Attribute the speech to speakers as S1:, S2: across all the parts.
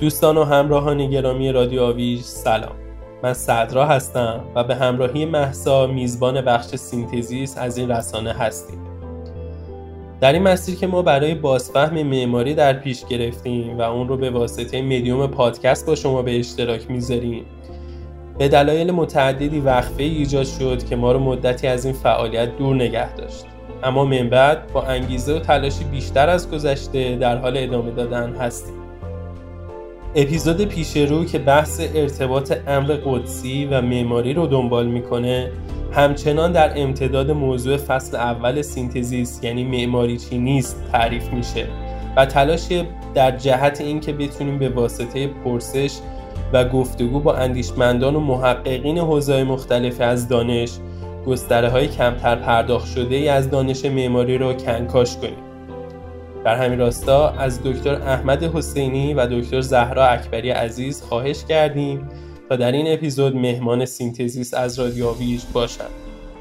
S1: دوستان و همراهان گرامی رادیو آویژ سلام. من صدرا هستم و به همراهی مهسا میزبان بخش سینتزیس از این رسانه هستیم. در این مسیر که ما برای بازفهم معماری در پیش گرفتیم و اون رو به واسطه مدیوم پادکست با شما به اشتراک می‌ذاریم به دلایل متعددی وقفه ایجاد شد که ما رو مدتی از این فعالیت دور نگه داشت. اما من‌بعد با انگیزه و تلاشی بیشتر از گذشته در حال ادامه دادن هستیم. اپیزود پیش رو که بحث ارتباط امر قدسی و معماری رو دنبال می‌کنه همچنان در امتداد موضوع فصل اول سینتزیس یعنی معماری چی نیست تعریف میشه و تلاش در جهت اینکه بتونیم به واسطه پرسش و گفتگو با اندیشمندان و محققین حوزه‌های مختلف از دانش گستره های کمتر پرداخت شده ای از دانش معماری را کنکاش کنیم. در همین راستا از دکتر احمد حسینی و دکتر زهرا اکبری عزیز خواهش کردیم تا در این اپیزود مهمان سینتزیس از رادیو آویژ باشند.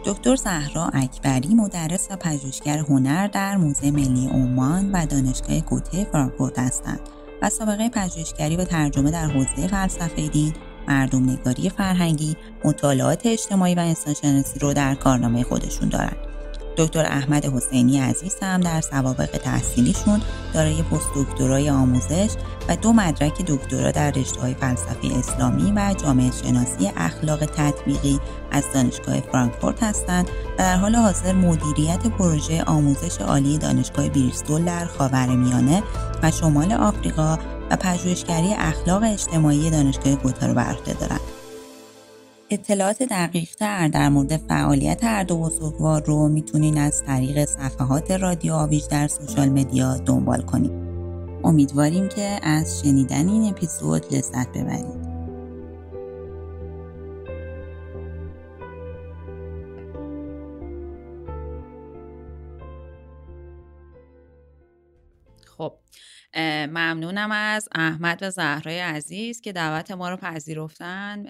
S2: دکتر زهرا اکبری مدرس و پژوهشگر هنر در موزه ملی عمان و دانشگاه گوته فرانکفورت هستند و سابقه پژوهشگری و ترجمه در حوزه فلسفه دین مردم نگاری فرهنگی، مطالعات اجتماعی و انسانشناسی رو در کارنامه خودشون دارند. دکتر احمد حسینی عزیز هم در سوابق تحصیلیشون دارای پست دکترای آموزش و دو مدرک دکترا در رشته های فلسفه اسلامی و جامعه شناسی اخلاق تطبیقی از دانشگاه فرانکفورت هستند و در حال حاضر مدیریت پروژه آموزش عالی دانشگاه بریستول در خاورمیانه و شمال آفریقا و پژوهشگری اخلاق اجتماعی دانشگاه گوتا رو دارند. اطلاعات دقیق تر در مورد فعالیت هر دو بزرگوار رو می‌تونین از طریق صفحات رادیو آویج در سوشال مدیا دنبال کنید. امیدواریم که از شنیدن این اپیزود لذت ببرید. ممنونم از احمد و زهرای عزیز که دعوت ما رو پذیرفتن.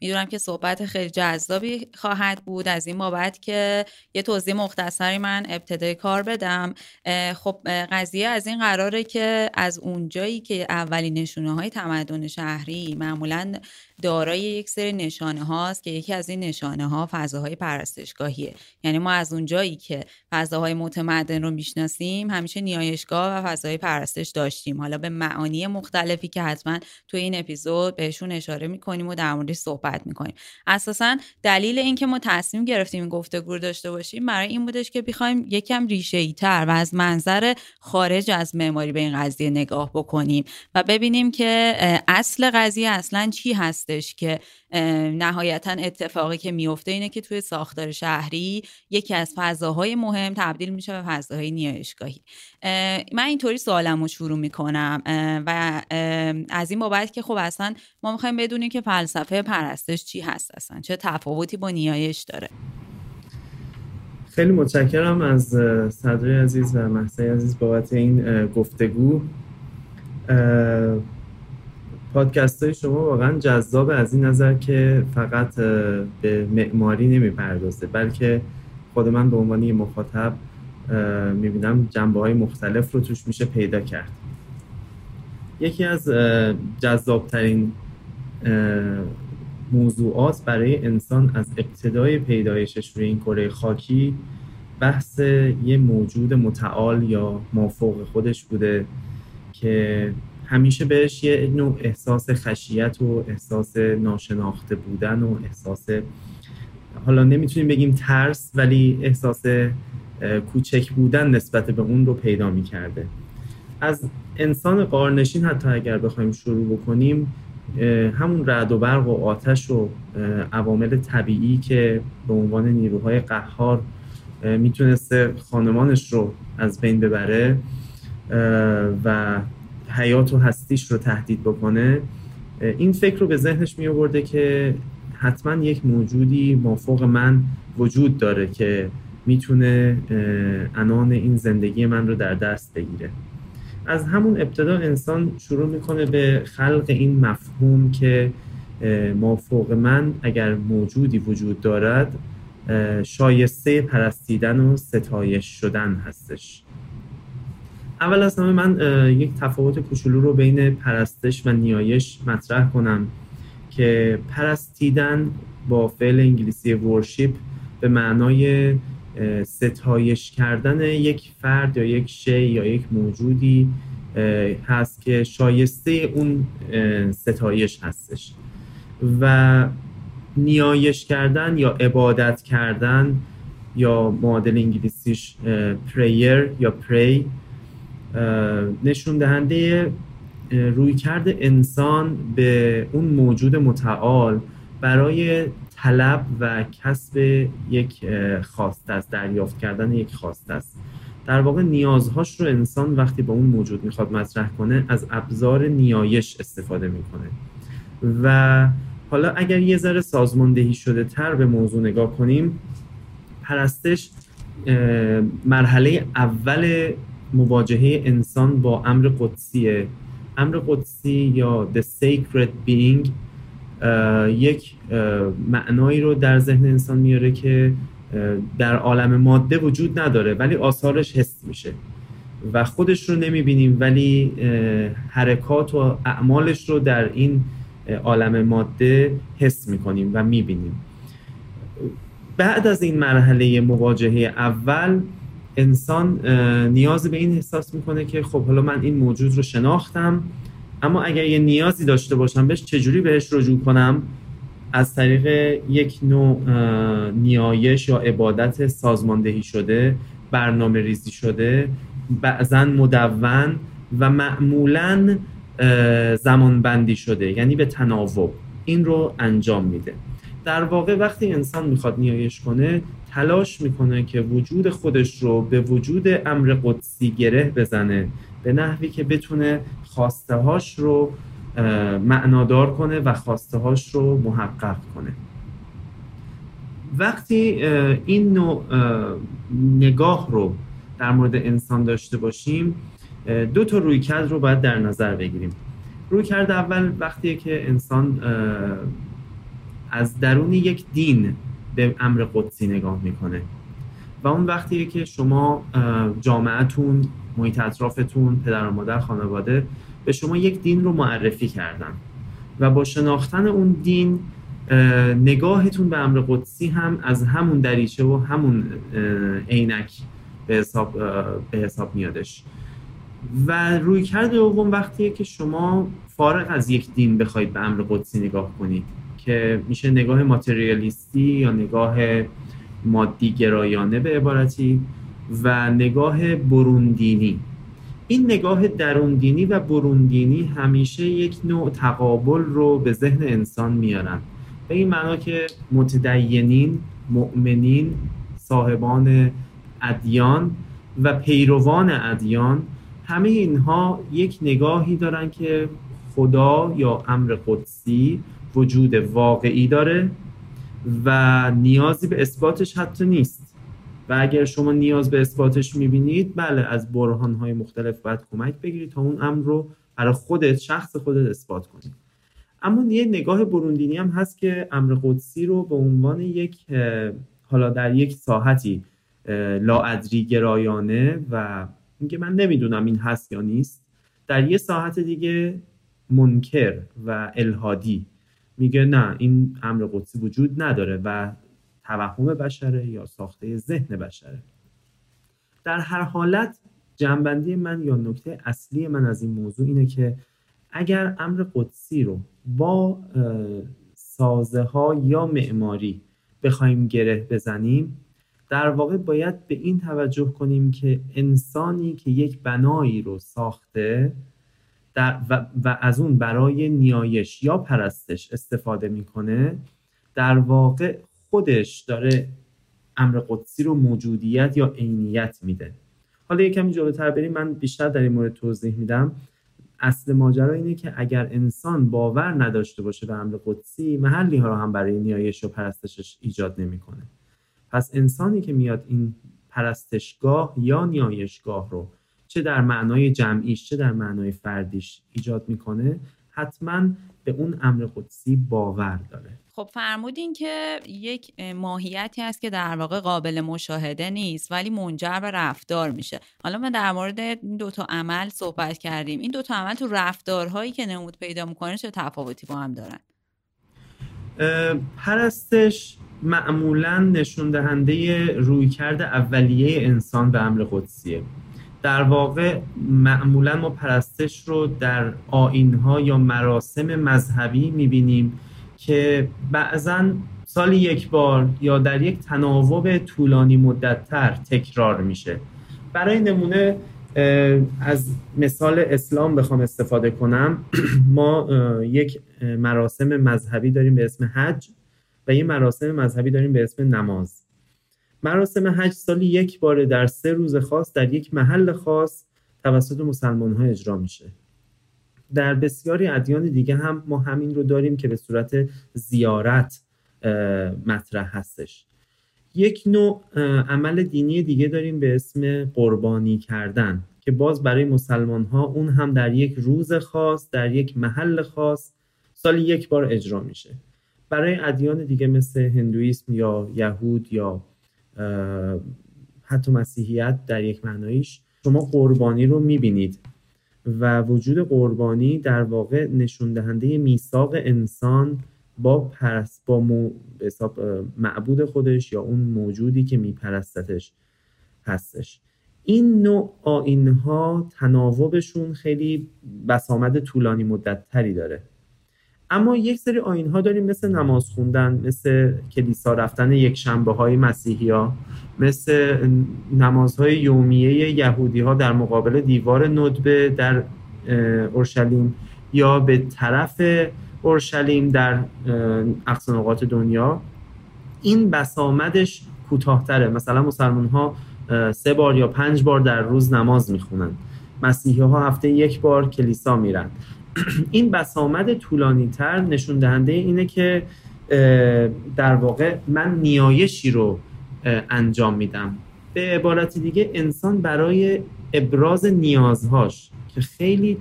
S2: می‌دونم که صحبت خیلی جذابی خواهد بود. از این بابت که یه توضیح مختصری من ابتدای کار بدم. خب قضیه از این قراره که از اونجایی که اولین نشونه های تمدن شهری معمولا دارای یک سری نشانه هاست که یکی از این نشانه ها فضاهای پرستشگاهیه. یعنی ما از اونجایی که فضاهای متمدن رو می‌شناسیم همیشه نیایشگاه و فضای پرستش داشتیم. حالا به معانی مختلفی که حتما توی این اپیزود بهشون اشاره می‌کنیم و در موردش صحبت می‌کنیم. اساسا دلیل اینکه ما تصمیم گرفتیم این گفتگو داشته باشیم برای این بودش که بخوایم یکم ریشه ای تر و از منظر خارج از معماری به این قضیه نگاه بکنیم و ببینیم که اصل قضیه اصلا چی هستش که نهایتا اتفاقی که میفته اینه که توی ساختار شهری یکی از فضاهای مهم تبدیل میشه به فضاهای نیایشگاهی. من اینطوری سوالم رو شروع می‌کنم و از این بابت که خب اصلا ما می‌خوایم بدونیم که فلسفه پرستش چی هست اصلا چه تفاوتی با نیایش داره.
S3: خیلی متشکرم از صدر عزیز و محسای عزیز بابت این گفتگو. پادکست های شما واقعا جذاب از این نظر که فقط به معماری نمی‌پردازه بلکه خود من به عنوان مخاطب می‌بینم جنبه های مختلف رو توش میشه پیدا کرد. یکی از جذابترین موضوعات برای انسان از ابتدای پیدایشش روی این کره خاکی بحث یه موجود متعال یا مافوق خودش بوده که همیشه بهش یه نوع احساس خشیت و احساس ناشناخته بودن و احساس حالا نمی‌تونیم بگیم ترس ولی احساس کوچک بودن نسبت به اون رو پیدا می‌کرده. از انسان قارنشین حتی اگر بخوایم شروع بکنیم همون رعد و برق و آتش و عوامل طبیعی که به عنوان نیروهای قهار می‌تونسته خانمانش رو از بین ببره و حیات و هستیش رو تهدید بکنه این فکر رو به ذهنش می آورده که حتما یک موجودی مافوق من وجود داره که می‌تونه انان این زندگی من رو در دست بگیره. از همون ابتدا انسان شروع می‌کنه به خلق این مفهوم که مافوق من اگر موجودی وجود دارد شایسته پرستیدن و ستایش شدن هستش. اول از همه من یک تفاوت کوچولو رو بین پرستش و نیایش مطرح کنم که پرستیدن با فعل انگلیسی ورشیپ به معنای ستایش کردن یک فرد یا یک شی یا یک موجودی هست که شایسته اون ستایش هستش. و نیایش کردن یا عبادت کردن یا معادل انگلیسیش پریر یا پری نشون دهنده روی کرده انسان به اون موجود متعال برای طلب و کسب یک خواست است دریافت کردن یک خواست است. در واقع نیازهاش رو انسان وقتی با اون موجود می‌خواد مطرح کنه از ابزار نیایش استفاده می‌کنه. و حالا اگر یه ذره سازماندهی شده تر به موضوع نگاه کنیم پرستش مرحله اول مواجهه انسان با امر قدسیه. امر قدسی یا the sacred being یک معنایی رو در ذهن انسان میاره که در عالم ماده وجود نداره ولی آثارش حس میشه. و خودش رو نمی‌بینیم ولی حرکات و اعمالش رو در این عالم ماده حس می‌کنیم و می‌بینیم. بعد از این مرحله مواجهه اول انسان نیاز به این احساس می‌کنه که خب حالا من این موجود رو شناختم اما اگر یه نیازی داشته باشم بهش چجوری بهش رجوع کنم؟ از طریق یک نوع نیایش یا عبادت سازماندهی شده برنامه ریزی شده بعضا مدون و معمولا زمان بندی شده یعنی به تناوب. این رو انجام میده. در واقع وقتی انسان می‌خواد نیایش کنه تلاش می‌کنه که وجود خودش رو به وجود امر قدسی گره بزنه به نحوی که بتونه خواسته هاش رو معنادار کنه و خواسته هاش رو محقق کنه. وقتی این نوع نگاه رو در مورد انسان داشته باشیم دو تا رویکرد رو باید در نظر بگیریم. رویکرد اول وقتی که انسان از درون یک دین به امر قدسی نگاه می‌کنه. و اون وقتیه که شما جامعتون محیط اطرافتون پدر و مادر خانواده به شما یک دین رو معرفی کردن. و با شناختن اون دین نگاهتون به امر قدسی هم از همون دریچه و همون عینک به حساب, به حساب میادش. و روی کرد دوم وقتیه که شما فارغ از یک دین بخواید به امر قدسی نگاه کنید. که میشه نگاه ماتریالیستی یا نگاه مادی گرایانه به عبارتی و نگاه بروندینی. این نگاه دروندینی و بروندینی همیشه یک نوع تقابل رو به ذهن انسان میارن. به این معنا که متدینین مؤمنین صاحبان ادیان و پیروان ادیان همه اینها یک نگاهی دارن که خدا یا امر قدسی وجود واقعی داره و نیازی به اثباتش حتی نیست. و اگر شما نیاز به اثباتش می‌بینید بله از برهانهای مختلف باید کمک بگیرید تا اون امر رو برای خودت شخص خودت اثبات کنید اما یه نگاه بروندینی هم هست که امر قدسی رو به عنوان یک حالا در یک ساحتی لاعدری گرایانه و اینکه من نمی‌دونم این هست یا نیست در یه ساحت دیگه منکر و الهادی. میگه نه این امر قدسی وجود نداره و توهم بشره یا ساخته ذهن بشره. در هر حالت جنبندی من یا نکته اصلی من از این موضوع اینه که اگر امر قدسی رو با سازه ها یا معماری بخوایم گره بزنیم در واقع باید به این توجه کنیم که انسانی که یک بنایی رو ساخته در و, و از اون برای نیایش یا پرستش استفاده می‌کنه در واقع خودش داره امر قدسی رو موجودیت یا عینیت میده. حالا یه کمی جلوتر بریم من بیشتر در این مورد توضیح میدم. اصل ماجرا اینه که اگر انسان باور نداشته باشه به امر قدسی محلی ها رو هم برای نیایش و پرستشش ایجاد نمی‌کنه. پس انسانی که میاد این پرستشگاه یا نیایشگاه رو چه در معنای جمعیش چه در معنای فردیش ایجاد می‌کنه حتما به اون امر قدسی باور داره.
S2: خب فرمودین که یک ماهیتی هست که در واقع قابل مشاهده نیست ولی منجر به رفتار میشه. حالا ما در مورد این دوتا عمل صحبت کردیم. این دوتا عمل تو رفتارهایی که نمود پیدا می‌کنه چه تفاوتی با هم دارن؟
S3: پرستش معمولا نشون دهنده رویکرد اولیه انسان به امر قدسیه. در واقع معمولا ما پرستش رو در آینها یا مراسم مذهبی می‌بینیم که بعضا سال یک بار یا در یک تناوب طولانی مدتتر تکرار میشه. برای نمونه از مثال اسلام بخوام استفاده کنم. ما یک مراسم مذهبی داریم به اسم حج و یه مراسم مذهبی داریم به اسم نماز. مراسم حج سالی یک بار در سه روز خاص در یک محل خاص توسط مسلمان ها اجرا میشه. در بسیاری ادیان دیگه هم ما همین رو داریم که به صورت زیارت مطرح هستش. یک نوع عمل دینی دیگه داریم به اسم قربانی کردن که باز برای مسلمان ها اون هم در یک روز خاص در یک محل خاص سالی یک بار اجرا میشه. برای ادیان دیگه مثل هندویسم یا یهود یا حتی مسیحیت در یک معنایش شما قربانی رو می‌بینید. و وجود قربانی در واقع نشون دهنده میثاق انسان با پرست با حساب معبود خودش یا اون موجودی که میپرستتش هستش. این نوع آینها تناوبشون خیلی بسامد طولانی مدت تری داره. اما یک سری آین ها داریم مثل نماز خوندن مثل کلیسا رفتن یک شنبه های مسیحی ها مثل نمازهای یومیه یهودی ها در مقابل دیوار ندبه در اورشلیم یا به طرف اورشلیم در اقصا دنیا. این بسامدش کوتاهتره. مثلا مسلمان ها سه بار یا پنج بار در روز نماز می‌خونن. مسیحی ها هفته یک بار کلیسا میرن. این بسامد طولانی تر نشون دهنده اینه که در واقع من نیایشی رو انجام میدم. به عبارت دیگه انسان برای ابراز نیازهاش که خیلی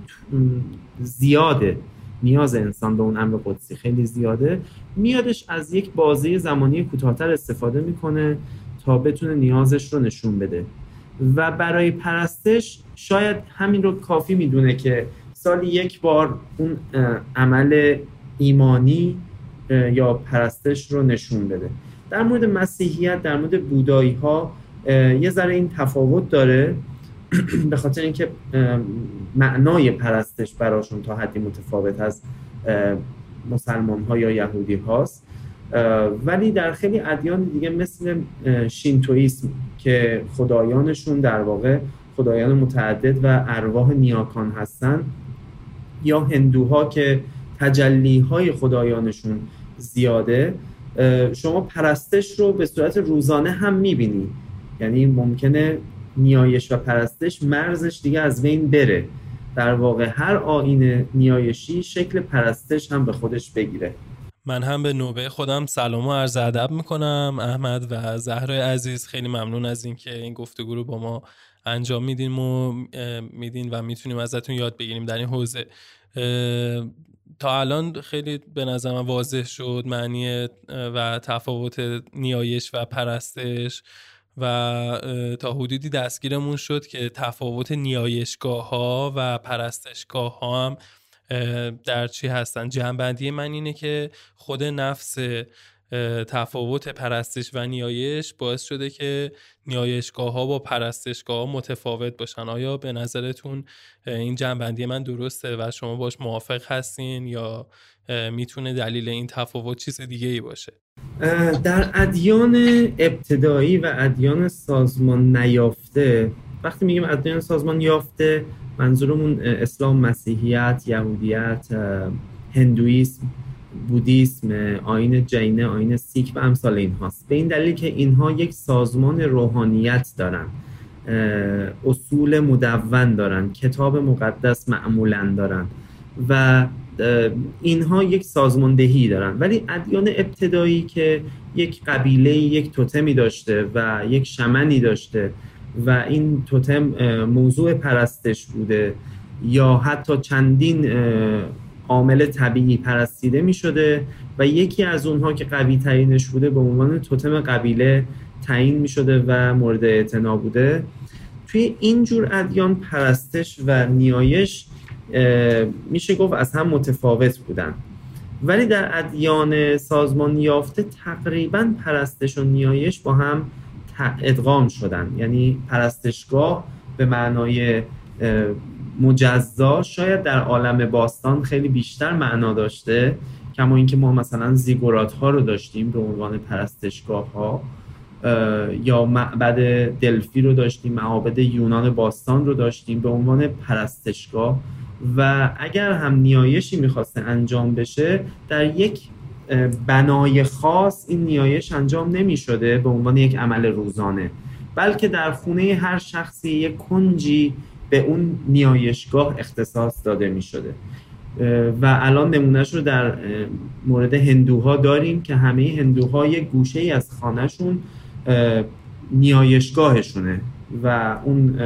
S3: زیاده نیاز انسان به اون امر قدسی خیلی زیاده میادش از یک بازه زمانی کوتاهتر استفاده می‌کنه تا بتونه نیازش رو نشون بده. و برای پرستش شاید همین رو کافی می‌دونه که سالی یک بار اون عمل ایمانی یا پرستش رو نشون بده. در مورد مسیحیت در مورد بودایی ها یه ذره این تفاوت داره. به خاطر اینکه معنای پرستش براشون تا حدی متفاوت از مسلمان ها یا یهودی هاست ولی در خیلی ادیان دیگه مثل شینتویسم که خدایانشون در واقع خدایان متعدد و ارواح نیاکان هستن یا هندوها که تجلی های خدایانشون زیاده شما پرستش رو به صورت روزانه هم می‌بینی. یعنی ممکنه نیایش و پرستش مرزش دیگه از بین بره. در واقع هر آین نیایشی شکل پرستش هم به خودش بگیره.
S1: من هم به نوبه خودم سلام و عرض ادب می‌کنم. احمد و زهرای عزیز خیلی ممنون از اینکه این گفتگو رو با ما انجام میدین و میدین و می‌تونیم ازتون یاد بگیریم. در این حوزه تا الان خیلی به نظر واضح شد معنی و تفاوت نیایش و پرستش و تا حدودی دستگیرمون شد که تفاوت نیایشگاه ها و پرستشگاه ها هم در چی هستن. جنبندی من اینه که خود نفس تفاوت پرستش و نیایش باعث شده که نیایشگاه ها با پرستشگاه ها متفاوت باشن. آیا به نظرتون این جنبندی من درسته و شما باش موافق هستین یا می‌تونه دلیل این تفاوت چیز دیگه ای باشه
S3: در ادیان ابتدایی و ادیان سازمان نیافته وقتی میگیم ادیان سازمان یافته منظورمون اسلام مسیحیت یهودیت هندویسم بودیسم آین جینه آین سیک و امثال اینهاست. به این دلیل که اینها یک سازمان روحانیت دارن اصول مدون دارن کتاب مقدس معمولا دارن و اینها یک سازماندهی دارن. ولی ادیان ابتدایی که یک قبیله یک توتمی داشته و یک شمنی داشته و این توتم موضوع پرستش بوده یا حتی چندین عامل طبیعی پرستیده می شده و یکی از اونها که قوی ترینش بوده به عنوان توتم قبیله تعیین می شده و مورد اعتنا بوده. توی این جور ادیان پرستش و نیایش میشه گفت از هم متفاوت بودن. ولی در ادیان سازمان یافته تقریبا پرستش و نیایش با هم ادغام شدن. یعنی پرستشگاه به معنای مجزا شاید در عالم باستان خیلی بیشتر معنا داشته کما اینکه ما مثلا زیگورات ها رو داشتیم به عنوان پرستشگاه ها یا معبد دلفی رو داشتیم معابد یونان باستان رو داشتیم به عنوان پرستشگاه و اگر هم نیایشی می‌خواسته انجام بشه در یک بنای خاص این نیایش انجام نمی شده به عنوان یک عمل روزانه بلکه در خونه هر شخصی یک کنجی به اون نیایشگاه اختصاص داده می شده و الان نمونهش رو در مورد هندوها داریم که همه هندوها یک گوشه ای از خانهشون نیایشگاهشونه و اون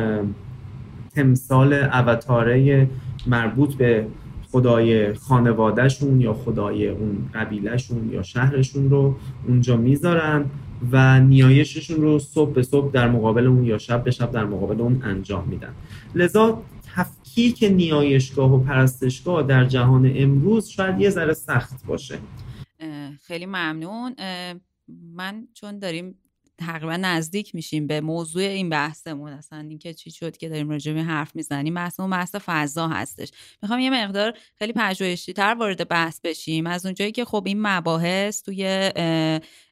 S3: تمثال اوتاره مربوط به خدای خانوادهشون یا خدای اون قبیلهشون یا شهرشون رو اونجا می‌ذارن. و نیایششون رو صبح به صبح در مقابل اون یا شب به شب در مقابل اون انجام میدن. لذا تفکیک نیایشگاه و پرستشگاه در جهان امروز شاید یه ذره سخت باشه.
S2: خیلی ممنون. من چون داریم تقریبا نزدیک میشیم به موضوع این بحثمون اصلا اینکه چی شد که داریم راجع حرف می‌زنیم بحثمون بحث فضا هستش. می‌خوام یه مقدار خیلی پژوهشی تر وارد بحث بشیم. از اونجایی که خب این مباحث توی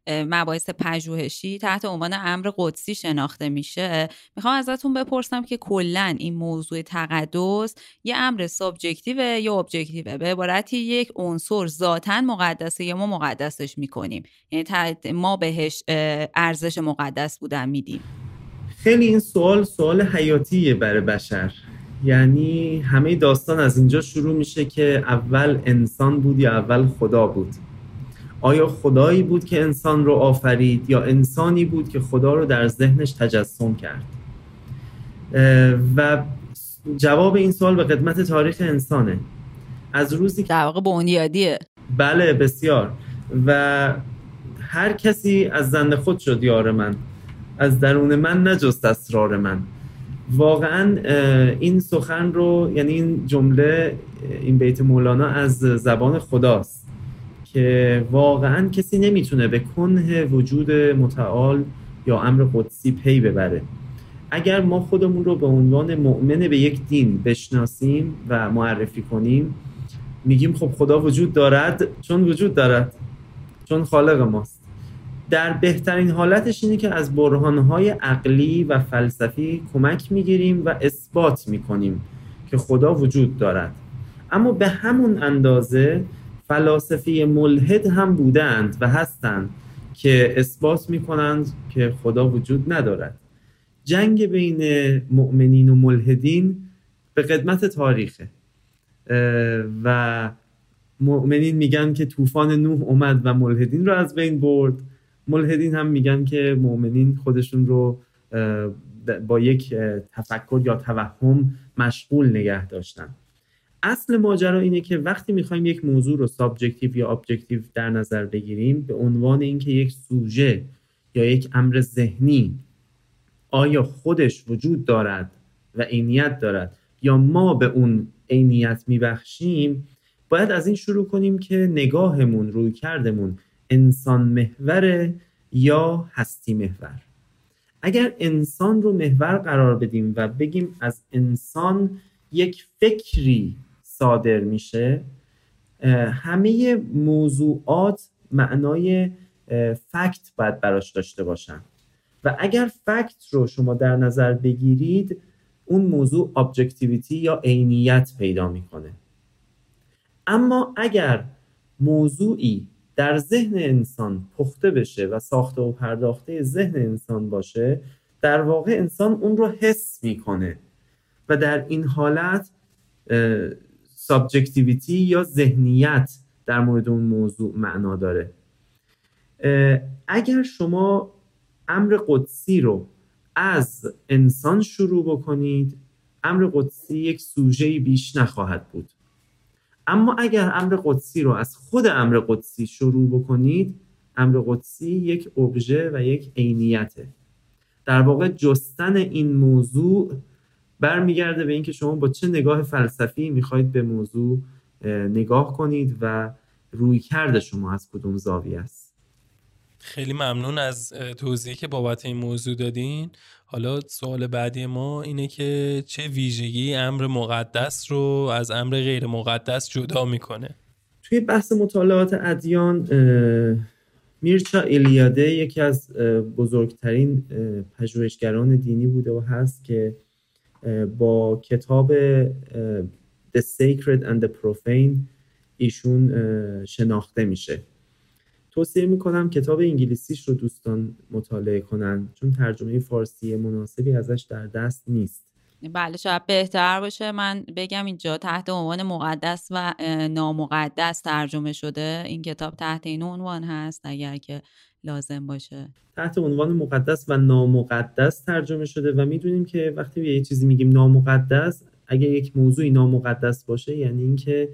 S2: مباحث پژوهشی تحت عنوان امر قدسی شناخته میشه. می‌خوام ازتون بپرسم که کلا این موضوع تقدس یه امر subjective یا objective ه؟ به عبارتی یک عنصر ذاتا مقدسه یا ما مقدسش می‌کنیم؟ یعنی ما بهش ارزش مقدس بودن میدیم.
S3: خیلی این سوال سوال حیاتیه برای بشر. یعنی همه داستان از اینجا شروع میشه که اول انسان بود یا اول خدا بود. آیا خدایی بود که انسان رو آفرید یا انسانی بود که خدا رو در ذهنش تجسم کرد؟ و جواب این سوال به قدمت تاریخ انسانه. از روزی
S2: که در واقع بنیادیه
S3: بله بسیار. و هر کسی از زن خود شد یار من. از درون من نجست اسرار من. واقعا این سخن رو یعنی این جمله این بیت مولانا از زبان خداست. که واقعا کسی نمی‌تونه به کنه وجود متعال یا امر قدسی پی ببره. اگر ما خودمون رو به عنوان مؤمن به یک دین بشناسیم و معرفی کنیم میگیم خب خدا وجود دارد. چون وجود دارد؟ چون خالق ماست. در بهترین حالتش اینه که از برهانهای عقلی و فلسفی کمک می‌گیریم و اثبات می‌کنیم که خدا وجود دارد. اما به همون اندازه فلاسفه ملحد هم بودند و هستند که اثبات می‌کنند که خدا وجود ندارد. جنگ بین مؤمنین و ملحدین به قدمت تاریخه. و مؤمنین میگن که طوفان نوح اومد و ملحدین رو از بین برد. ملحدین هم میگن که مؤمنین خودشون رو با یک تفکر یا توهم مشغول نگه داشتن. اصل ماجرا اینه که وقتی می‌خوایم یک موضوع رو subjective یا objective در نظر بگیریم به عنوان اینکه یک سوژه یا یک امر ذهنی آیا خودش وجود دارد و عینیت دارد یا ما به اون عینیت میبخشیم باید از این شروع کنیم که نگاهمون روی کردمون انسان محور یا هستی محور. اگر انسان رو محور قرار بدیم و بگیم از انسان یک فکری صادر میشه. همه موضوعات معنای فکت باید براش داشته باشن. و اگر fact رو شما در نظر بگیرید اون موضوع objectivity یا عینیت پیدا می‌کنه. اما اگر موضوعی در ذهن انسان پخته بشه و ساخته و پرداخته ذهن انسان باشه در واقع انسان اون رو حس می‌کنه. و در این حالت subjectivity یا ذهنیت در مورد اون موضوع معنا داره. اگر شما امر قدسی رو از انسان شروع بکنید امر قدسی یک سوژه بیش نخواهد بود. اما اگر امر قدسی رو از خود امر قدسی شروع بکنید امر قدسی یک ابژه و یک عینیته. در واقع جستن این موضوع برمیگرده به اینکه شما با چه نگاه فلسفی می‌خواید به موضوع نگاه کنید و روی کرده شما از کدوم زاویه است.
S1: خیلی ممنون از توضیحی که بابت این موضوع دادین. حالا سوال بعدی ما اینه که چه ویژگی امر مقدس رو از امر غیر مقدس جدا می‌کنه؟
S3: توی بحث مطالعات ادیان میرچا الیاده یکی از بزرگترین پژوهشگران دینی بوده و هست که با کتاب The Sacred and the Profane ایشون شناخته میشه. توصیه می‌کنم کتاب انگلیسیش رو دوستان مطالعه کنن چون ترجمه فارسی مناسبی ازش در دست نیست.
S2: بله شاید بهتر باشه. من بگم اینجا تحت عنوان مقدس و نامقدس ترجمه شده. این کتاب تحت این عنوان هست. اگر که لازم باشه.
S3: تحت عنوان مقدس و نامقدس ترجمه شده و می‌دونیم که وقتی یه چیزی میگیم نامقدس اگر یک موضوعی نامقدس باشه یعنی اینکه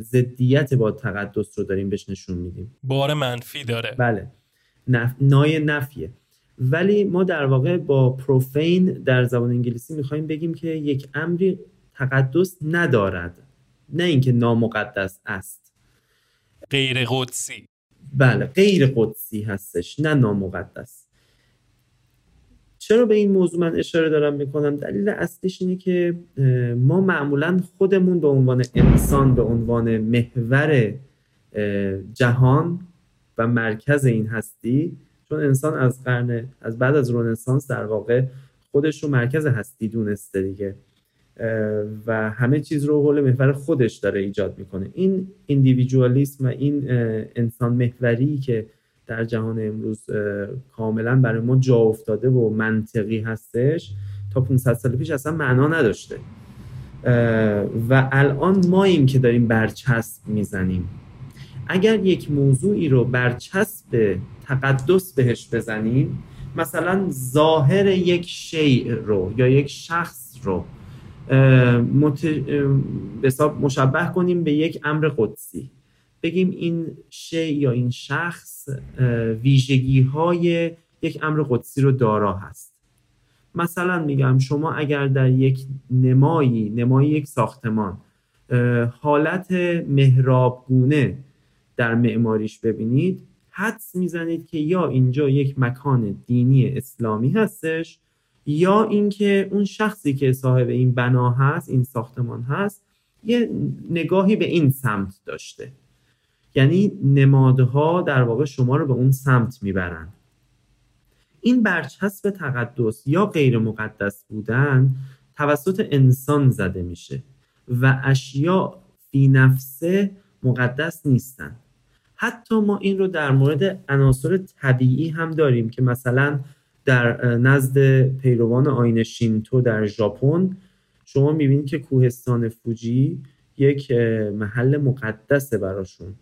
S3: ضدیت با تقدس رو داریم بهش نشون میدیم.
S1: بار منفی داره.
S3: بله. نف... نای نفیه. ولی ما در واقع با پروفین در زبان انگلیسی می‌خوایم بگیم که یک امری تقدس ندارد. نه اینکه نامقدس است.
S1: غیر قدسی.
S3: بله غیر قدسی هستش نه نامقدس. چرا به این موضوع من اشاره دارم می‌کنم؟ دلیل اصلیش اینه که ما معمولا خودمون به عنوان انسان به عنوان محور جهان و مرکز این هستی چون انسان از قرن از بعد از رنسانس در واقع خودش رو مرکز هستی دونسته دیگه. و همه چیز رو حول محور خودش داره ایجاد می‌کنه. این ایندیویدوالیسم و این انسان محوری که در جهان امروز کاملا برای ما جا افتاده و منطقی هستش تا 500 سال پیش اصلا معنا نداشته. و الان ما این که داریم برچسب می‌زنیم. اگر یک موضوعی رو برچسب تقدس بهش بزنیم مثلا ظاهر یک شیء رو یا یک شخص رو مت... مشبه کنیم به یک امر قدسی. بگیم این شی یا این شخص ویژگی های یک امر قدسی رو دارا هست. مثلا میگم شما اگر در یک نمایی نمایی یک ساختمان حالت محرابگونه در معماریش ببینید حدس می‌زنید که یا اینجا یک مکان دینی اسلامی هستش یا اینکه اون شخصی که صاحب این بنا هست این ساختمان هست یه نگاهی به این سمت داشته. یعنی نمادها در واقع شما رو به اون سمت می‌برن. این برچسب تقدس یا غیر مقدس بودن توسط انسان زده میشه و اشیاء فی نفسه مقدس نیستن. حتی ما این رو در مورد عناصر طبیعی هم داریم که مثلا در نزد پیروان آین شینتو در ژاپن. شما می‌بینید که کوهستان فوجی یک محل مقدسه براشون.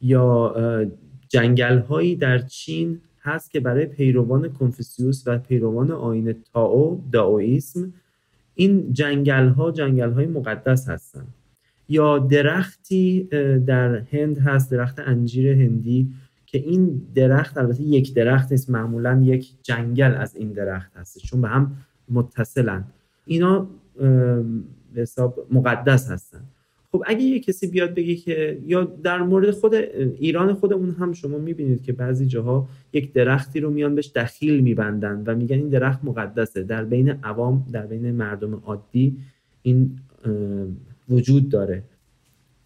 S3: یا جنگل هایی در چین هست که برای پیروان کنفوسیوس و پیروان آین تاو داویسم این جنگل ها جنگل های مقدس هستند یا درختی در هند هست درخت انجیر هندی. که این درخت البته یک درخت نیست معمولا یک جنگل از این درخت هست چون به هم متصلن. اینا به حساب مقدس هستن. خب اگه یه کسی بیاد بگه که یا در مورد خود ایران خودمون هم شما می‌بینید که بعضی جاها یک درختی رو میان بهش دخیل میبندن و میگن این درخت مقدسه. در بین عوام در بین مردم عادی این وجود داره.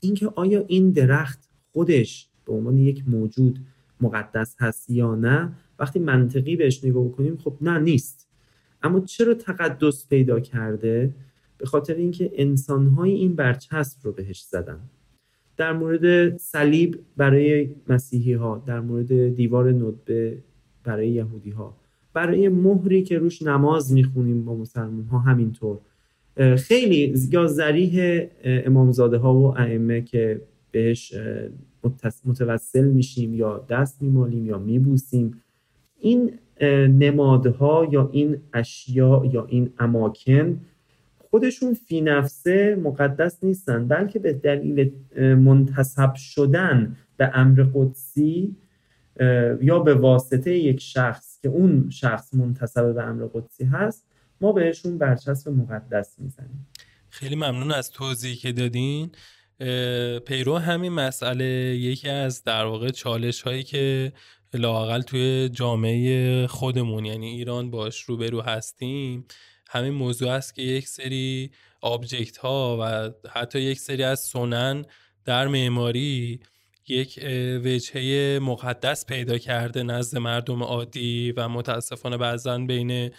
S3: اینکه آیا این درخت خودش به عنوان یک موجود مقدس هست یا نه وقتی منطقی بهش نگاه بکنیم خب نه نیست. اما چرا تقدس پیدا کرده؟ به خاطر اینکه انسانهای این برچسب رو بهش زدن. در مورد صلیب برای مسیحی ها در مورد دیوار ندبه برای یهودی ها برای مهری که روش نماز می‌خونیم با مسلمان ها همینطور خیلی یا زریح امامزاده ها و ائمه که بهش متوسل میشیم یا دست میمالیم یا میبوسیم. این نمادها یا این اشیا یا این اماکن خودشون فی نفسه مقدس نیستن بلکه به دلیل منتصب شدن به امر قدسی یا به واسطه یک شخص که اون شخص منتصب به امر قدسی هست ما بهشون برچسب مقدس می‌زنیم.
S1: خیلی ممنون از توضیحی که دادین. پیرو همین مسئله یکی از در واقع چالش هایی که لاقل توی جامعه خودمون یعنی ایران باش روبرو هستیم همین موضوع است که یک سری آبجکت ها و حتی یک سری از سنن در معماری یک وجهه مقدس پیدا کرده نزد مردم عادی و متاسفانه بعضا بین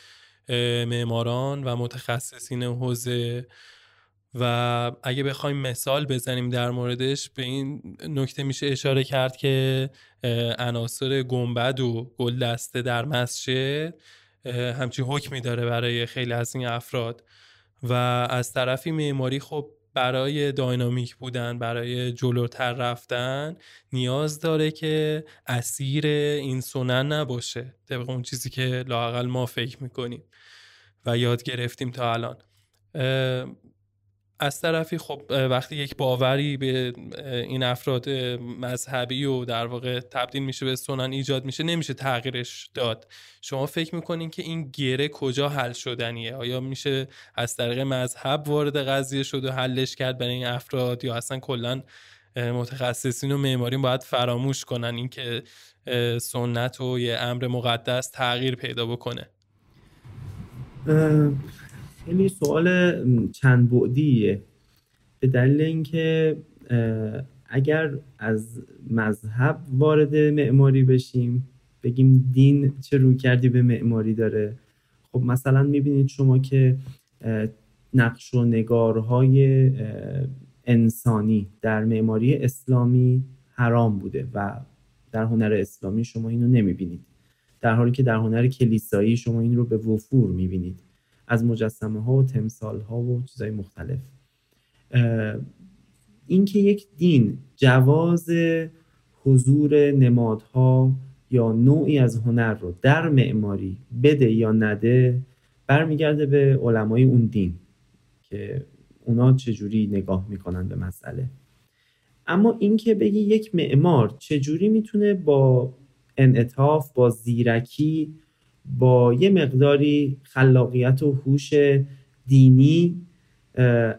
S1: معماران و متخصصین حوزه. و اگه بخوایم مثال بزنیم در موردش به این نکته میشه اشاره کرد که عناصر گنبد و گل دسته در مسجد همچین حکمی داره برای خیلی از این افراد. و از طرفی معماری خب برای داینامیک بودن برای جلوتر رفتن نیاز داره که اسیر این سنن نباشه. طبق اون چیزی که لاقل ما فکر می‌کنیم و یاد گرفتیم تا الان. از طرفی خب وقتی یک باوری به این افراد مذهبی و در واقع تبدیل میشه به سنن ایجاد میشه نمیشه تغییرش داد. شما فکر می‌کنین که این گره کجا حل شدنیه؟ آیا میشه از طریق مذهب وارد قضیه شد و حلش کرد برای این افراد؟ یا اصلا کلا متخصصین و معمارین باید فراموش کنن اینکه سنت و یه امر مقدس تغییر پیدا بکنه؟
S3: خیلی سوال چند بعدیه. به دلیل اینکه اگر از مذهب وارد معماری بشیم بگیم دین چه روی کردی به معماری داره. خب مثلا می‌بینید شما که نقش و نگارهای انسانی در معماری اسلامی حرام بوده و در هنر اسلامی شما اینو نمی‌بینید. در حالی که در هنر کلیسایی شما این رو به وفور می‌بینید. از مجسمه ها و تمثال ها و چیزهای مختلف. اینکه یک دین جواز حضور نمادها یا نوعی از هنر رو در معماری بده یا نده برمیگرده به علمای اون دین که اونا چجوری نگاه می‌کنن به مسئله. اما اینکه بگی یک معمار چجوری می‌تونه با انعطاف با زیرکی با یه مقداری خلاقیت و هوش دینی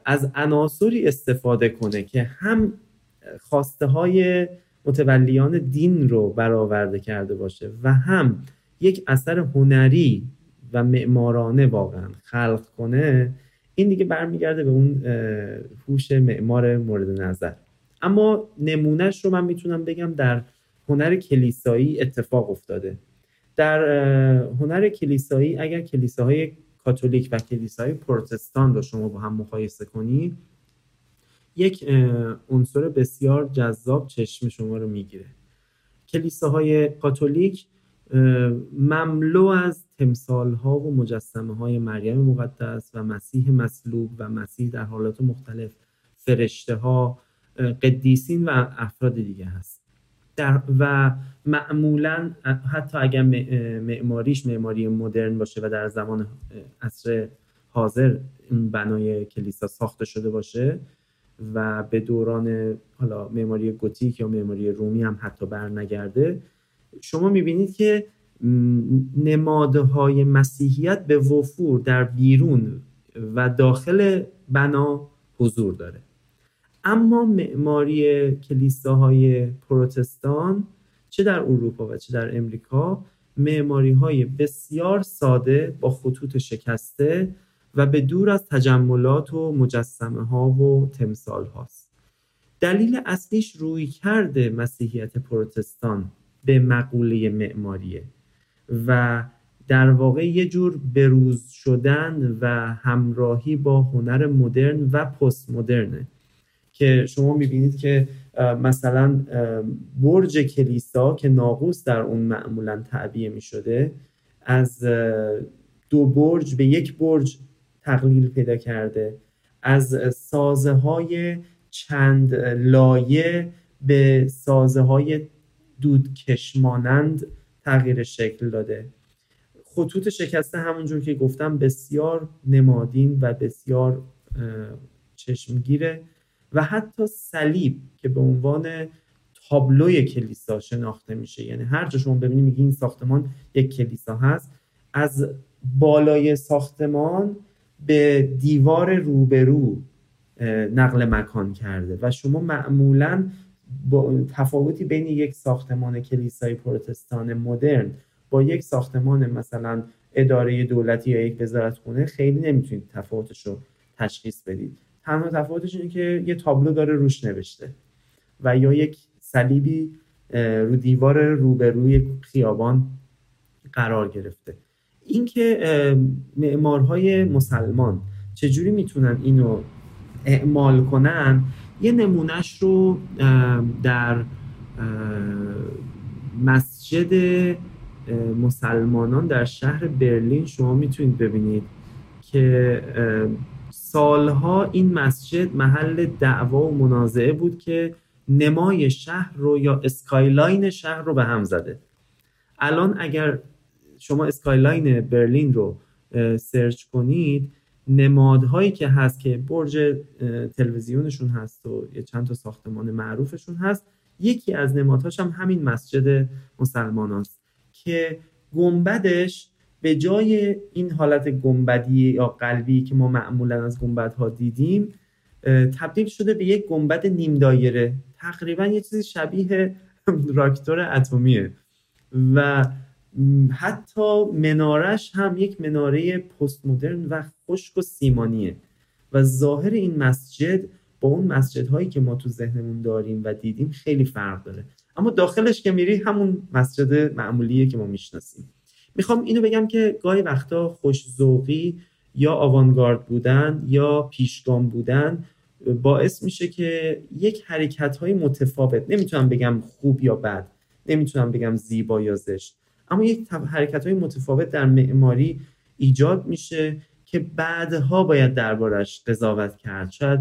S3: از عناصری استفاده کنه که هم خواسته های متولیان دین رو برآورده کرده باشه و هم یک اثر هنری و معمارانه واقعا خلق کنه این دیگه برمیگرده به اون هوش معمار مورد نظر. اما نمونهش رو من می‌تونم بگم در هنر کلیسایی اتفاق افتاده. در هنر کلیسایی اگر کلیساهای کاتولیک و کلیساهای پروتستان رو شما با هم مقایسه کنید یک عنصر بسیار جذاب چشم شما رو می‌گیره. کلیساهای کاتولیک مملو از تمثال ها و مجسمه های مریم مقدس و مسیح مصلوب و مسیح در حالات مختلف فرشته ها قدیسین و افراد دیگه هست. در و معمولا حتی اگر معماریش معماری مدرن باشه و در زمان عصر حاضر بنای کلیسا ساخته شده باشه و به دوران حالا معماری گوتیک یا معماری رومی هم حتی بر نگرده شما می‌بینید که نمادهای مسیحیت به وفور در بیرون و داخل بنا حضور داره. اما معماری کلیساهای پروتستان چه در اروپا و چه در امریکا معماری های بسیار ساده با خطوط شکسته و به دور از تجملات و مجسمه ها و تمثال هاست دلیل اصلیش روی کرده مسیحیت پروتستان به مقوله معماریه و در واقع یه جور بروز شدن و همراهی با هنر مدرن و پست مدرنه که شما می‌بینید که مثلا برج کلیسا که ناقوس در اون معمولا تعبیه می‌شده از دو برج به یک برج تقلیل پیدا کرده. از سازه های چند لایه به سازه های دودکش مانند تغییر شکل داده. خطوط شکسته همونجور که گفتم بسیار نمادین و بسیار چشمگیره. و حتی صلیب که به عنوان تابلوی کلیسا شناخته میشه. یعنی هر جا شما ببینید میگی این ساختمان یک کلیسا هست. از بالای ساختمان به دیوار روبرو نقل مکان کرده و شما معمولا با تفاوتی بین یک ساختمان کلیسای پروتستان مدرن با یک ساختمان مثلا اداره دولتی یا یک وزارتخونه خیلی نمی‌تونید تفاوتش رو تشخیص بدید. تنها تفاوتش اینه که یه تابلو داره روش نوشته و یا یک صلیبی رو دیوار روبروی خیابان قرار گرفته. اینکه معمارهای مسلمان چجوری می‌تونن اینو اعمال کنن یه نمونهش رو در مسجد مسلمانان در شهر برلین شما می‌تونید ببینید که سالها این مسجد محل دعوا و منازعه بود که نمای شهر رو یا skyline شهر رو به هم زده. الان اگر شما skyline برلین رو search کنید نمادهایی که هست که برج تلویزیونشون هست و یه چند تا ساختمان معروفشون هست یکی از نمادهاش هم همین مسجد مسلمان است که گنبدش به جای این حالت گنبدی یا قلبی که ما معمولا از گنبدها دیدیم تبدیل شده به یک گنبد نیم دایره. تقریبا یه چیزی شبیه راکتور اتمیه. و حتی منارش هم یک مناره پست مدرن و خشک و سیمانیه. و ظاهر این مسجد با اون مسجد هایی که ما تو ذهنمون داریم و دیدیم خیلی فرق داره. اما داخلش که میری همون مسجد معمولیه که ما می‌شناسیم. می‌خوام اینو بگم که گاهی وقتا خوش یا آوانگارد بودن یا پیشگام بودن باعث میشه که یک حرکت های متفاوت نمی‌تونم بگم خوب یا بد نمی‌تونم بگم زیبا یا زشت اما یک حرکت های متفاوت در معماری ایجاد میشه که بعدها باید دربارش قضاوت کرد. شاید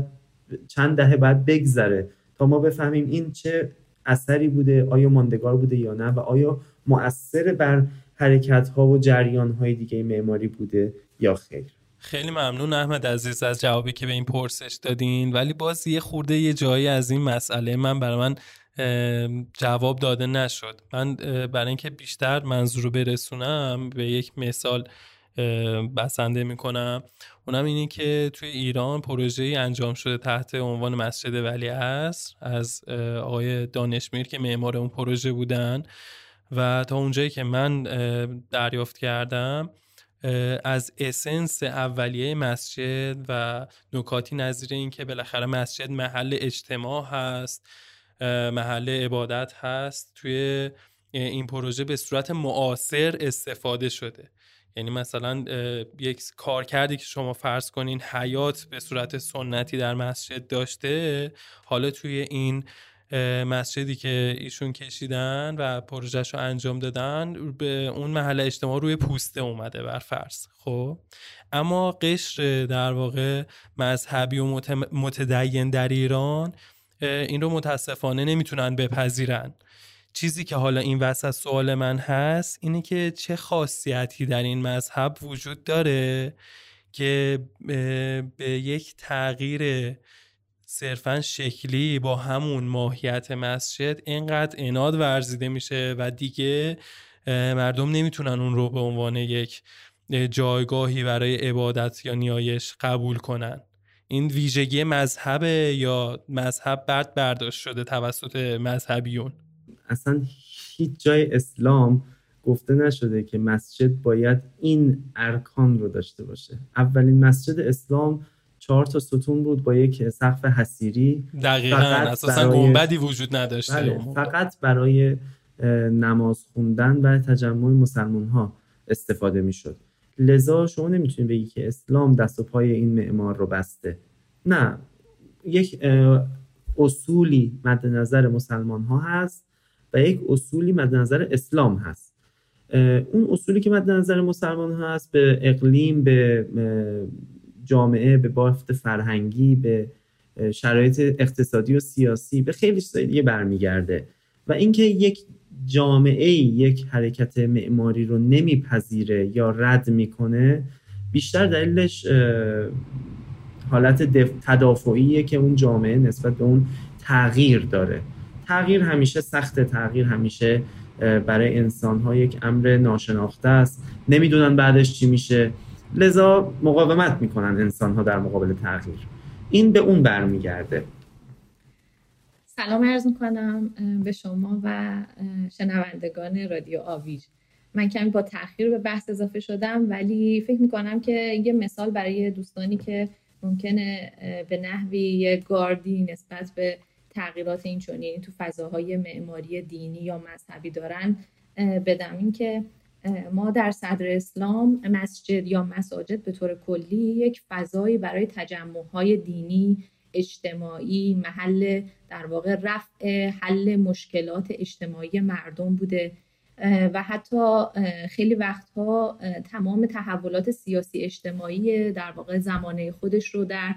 S3: چند دهه بعد بگذره تا ما بفهمیم این چه اثری بوده آیا ماندگار بوده یا نه و آیا مؤثر بر حرکت ها و جریان های دیگه معماری بوده یا خیر؟
S1: خیلی ممنون احمد عزیز از جوابی که به این پرسش دادین. ولی باز یه خورده یه جایی از این مسئله من برای من جواب داده نشد. من برای اینکه بیشتر منظور رو برسونم به یک مثال بسنده می‌کنم. اونم اینه که توی ایران پروژه انجام شده تحت عنوان مسجد ولی عصر از آقای دانشمیر که معمار اون پروژه بودن. و تا اونجایی که من دریافت کردم از اسنس اولیه مسجد و نکاتی نظیر این که بالاخره مسجد محل اجتماع هست محل عبادت هست توی این پروژه به صورت معاصر استفاده شده. یعنی مثلا یک کار کردی که شما فرض کنین حیات به صورت سنتی در مسجد داشته حالا توی این مسجدی که ایشون کشیدن و پروژهش رو انجام دادن به اون محل اجتماع روی پوسته اومده بر فرض خب؟ اما قشر در واقع مذهبی و متدین در ایران این رو متاسفانه نمی‌تونن بپذیرن. چیزی که حالا این وسط سوال من هست اینه که چه خاصیتی در این مذهب وجود داره که به یک تغییر صرفا شکلی با همون ماهیت مسجد اینقدر اناد ورزیده میشه و دیگه مردم نمی‌تونن اون رو به عنوان یک جایگاهی برای عبادت یا نیایش قبول کنن. این ویژگی مذهب یا مذهب بعد برداشت شده توسط مذهبیون؟
S3: اصلا هیچ جای اسلام گفته نشده که مسجد باید این ارکان رو داشته باشه. اولین مسجد اسلام چهار تا ستون بود با یک سقف حسیری
S1: دقیقا اساسا گنبدی وجود نداشته. بله،
S3: فقط برای نماز خوندن و تجمع مسلمان ها استفاده می شد لذا شما نمی‌تونید بگی که اسلام دست و پای این معمار رو بسته. نه. یک اصولی مد نظر مسلمان ها هست و یک اصولی مد نظر اسلام هست. اون اصولی که مد نظر مسلمان ها هست به اقلیم به جامعه به بافت فرهنگی به شرایط اقتصادی و سیاسی به خیلی چیزای دیگه برمیگرده. و اینکه یک جامعه یک حرکت معماری رو نمیپذیره یا رد می‌کنه بیشتر دلیلش حالت تدافعیه که اون جامعه نسبت به اون تغییر داره. تغییر همیشه سخت تغییر همیشه برای انسان ها یک امر ناشناخته است. نمی‌دونن بعدش چی میشه. لذا مقاومت می‌کنن انسان ها در مقابل تغییر. این به اون برمیگرده.
S4: سلام عرض می‌کنم به شما و شنوندگان رادیو آویج. من کمی با تاخیر به بحث اضافه شدم ولی فکر می‌کنم که یه مثال برای دوستانی که ممکنه به نحوی گاردی نسبت به تغییرات این چونی تو فضاهای معماری دینی یا مذهبی دارن بدم. این که ما در صدر اسلام مسجد یا مساجد به طور کلی یک فضایی برای تجمعهای دینی اجتماعی محل در واقع رفع حل مشکلات اجتماعی مردم بوده. و حتی خیلی وقتها تمام تحولات سیاسی اجتماعی در واقع زمانه خودش رو در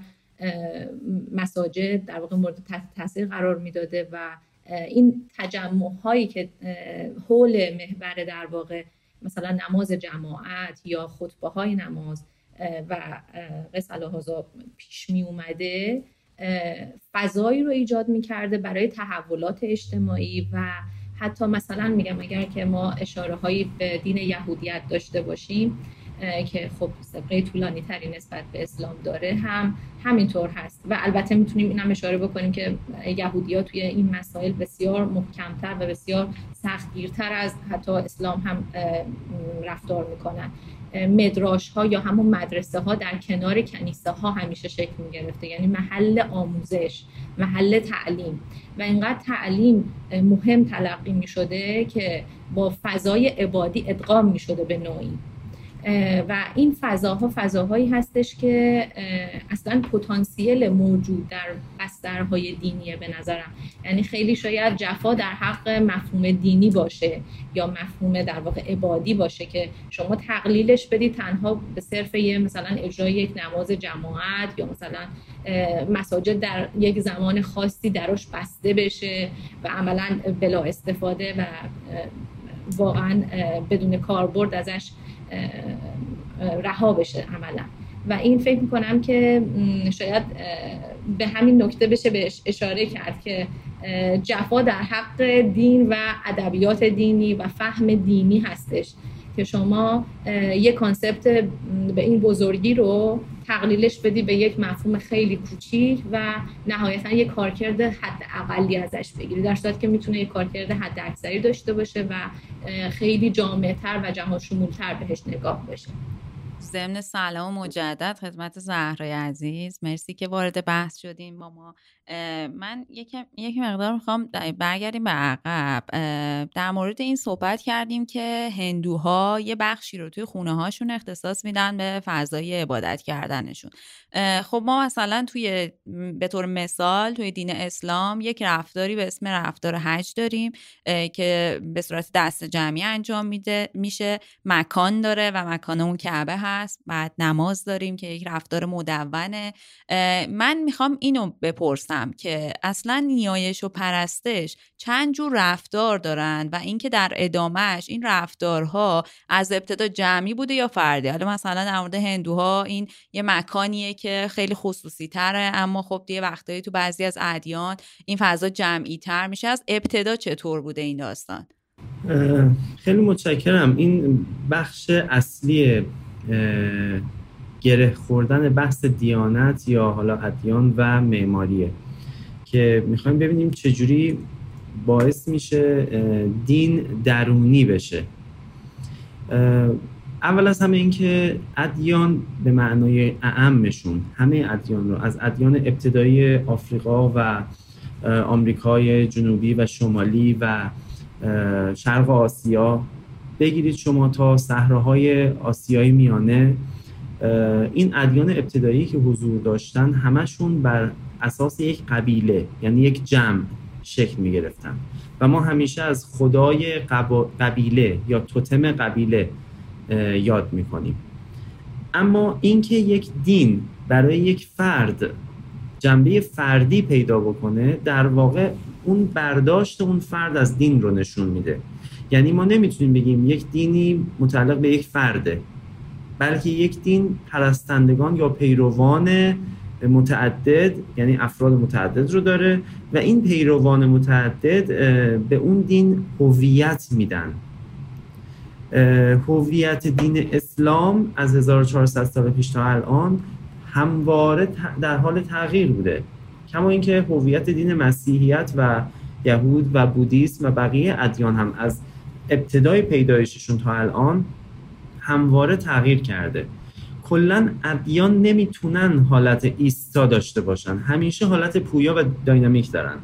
S4: مساجد در واقع مورد تاثیر قرار می‌داده و این تجمع هایی که حول محور در واقع مثلا نماز جماعت یا خطبه های نماز و قصه پیش می اومده فضایی رو ایجاد می‌کرده برای تحولات اجتماعی و حتی مثلا میگم اگر که ما اشاره هایی به دین یهودیت داشته باشیم که خب سبقه طولانی تری نسبت به اسلام داره هم همینطور هست. و البته می‌تونیم اینم اشاره بکنیم که یهودی ها توی این مسائل بسیار محکمتر و بسیار سختگیرتر از حتی اسلام هم رفتار می‌کنن. مدراش ها یا همون مدرسه ها در کنار کنیسه ها همیشه شکل می گرفته یعنی محل آموزش محل تعلیم. و اینقدر تعلیم مهم تلقی می شده که با فضای عبادی ادغام می شده به نوعی. و این فضاها فضاهایی هستش که اصلا پتانسیل موجود در بسترهای دینیه به نظرم. یعنی خیلی شاید جفا در حق مفهوم دینی باشه یا مفهوم در واقع عبادی باشه که شما تقلیلش بدید تنها به صرف یه مثلا اجرای یک نماز جماعت یا مثلا مساجد در یک زمان خاصی دراش بسته بشه و عملا بلا استفاده و واقعا بدون کاربرد ازش رها بشه عملا. و این فکر می‌کنم که شاید به همین نکته بشه بهش اشاره کرد که جفا در حق دین و ادبیات دینی و فهم دینی هستش. که شما یک کانسپت به این بزرگی رو تقلیلش بدی به یک مفهوم خیلی کوچیک و نهایتا یک کارکرد حد اقلی ازش بگیری. در صورت که می‌تونه یک کارکرد حد اکثری داشته باشه و خیلی جامعتر و جهان شمولتر بهش نگاه بشه.
S2: ضمن سلام مجدد خدمت زهرای عزیز. مرسی که وارد بحث شدیم با ما. من یک مقدار می‌خوام برگردیم به عقب. در مورد این صحبت کردیم که هندوها یه بخشی رو توی خونه هاشون اختصاص میدن به فضای عبادت کردنشون. خب ما مثلا توی به طور مثال توی دین اسلام یک رفتاری به اسم رفتار حج داریم که به صورت دست جمعی انجام میده میشه. مکان داره و مکان اون کعبه هست. بعد نماز داریم که یک رفتار مدونه من می‌خوام اینو بپرسم. که اصلا نیایش و پرستش چند جور رفتار دارن و اینکه در ادامهش این رفتارها از ابتدا جمعی بوده یا فردی. حالا مثلا در مورد هندوها این یه مکانیه که خیلی خصوصی تره اما خب دیگه وقتایی تو بعضی از ادیان این فضا جمعی تر میشه. از ابتدا چطور بوده این داستان؟
S3: خیلی متشکرم. این بخش اصلی گره خوردن بحث دیانت یا حالا ادیان و معماریه. که می‌خوایم ببینیم چجوری باعث میشه دین درونی بشه. اول از همه اینکه ادیان به معنای اعمشون همه ادیان رو از ادیان ابتدایی آفریقا و آمریکای جنوبی و شمالی و شرق آسیا بگیرید شما تا صحراهای آسیای میانه. این ادیان ابتدایی که حضور داشتن همشون بر اساس یک قبیله یعنی یک جمع شکل می گرفتن و ما همیشه از خدای قبیله یا توتم قبیله یاد می کنیم اما اینکه یک دین برای یک فرد جنبه فردی پیدا بکنه در واقع اون برداشت اون فرد از دین رو نشون میده. یعنی ما نمی‌تونیم بگیم یک دینی متعلق به یک فرده بلکه یک دین پرستندگان یا پیروان متعدد یعنی افراد متعدد رو داره و این پیروان متعدد به اون دین هویت میدن. هویت دین اسلام از 1400 سال پیش تا الان همواره در حال تغییر بوده. کما اینکه هویت دین مسیحیت و یهود و بودیسم و بقیه ادیان هم از ابتدای پیدایششون تا الان همواره تغییر کرده. کلا ادیان نمی‌تونن حالت ایستا داشته باشن. همیشه حالت پویا و داینامیک دارن.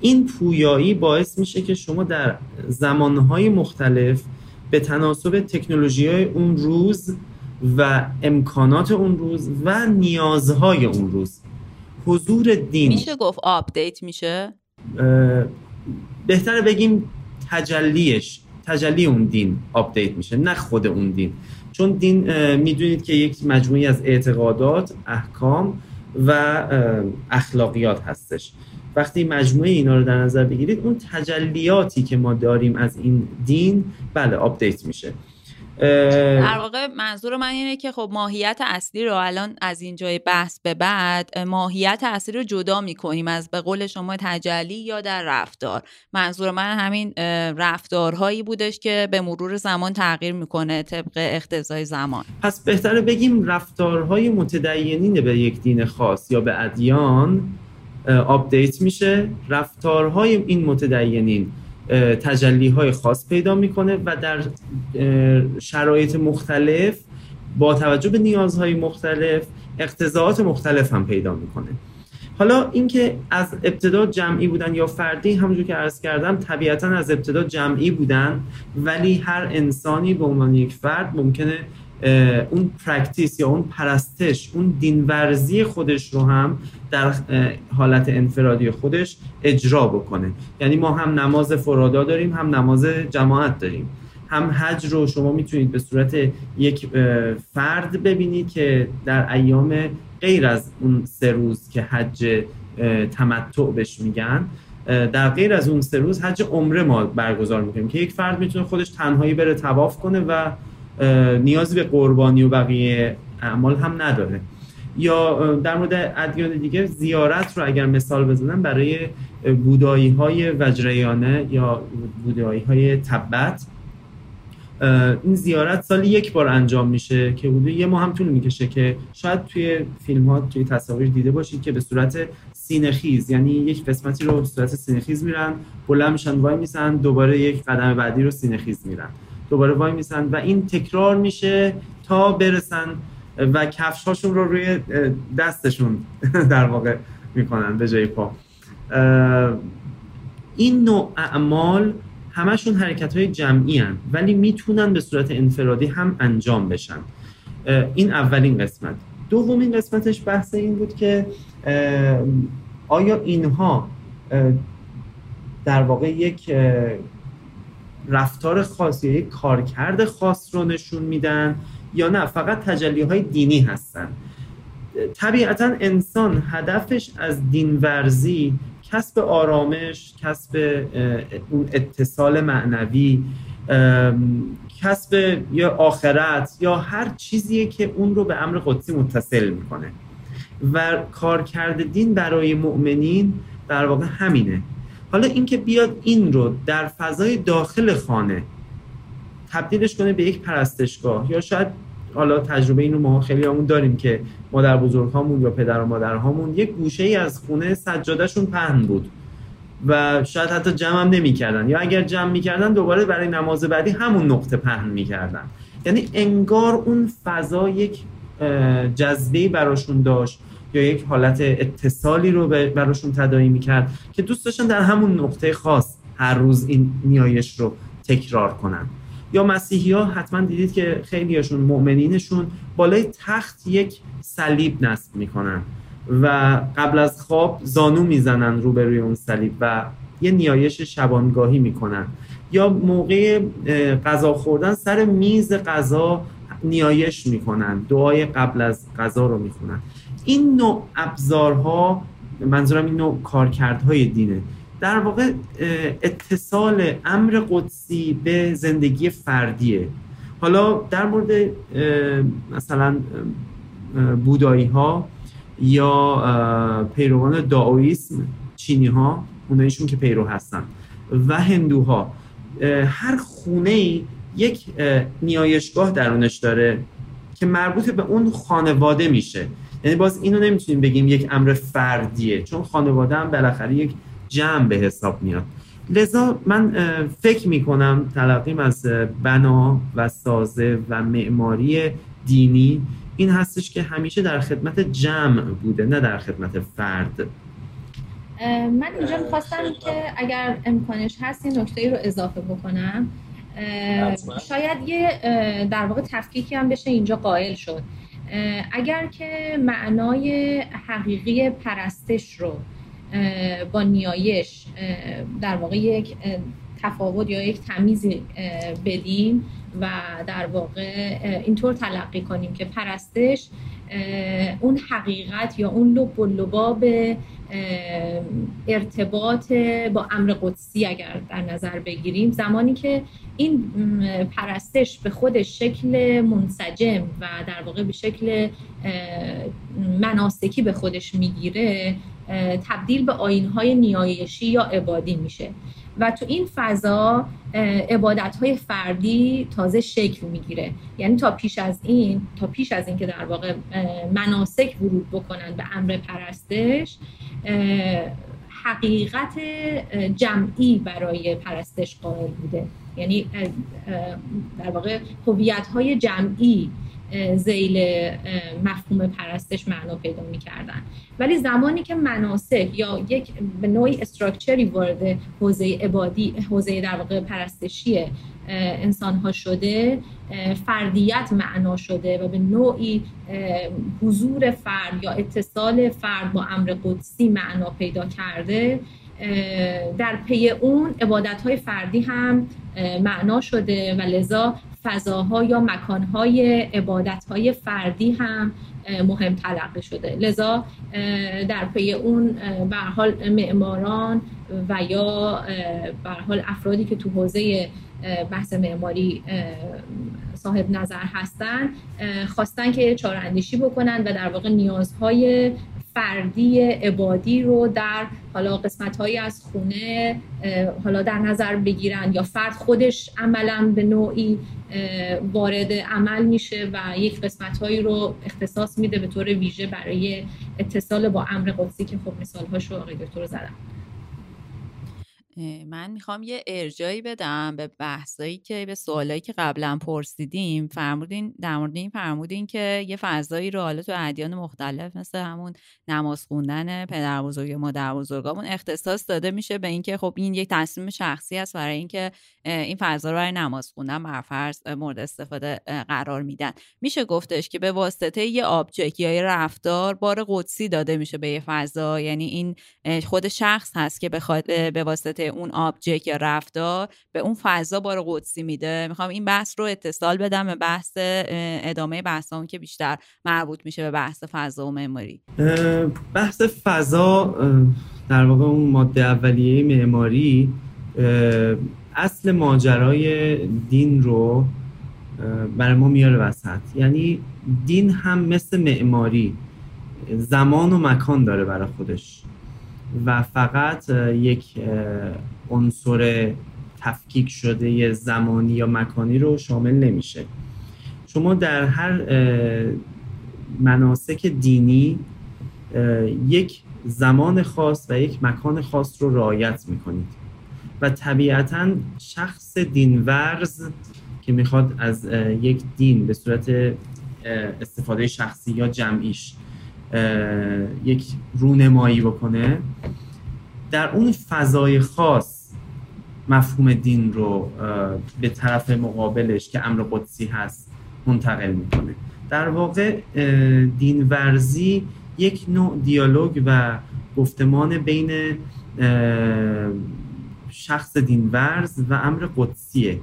S3: این پویایی باعث میشه که شما در زمانهای مختلف به تناسب تکنولوژی های اون روز و امکانات اون روز و نیازهای اون روز. حضور دین.
S2: میشه گفت update میشه؟
S3: بهتره بگیم تجلیش تجلی اون دین update میشه نه خود اون دین. چون دین می‌دونید که یک مجموعه‌ای از اعتقادات احکام و اخلاقیات هستش. وقتی مجموعه اینا رو در نظر بگیرید اون تجلیاتی که ما داریم از این دین بله update میشه.
S2: در واقع منظور من اینه که خب ماهیت اصلی رو الان از اینجای بحث به بعد ماهیت اصلی رو جدا می‌کنیم از به قول شما تجلی یا در رفتار. منظور من همین رفتارهایی بودش که به مرور زمان تغییر می‌کنه طبق اقتضای زمان.
S3: پس بهتره بگیم رفتارهای متدینین به یک دین خاص یا به ادیان update میشه. رفتارهای این متدینین تجلی های خاص پیدا می‌کنه و در شرایط مختلف با توجه به نیازهای مختلف اقتضائات مختلف هم پیدا می‌کنه. حالا اینکه از ابتدا جمعی بودن یا فردی همونجور که عرض کردم طبیعتا از ابتدا جمعی بودن ولی هر انسانی به عنوان یک فرد ممکنه اون practice یا اون پرستش اون دینورزی خودش رو هم در حالت انفرادی خودش اجرا بکنه. یعنی ما هم نماز فرادا داریم هم نماز جماعت داریم. هم حج رو شما می‌تونید به صورت یک فرد ببینید که در ایام غیر از اون سه روز که حج تمتع بهش میگن در غیر از اون سه روز حج عمره ما برگزار می‌کنیم که یک فرد می‌تونه خودش تنهایی بره تواف کنه و نیازی به قربانی و بقیه اعمال هم نداره. یا در مورد ادیان دیگه زیارت رو اگر مثال بزنم برای بودایی های وجریانه یا بودایی های تبت این زیارت سالی یک بار انجام میشه که حدود یه ماه هم طول می‌کشه که شاید توی فیلم ها توی تصاویر دیده باشید که به صورت سینه‌خیز یعنی یک قسمتی رو به صورت سینه‌خیز میرن بلند میشن وایمیسن دوباره یک قدم بعدی رو سینه‌خیز میرن. دوباره وای میسن و این تکرار میشه تا برسن و کفش هاشون رو روی دستشون در واقع می‌کنن به جای پا. این نوع اعمال همشون حرکت های جمعی هن ولی می‌تونن به صورت انفرادی هم انجام بشن. این اولین قسمت. دومین قسمتش بحث این بود که آیا اینها در واقع یک رفتار خاص یا یک کارکرد خاص رو نشون میدن یا نه فقط تجلی های دینی هستن. طبیعتا انسان هدفش از دین ورزی کسب آرامش کسب اون اتصال معنوی کسب یا آخرت یا هر چیزیه که اون رو به امر قدسی متصل می‌کنه. و کارکرد دین برای مؤمنین در واقع همینه. حالا اینکه بیاد این رو در فضای داخل خانه تبدیلش کنه به یک پرستشگاه یا شاید حالا تجربه اینو ما خیلی همون داریم که مادر بزرگ هامون یا پدر و مادر هامون یک گوشه ای از خونه سجادهشون پهن بود و شاید حتی جمع هم نمی کردن. یا اگر جمع می‌کردن دوباره برای نماز بعدی همون نقطه پهن می‌کردن یعنی انگار اون فضا یک جذبه براشون داشت یا یک حالت اتصالی رو براشون تدایی می‌کرد که دوست داشتن در همون نقطه خاص هر روز این نیایش رو تکرار کنن. یا مسیحی ها حتما دیدید که خیلیشون مؤمنینشون بالای تخت یک صلیب نصب می‌کنن و قبل از خواب زانو می‌زنن روبروی اون صلیب و یه نیایش شبانگاهی می‌کنن. یا موقع غذا خوردن سر میز غذا نیایش می‌کنن. دعای قبل از غذا رو می‌خونن. این نوع ابزارها منظورم این نوع کارکردهای دینه. در واقع اتصال امر قدسی به زندگی فردیه. حالا در مورد مثلا بودایی ها یا پیروان داویسم چینی ها اونایشون که پیرو هستن و هندوها هر خونه یک نیایشگاه درونش داره که مربوط به اون خانواده میشه. یعنی باز اینو نمی‌تونیم بگیم یک امر فردیه چون خانواده هم بالاخره یک جمع به حساب میاد. لذا من فکر می‌کنم تلقیم از بنا و سازه و معماری دینی این هستش که همیشه در خدمت جمع بوده نه در خدمت فرد.
S4: من اینجا می‌خواستم که اگر امکانش هست این نکته رو اضافه بکنم. شاید یه در واقع تفکیکی هم بشه اینجا قائل شد. اگر که معنای حقیقی پرستش رو با نیایش در واقع یک تفاوت یا یک تمیزی بدیم و در واقع اینطور تلقی کنیم که پرستش اون حقیقت یا اون لب و لباب ارتباط با امر قدسی اگر در نظر بگیریم. زمانی که این پرستش به خودش شکل منسجم و در واقع به شکل مناسکی به خودش می‌گیره تبدیل به آینهای نیایشی یا عبادی میشه. و تو این فضا عبادت های فردی تازه شکل می‌گیره. یعنی تا پیش از این تا پیش از این که در واقع مناسک ورود بکنن به امر پرستش حقیقت جمعی برای پرستش قائل بوده. یعنی در واقع هویت های جمعی زیل مفهوم پرستش معنا پیدا می‌کردن. ولی زمانی که مناسک یا یک به نوعی استراکچری وارد حوزه عبادی حوزه در واقع پرستشی انسان ها شده فردیت معنا شده و به نوعی حضور فرد یا اتصال فرد با امر قدسی معنا پیدا کرده در پی اون عبادت های فردی هم معنا شده و لذا فضاها یا مکانهای عبادتهای فردی هم مهم تلقی شده. لذا در پی اون به حال معماران و یا به حال افرادی که تو حوزه بحث معماری صاحب نظر هستن خواستن که چهار اندیشی بکنن و در واقع نیازهای فردی عبادی رو در حالا قسمت هایی از خونه حالا در نظر بگیرن یا فرد خودش عملا به نوعی وارد عمل میشه و یک قسمت هایی رو اختصاص میده به طور ویژه برای اتصال با امر قدسی که خب مثال هاشو آقای دکتر زدم.
S2: من می‌خوام یه ارجایی بدم به بحثایی که به سوالایی که قبلا پرسیدیم. فرمودین در مورد این فرمودین که یه فضایی رو حالا تو ادیان مختلف مثل همون نماز خوندن پدر بزرگ مادر بزرگامون اختصاص داده میشه به اینکه خب این یک تصمیم شخصی است برای اینکه این فضا رو برای نماز خوندن بر فرض مورد استفاده قرار میدن. میشه گفتش که به واسطه یه object یا یه رفتار بار قدسی داده میشه به یه فضا. یعنی این خود شخص هست که بخواد به واسطه اون object یا رفتار به اون فضا بار قدسی میده. می‌خوام این بحث رو اتصال بدم به بحث ادامه بحث اون که بیشتر مربوط میشه به بحث فضا و معماری.
S3: بحث فضا در واقع اون ماده اولیه معماری اصل ماجرای دین رو برای ما میاره وسط. یعنی دین هم مثل معماری زمان و مکان داره برای خودش. و فقط یک عنصر تفکیک شده زمانی یا مکانی رو شامل نمیشه. شما در هر مناسک دینی یک زمان خاص و یک مکان خاص رو رعایت می‌کنید. و طبیعتا شخص دینورز که می‌خواد از یک دین به صورت استفاده شخصی یا جمعیش یک رونمایی بکنه. در اون فضای خاص مفهوم دین رو به طرف مقابلش که امر قدسی هست منتقل می‌کنه. در واقع دین ورزی یک نوع دیالوگ و گفتمان بین شخص دینورز و امر قدسیه.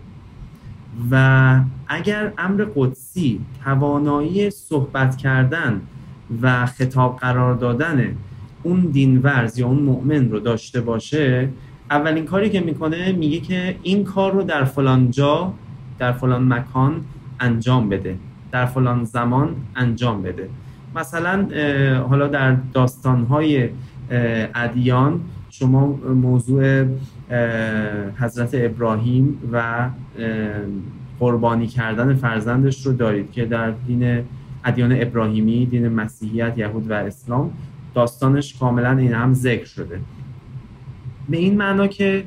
S3: و اگر امر قدسی توانایی صحبت کردن و خطاب قرار دادن اون دینورز یا اون مؤمن رو داشته باشه اولین کاری که می‌کنه میگه که این کار رو در فلان جا در فلان مکان انجام بده در فلان زمان انجام بده. مثلا حالا در داستانهای ادیان شما موضوع حضرت ابراهیم و قربانی کردن فرزندش رو دارید که در دین ادیان ابراهیمی دین مسیحیت یهود و اسلام. داستانش کاملا این هم ذکر شده. به این معنا که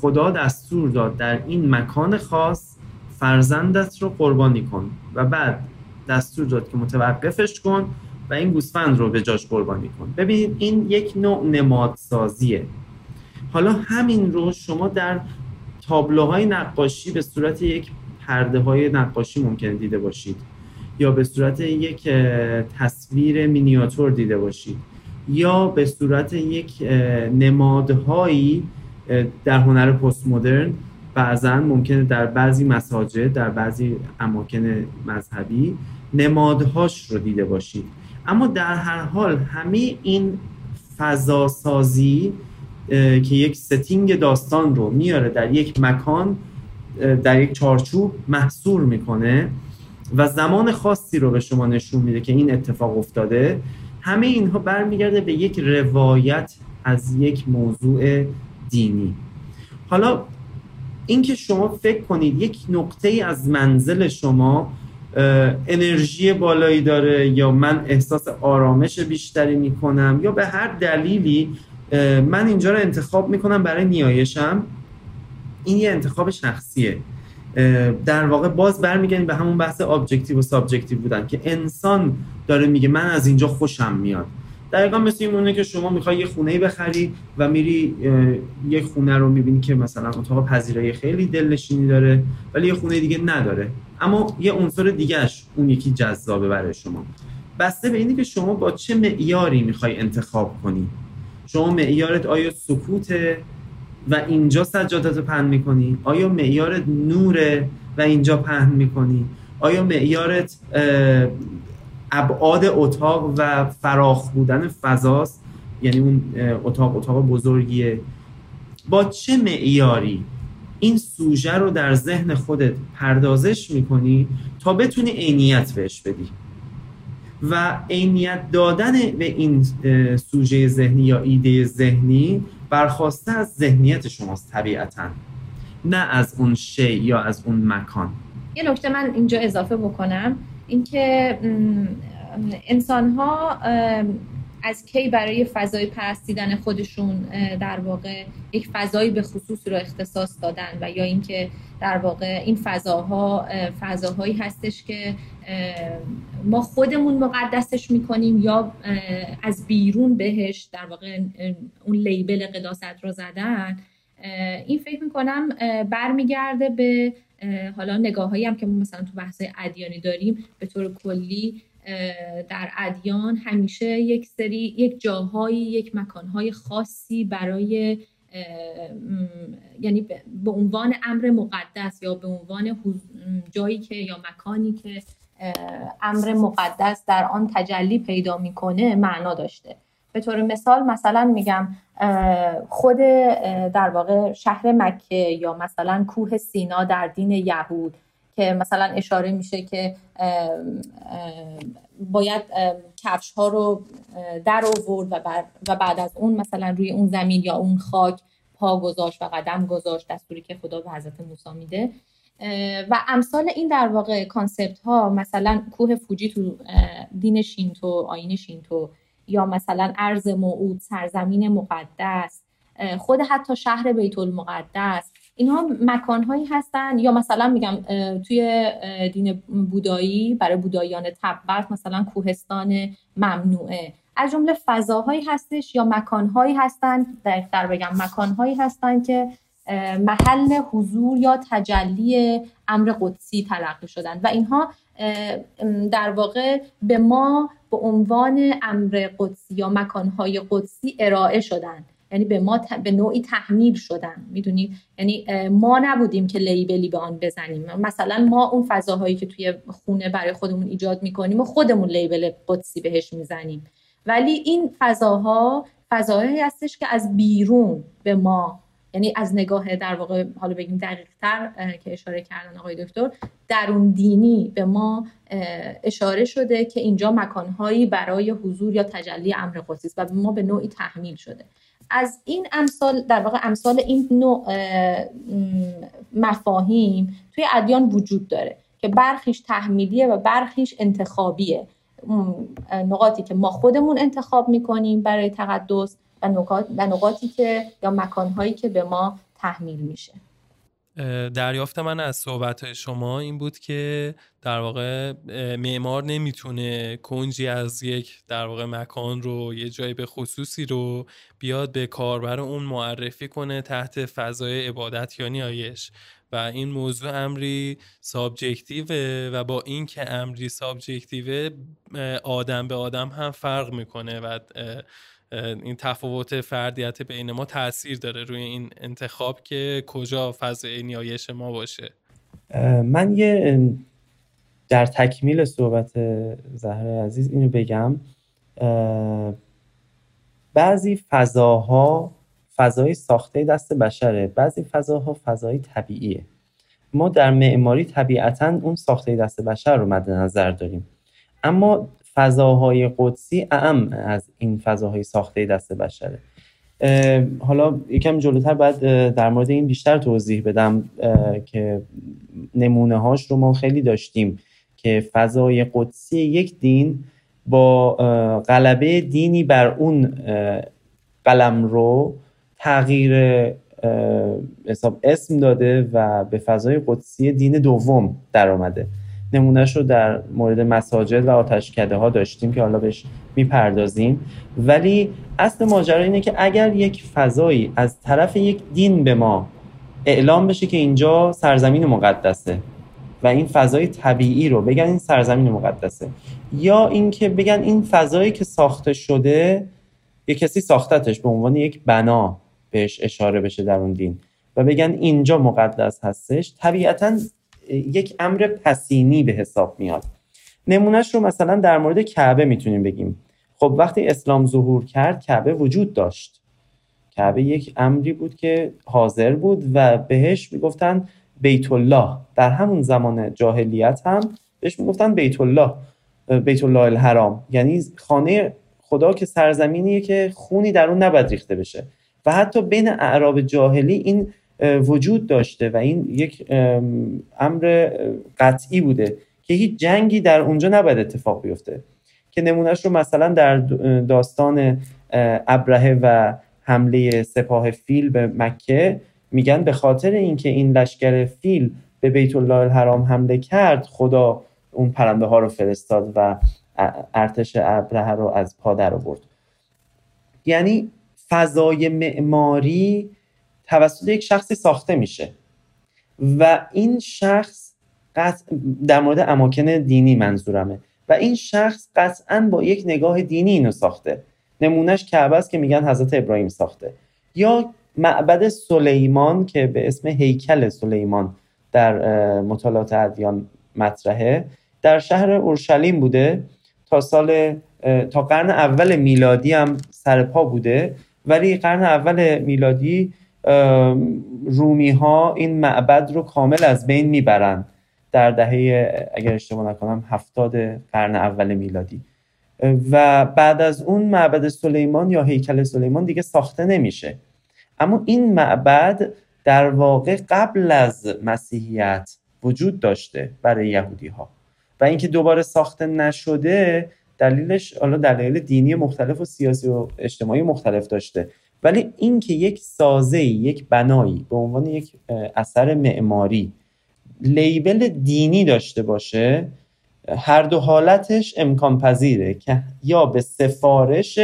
S3: خدا دستور داد در این مکان خاص فرزندت رو قربانی کن و بعد دستور داد که متوقفش کن و این گوسفند رو به جاش قربانی کن. ببینید این یک نوع نمادسازیه. حالا همین رو شما در تابلوهای نقاشی به صورت یک پرده های نقاشی ممکن دیده باشید. یا به صورت یک تصویر مینیاتور دیده باشید یا به صورت یک نمادهایی در هنر پست مدرن بعضا ممکنه در بعضی مساجد در بعضی اماکن مذهبی نمادهاش رو دیده باشید اما در هر حال همه این فضا سازی که یک ستینگ داستان رو میاره در یک مکان در یک چارچوب محصور می‌کنه. و زمان خاصی رو به شما نشون میده که این اتفاق افتاده. همه اینها برمیگرده به یک روایت از یک موضوع دینی. حالا اینکه شما فکر کنید یک نقطه از منزل شما انرژی بالایی داره یا من احساس آرامش بیشتری می‌کنم یا به هر دلیلی من اینجا رو انتخاب می‌کنم برای نیایشم این یه انتخاب شخصیه. در واقع باز برمیگردیم به همون بحث objective و subjective بودن که انسان داره میگه من از اینجا خوشم میاد. دقیقا مثل این که شما می‌خوای یه خونه بخری و میری یه خونه رو می‌بینی که مثلا اتاق پذیرایی خیلی دلنشینی داره ولی یه خونه دیگه نداره. اما یه عنصر دیگهش اون یکی جذابه برای شما. بسته به اینی که شما با چه معیاری می‌خوای انتخاب کنی؟ شما معیارت آیا سکوته؟ و اینجا سجادت رو پهن می‌کنی؟ آیا معیارت نوره و اینجا پهن می‌کنی؟ آیا معیارت ابعاد اتاق و فراخ بودن فضاست؟ یعنی اون اتاق اتاق بزرگیه. با چه معیاری این سوژه رو در ذهن خودت پردازش می‌کنی تا بتونی عینیت بهش بدی؟ و عینیت دادن به این سوژه ذهنی یا ایده ذهنی برخواسته از ذهنیت شماست طبیعتا. نه از اون شی یا از اون مکان.
S4: یه نکته من اینجا اضافه بکنم. اینکه انسان ها از کی برای فضای پرستیدن خودشون در واقع یک فضایی به خصوص رو اختصاص دادن و یا اینکه در واقع این فضاها فضاهایی هستش که ما خودمون مقدسش می‌کنیم یا از بیرون بهش در واقع اون لیبل قداست رو زدن این فکر می‌کنم برمیگرده به حالا نگاه هم که ما مثلا تو بحث ادیانی داریم به طور کلی در ادیان همیشه یک سری یک جاهایی یک مکانهای خاصی برای یعنی به عنوان امر مقدس یا به عنوان جایی که یا مکانی که امر مقدس در آن تجلی پیدا می‌کنه معنا داشته. به طور مثال مثلا میگم خود در واقع شهر مکه یا مثلا کوه سینا در دین یهود که مثلا اشاره میشه که باید کفش ها رو در آورد و, بعد از اون مثلا روی اون زمین یا اون خاک پا گذاشت و قدم گذاشت دستوری که خدا به حضرت موسی میده. و امثال این در واقع کانسپت ها مثلا کوه فوجی تو دین شینتو آین شینتو یا مثلا ارز موعود سرزمین مقدس خود حتی شهر بیت المقدس اینها مکانهایی هستن یا مثلا میگم توی دین بودایی برای بوداییان تبت مثلا کوهستان ممنوعه. از جمله فضاهایی هستش یا مکانهایی هستن در بگم مکانهایی هستن که محل حضور یا تجلی امر قدسی تلقی شدن. و اینها در واقع به ما به عنوان امر قدسی یا مکانهای قدسی ارائه شدن. یعنی به ما به نوعی تحمیل شدن می‌دونید یعنی ما نبودیم که لیبلی به آن بزنیم. مثلا ما اون فضاهایی که توی خونه برای خودمون ایجاد می‌کنیم و خودمون لیبل قدسی بهش می‌زنیم. ولی این فضاها فضاهایی هستش که از بیرون به ما یعنی از نگاه در واقع حالا بگیم دقیق تر که اشاره کردن آقای دکتر درون دینی به ما اشاره شده که اینجا مکانهایی برای حضور یا تجلی امر قدسی است و ما به نوعی تحمیل شده. از این امثال در واقع امثال این نوع مفاهیم توی ادیان وجود داره که برخیش تحمیلیه و برخیش انتخابیه. نقاطی که ما خودمون انتخاب می‌کنیم برای تقدس و, نقاطی که یا مکانهایی که به ما تحمیل میشه.
S1: دریافت من از صحبت شما این بود که در واقع معمار نمی‌تونه کنجی از یک در واقع مکان رو یه جای به خصوصی رو بیاد به کاربر اون معرفی کنه تحت فضای عبادت یا نیایش. و این موضوع امری سابجکتیوه و با این که امری سابجکتیوه آدم به آدم هم فرق می‌کنه و این تفاوت فردیت بین ما تاثیر داره روی این انتخاب که کجا فضای نیایش ما باشه.
S3: من یه در تکمیل صحبت زهر عزیز اینو بگم. بعضی فضاها فضای ساخته دست بشره بعضی فضاها فضای طبیعیه. ما در معماری طبیعتا اون ساخته دست بشر رو مد نظر داریم. اما فضاهای قدسی اعم از این فضاهای ساخته دست بشره. حالا یکم جلوتر بعد در مورد این بیشتر توضیح بدم که نمونه هاش رو ما خیلی داشتیم که فضای قدسی یک دین با غلبه دینی بر اون قلم رو تغییر حساب اسم داده و به فضای قدسی دین دوم در آمده نمونهش رو در مورد مساجد و آتشکده ها داشتیم که حالا بهش می‌پردازیم. ولی اصل ماجرا اینه که اگر یک فضایی از طرف یک دین به ما اعلام بشه که اینجا سرزمین مقدسه و این فضای طبیعی رو بگن این سرزمین مقدسه یا اینکه بگن این فضایی که ساخته شده یک کسی ساختتش به عنوان یک بنا بهش اشاره بشه در اون دین و بگن اینجا مقدس هستش طبیعتا یک امر پسینی به حساب میاد. نمونهش رو مثلا در مورد کعبه می‌تونیم بگیم. خب وقتی اسلام ظهور کرد کعبه وجود داشت. کعبه یک امری بود که حاضر بود و بهش می‌گفتن بیت الله در همون زمان جاهلیت هم بهش می‌گفتن بیت الله بیت الله الحرام. یعنی خانه خدا که سرزمینیه که خونی در اون نباید ریخته بشه. و حتی بین اعراب جاهلی این وجود داشته و این یک امر قطعی بوده که هیچ جنگی در اونجا نباید اتفاق بیفته. که نمونهش رو مثلا در داستان ابرهه و حمله سپاه فیل به مکه میگن به خاطر اینکه این لشکر فیل به بیت الله الحرام حمله کرد خدا اون پرنده ها رو فرستاد و ارتش ابرهه رو از پا در آورد. یعنی فضای معماری توسط یک شخصی ساخته میشه. و این شخص در مورد اماکن دینی منظورمه. و این شخص قطعا با یک نگاه دینی اینو ساخته. نمونهش کعبه است که میگن حضرت ابراهیم ساخته. یا معبد سلیمان که به اسم هیکل سلیمان در مطالعات ادیان مطرحه در شهر اورشلیم بوده. تا سال تا قرن اول میلادی هم سرپا بوده. ولی قرن اول میلادی رومی ها این معبد رو کامل از بین می‌برند در دهه اگر اشتباه نکنم هفتاد قرن اول میلادی. و بعد از اون معبد سلیمان یا هیکل سلیمان دیگه ساخته نمیشه. اما این معبد در واقع قبل از مسیحیت وجود داشته برای یهودی ها و اینکه دوباره ساخته نشده دلیلش حالا دلایل دینی مختلف و سیاسی و اجتماعی مختلف داشته. ولی اینکه یک سازه یک بنایی به عنوان یک اثر معماری لیبل دینی داشته باشه هر دو حالتش امکان پذیره که یا به سفارش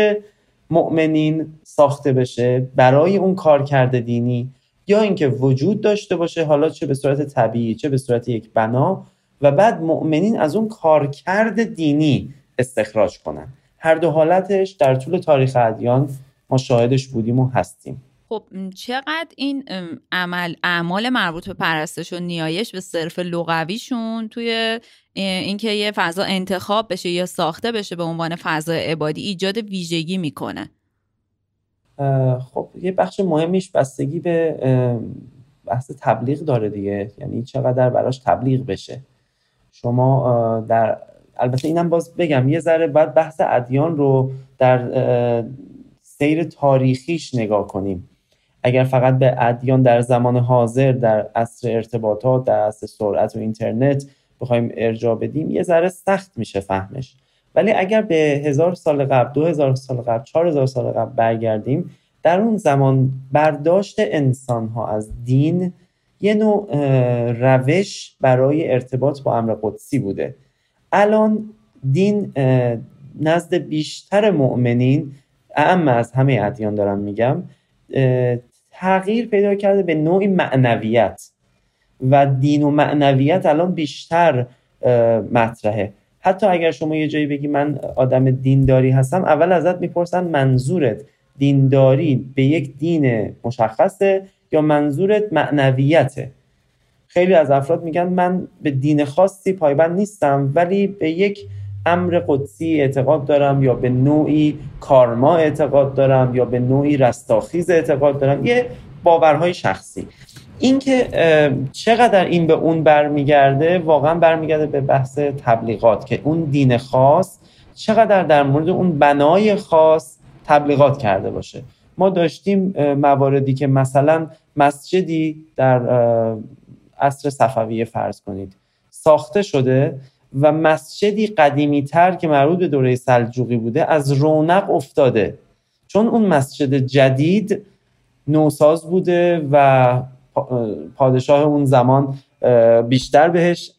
S3: مؤمنین ساخته بشه برای اون کارکرد دینی یا اینکه وجود داشته باشه حالا چه به صورت طبیعی چه به صورت یک بنا و بعد مؤمنین از اون کارکرد دینی استخراج کنن. هر دو حالتش در طول تاریخ ادیان ما شاهدش بودیم و هستیم.
S2: خب چقدر این عمل اعمال مربوط به پرستش و نیایش به صرف لغویشون توی اینکه یه فضا انتخاب بشه یا ساخته بشه به عنوان فضا عبادی ایجاد ویژگی می‌کنه؟
S3: خب یه بخش مهمیش بستگی به بحث تبلیغ داره دیگه. یعنی چقدر براش تبلیغ بشه. شما در البته اینم باز بگم یه ذره باید بحث ادیان رو در سیر تاریخیش نگاه کنیم. اگر فقط به ادیان در زمان حاضر در عصر ارتباطات در عصر سرعت و اینترنت بخوایم ارجاع بدیم یه ذره سخت میشه فهمش. ولی اگر به هزار سال قبل دو هزار سال قبل چهار هزار سال قبل برگردیم در اون زمان برداشت انسان ها از دین یه نوع روش برای ارتباط با امر قدسی بوده. الان دین نزد بیشتر مؤمنین اعم از همه ادیان دارم میگم تغییر پیدا کرده به نوعی معنویت. و دین و معنویت الان بیشتر مطرحه. حتی اگر شما یه جایی بگی من آدم دینداری هستم اول ازت می‌پرسن منظورت دینداری به یک دین مشخصه یا منظورت معنویته؟ خیلی از افراد میگن من به دین خاصی پایبند نیستم ولی به یک امر قدسی اعتقاد دارم یا به نوعی کارما اعتقاد دارم یا به نوعی رستاخیز اعتقاد دارم یه باورهای شخصی. اینکه چقدر این به اون برمیگرده واقعا برمیگرده به بحث تبلیغات که اون دین خاص چقدر در مورد اون بنای خاص تبلیغات کرده باشه. ما داشتیم مواردی که مثلا مسجدی در عصر صفویه فرض کنید ساخته شده و مسجدی قدیمی تر که مربوط به دوره سلجوقی بوده از رونق افتاده. چون اون مسجد جدید نوساز بوده و پادشاه اون زمان بیشتر بهش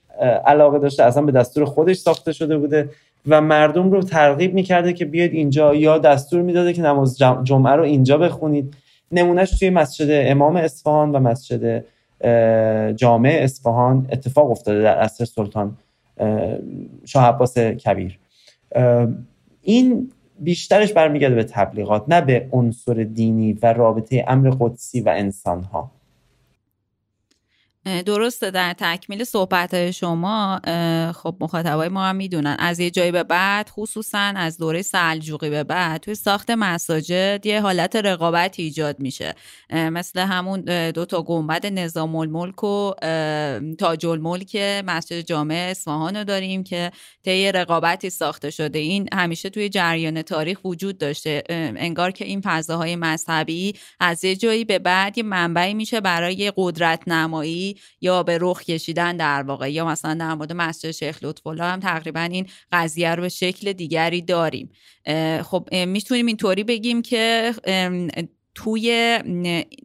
S3: علاقه داشته اصلا به دستور خودش ساخته شده بوده و مردم رو ترغیب می‌کرده که بیاید اینجا یا دستور می‌داده که نماز جمعه رو اینجا بخونید. نمونهش توی مسجد امام اصفهان و مسجد جامع اصفهان اتفاق افتاده در عصر سلطان. شاه عباس کبیر. این بیشترش برمیگرده به تبلیغات نه به عنصر دینی و رابطه امر قدسی و انسانها.
S2: درسته در تکمیل صحبت شما خب مخاطبای ما هم می‌دونن. از یه جایی به بعد خصوصا از دوره سلجوقی به بعد توی ساخت مساجد یه حالت رقابت ایجاد میشه. مثل همون دو تا گنبد نظام الملک و تاج الملک مسجد جامع اصفهان رو داریم که طی رقابتی ساخته شده. این همیشه توی جریان تاریخ وجود داشته. انگار که این فضاهای مذهبی از یه جایی به بعد یه منبعی میشه برای قدرت نمایی یا به رخ کشیدن در واقع یا مثلا در مورد مسجد شیخ لطفالله هم تقریبا این قضیه رو به شکل دیگری داریم. خب می‌تونیم اینطوری بگیم که توی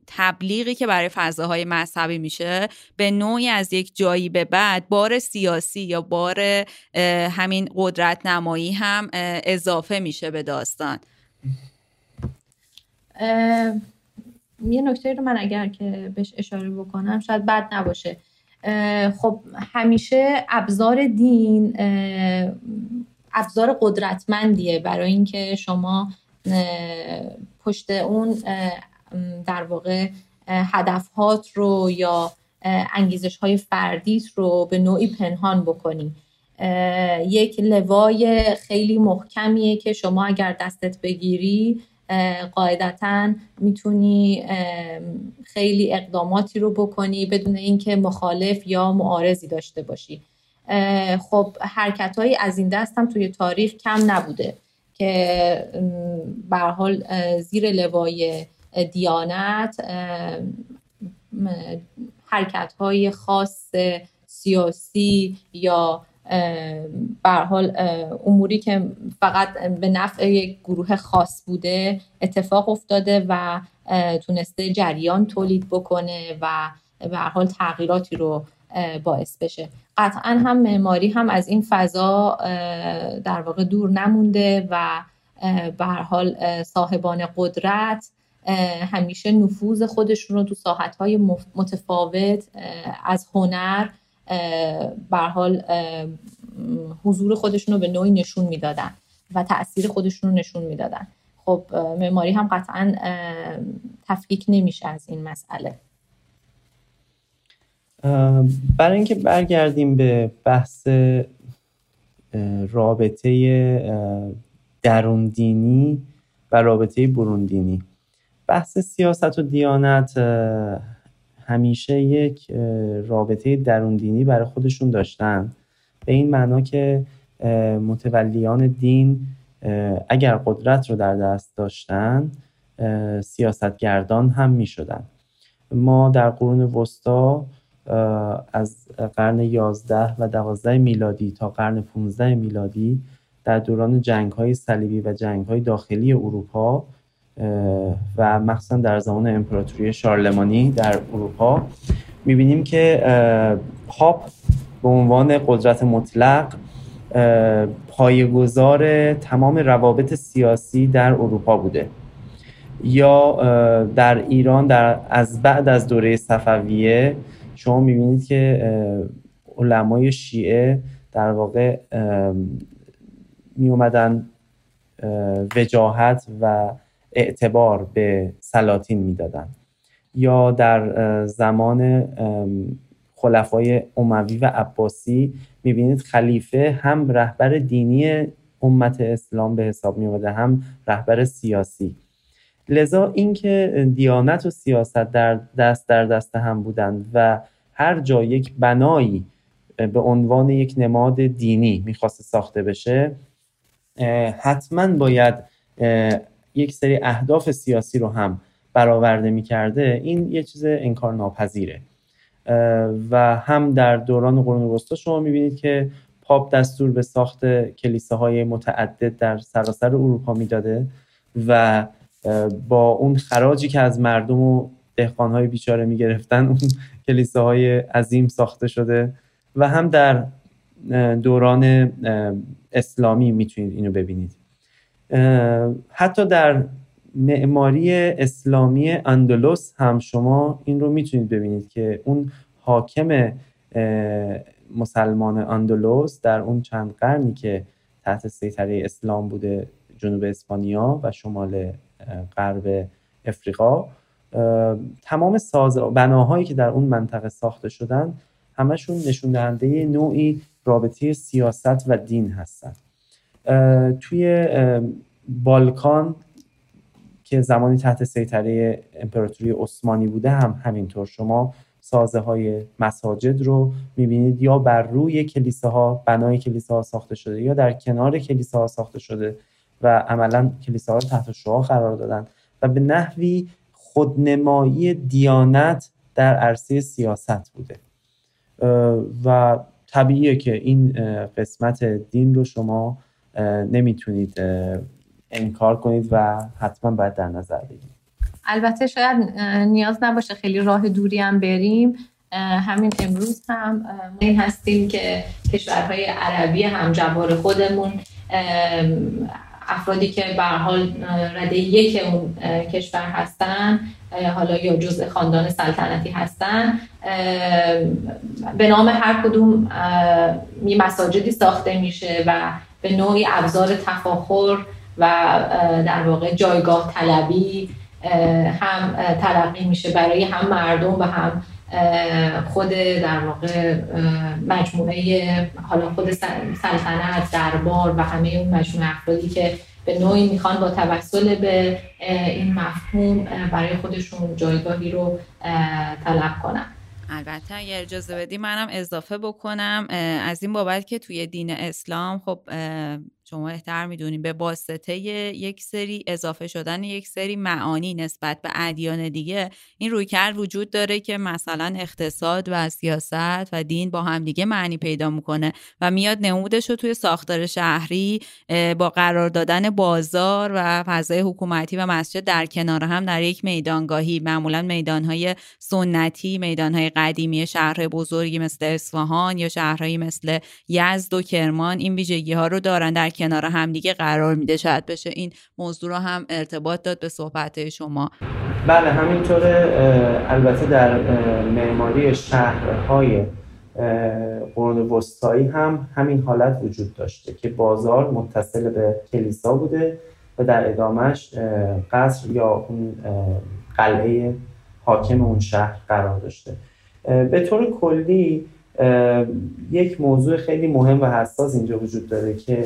S2: تبلیغی که برای فضاهای مذهبی میشه به نوعی از یک جایی به بعد بار سیاسی یا بار همین قدرت نمایی هم اضافه میشه به داستان.
S4: یه نکته رو من اگر که بهش اشاره بکنم شاید بد نباشه. خب همیشه ابزار دین ابزار قدرتمندیه برای اینکه شما پشت اون در واقع هدفهات رو یا انگیزش های فردیت رو به نوعی پنهان بکنی. یک لوای خیلی محکمیه که شما اگر دستت بگیری قاعدتا می‌تونی خیلی اقداماتی رو بکنی بدون اینکه مخالف یا معارضی داشته باشی. خب حرکت از این دست هم توی تاریخ کم نبوده که به حال زیر لوای دیانت حرکت های خاص سیاسی یا به حال اموری که فقط به نفع یک گروه خاص بوده اتفاق افتاده و تونسته جریان تولید بکنه و به حال تغییراتی رو باعث بشه. قطعا هم معماری هم از این فضا در واقع دور نمونده و به هر حال صاحبان قدرت همیشه نفوذ خودشون رو تو ساحتهای متفاوت از هنر بر حال حضور خودشون رو به نوعی نشون می‌دادن و تاثیر خودشون رو نشون می‌دادن. خب معماری هم قطعا تفکیک نمیشه از این مسئله.
S3: برای اینکه برگردیم به بحث رابطه درون دینی و رابطه برون دینی. بحث سیاست و دیانت همیشه یک رابطه درون دینی برای خودشون داشتن به این معنا که متولیان دین اگر قدرت رو در دست داشتن سیاستگردان هم می شدن. ما در قرون وسطا از قرن 11 و 12 میلادی تا قرن 15 میلادی در دوران جنگ های صلیبی و جنگ های داخلی اروپا و مخصوصا در زمان امپراتوری شارلمانی در اروپا می‌بینیم که پاپ به عنوان قدرت مطلق پایگذار تمام روابط سیاسی در اروپا بوده. یا در ایران در از بعد از دوره صفویه شما می‌بینید که علمای شیعه در واقع می اومدن وجاهت و اعتبار به سلاطین می‌دادن. یا در زمان خلفای اموی و عباسی می‌بینید خلیفه هم رهبر دینی امت اسلام به حساب می هم رهبر سیاسی. لذا اینکه دیانت و سیاست در دست در دست هم بودند و هر جا یک بنایی به عنوان یک نماد دینی می‌خواست ساخته بشه حتما باید یک سری اهداف سیاسی رو هم برآورده می‌کرده این یه چیز انکار ناپذیره و هم در دوران قرون وسطا شما می‌بینید که پاپ دستور به ساخت کلیساهای متعدد در سراسر اروپا می‌داده و با اون خراجی که از مردم و دهقانهای بیچاره می‌گرفتن اون کلیساهای عظیم ساخته شده و هم در دوران اسلامی می‌تونید اینو ببینید. حتی در معماری اسلامی اندلس هم شما این رو می‌تونید ببینید که اون حاکم مسلمان اندلس در اون چند قرنی که تحت سیطره اسلام بوده جنوب اسپانیا و شمال غرب افریقا تمام ساز بناهایی که در اون منطقه ساخته شدن همشون نشون دهنده نوعی رابطه سیاست و دین هستن. توی بالکان که زمانی تحت سیطره امپراتوری عثمانی بوده هم همینطور. شما سازه های مساجد رو می‌بینید یا بر روی کلیساها بنای کلیساها ساخته شده یا در کنار کلیساها ساخته شده و عملا کلیساها رو تحت شعا قرار دادن و به نحوی خودنمایی دیانت در عرصه سیاست بوده. و طبیعیه که این قسمت دین رو شما نمی‌تونید انکار کنید و حتما باید در نظر بگیرید.
S4: البته شاید نیاز نباشه خیلی راه دوری هم بریم. همین امروز هم این هستیم که کشورهای عربی هم جوار خودمون افرادی که به حال رده یک اون کشور هستن حالا یا جزء خاندان سلطنتی هستن به نام هر کدوم مساجدی ساخته میشه و به نوعی ابزار تفاخر و در واقع جایگاه طلبی هم تلقی میشه برای هم مردم و هم خود در واقع مجموعه حالا خود سلطنت دربار و همه اون مجموعه افرادی که به نوعی می‌خوان با توسل به این مفهوم برای خودشون جایگاهی رو طلب کنن.
S2: البته اگر اجازه بدی منم اضافه بکنم از این بابت که توی دین اسلام خب شما احتر می‌دونیم. به واسطه یک سری اضافه شدن یک سری معانی نسبت به ادیان دیگه این رویکرد وجود داره که مثلا اقتصاد و سیاست و دین با هم دیگه معنی پیدا می‌کنه و میاد نمودش رو توی ساختار شهری با قرار دادن بازار و فضای حکومتی و مسجد در کنار هم در یک میدانگاهی. معمولا میدانهای سنتی میدانهای قدیمی شهرهای بزرگی مثل اصفهان یا شهرهایی مثل یزد و کرمان این ویژگی ها رو دارن. در کنار همدیگه قرار میده شاید بشه این موضوع رو هم ارتباط داد به صحبت شما.
S3: بله همینطوره البته در معماری شهرهای قرون وسطایی هم همین حالت وجود داشته که بازار متصل به کلیسا بوده و در ادامهش قصر یا اون قلعه حاکم اون شهر قرار داشته. به طور کلی یک موضوع خیلی مهم و حساس اینجا وجود داره که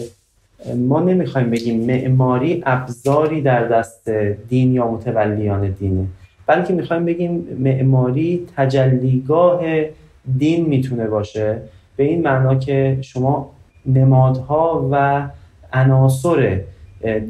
S3: ما نمی‌خوایم بگیم معماری ابزاری در دست دین یا متولیان دینه. بلکه می‌خوایم بگیم معماری تجلیگاه دین می‌تونه باشه. به این معنا که شما نمادها و عناصر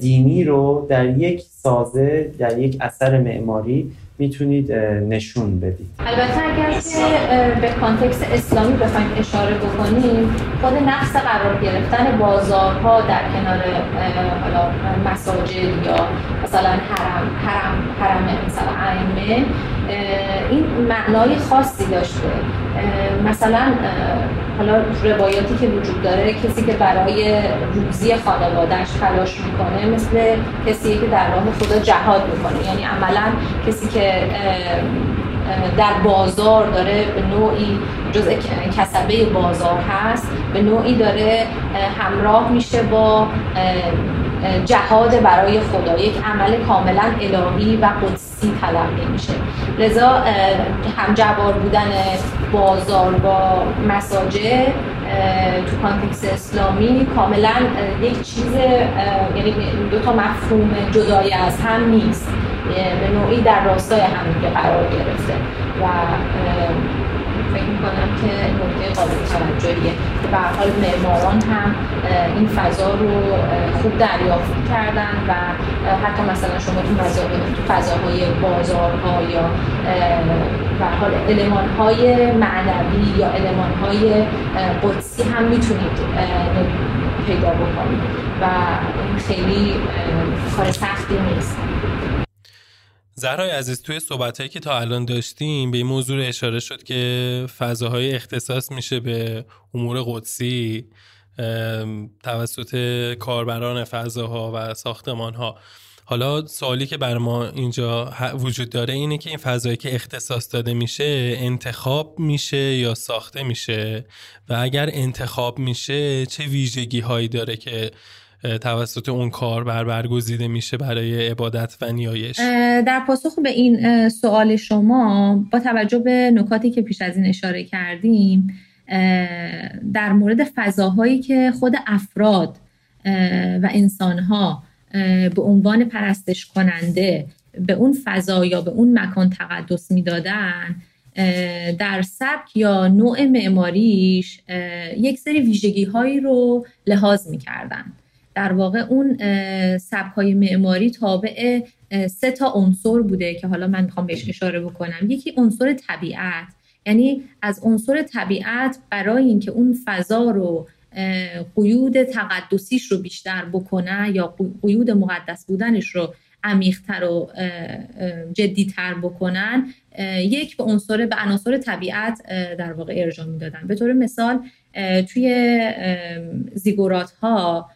S3: دینی رو در یک سازه در یک اثر معماری می‌تونید نشون بدید.
S4: البته اگر که به کانتکست اسلامی بخوایم اشاره بکنیم خود نقص قرار گرفتن بازارها در کنار مساجد یا مثلا حرم حرم حرم مثلا ائمه این معنای خاصی داشته. مثلا حالا روایاتی که وجود داره کسی که برای روزی خانوادهش تلاش می‌کنه مثل کسی که در راه خدا جهاد می‌کنه. یعنی عملا کسی که در بازار داره به نوعی جزء کسبه بازار هست به نوعی داره همراه میشه با جهاد برای خدا. یک عمل کاملا الهی و قدسی تلقی میشه. لذا هم جوار بودن بازار با مساجد تو کانتکس اسلامی کاملا یک چیز یعنی دو تا مفهوم جدای از هم نیست. به نوعی در راستای هم قرار گرفته. و فکر می‌کنم که نکته قابل توجهیه. به حال معماران هم این فضا رو خوب دریافت کردن و حتی مثلا شما تو فضاهای بازارها یا به حال علمان های معنوی یا علمان های قدسی هم می‌تونید پیدا بکنید. و خیلی کار سختی نیست.
S1: زهرای عزیز توی صحبت که تا الان داشتیم به این موضوع اشاره شد که فضاهای اختصاص میشه به امور قدسی توسط کاربران فضاها و ساختمانها. حالا سوالی که بر ما اینجا وجود داره اینه که این فضایی که اختصاص داده میشه انتخاب میشه یا ساخته میشه؟ و اگر انتخاب میشه چه ویژگی هایی داره که توسط اون کار بر برگزیده میشه برای عبادت و نیایش.
S4: در پاسخ به این سوال شما با توجه به نکاتی که پیش از این اشاره کردیم در مورد فضاهایی که خود افراد و انسانها به عنوان پرستش کننده به اون فضا یا به اون مکان تقدس می‌دادن در سبک یا نوع معماریش یک سری ویژگی هایی رو لحاظ می‌کردن. در واقع اون سبک های معماری تابع سه تا عنصر بوده که حالا من می‌خوام بهش اشاره بکنم. یکی عنصر طبیعت. یعنی از عنصر طبیعت برای اینکه اون فضا رو قیود تقدسیش رو بیشتر بکنه یا قیود مقدس بودنش رو عمیقتر و جدیتر بکنن یک به عنصر به عناصر طبیعت در واقع ارجاع می‌دادن. به طور مثال توی زیگورات ها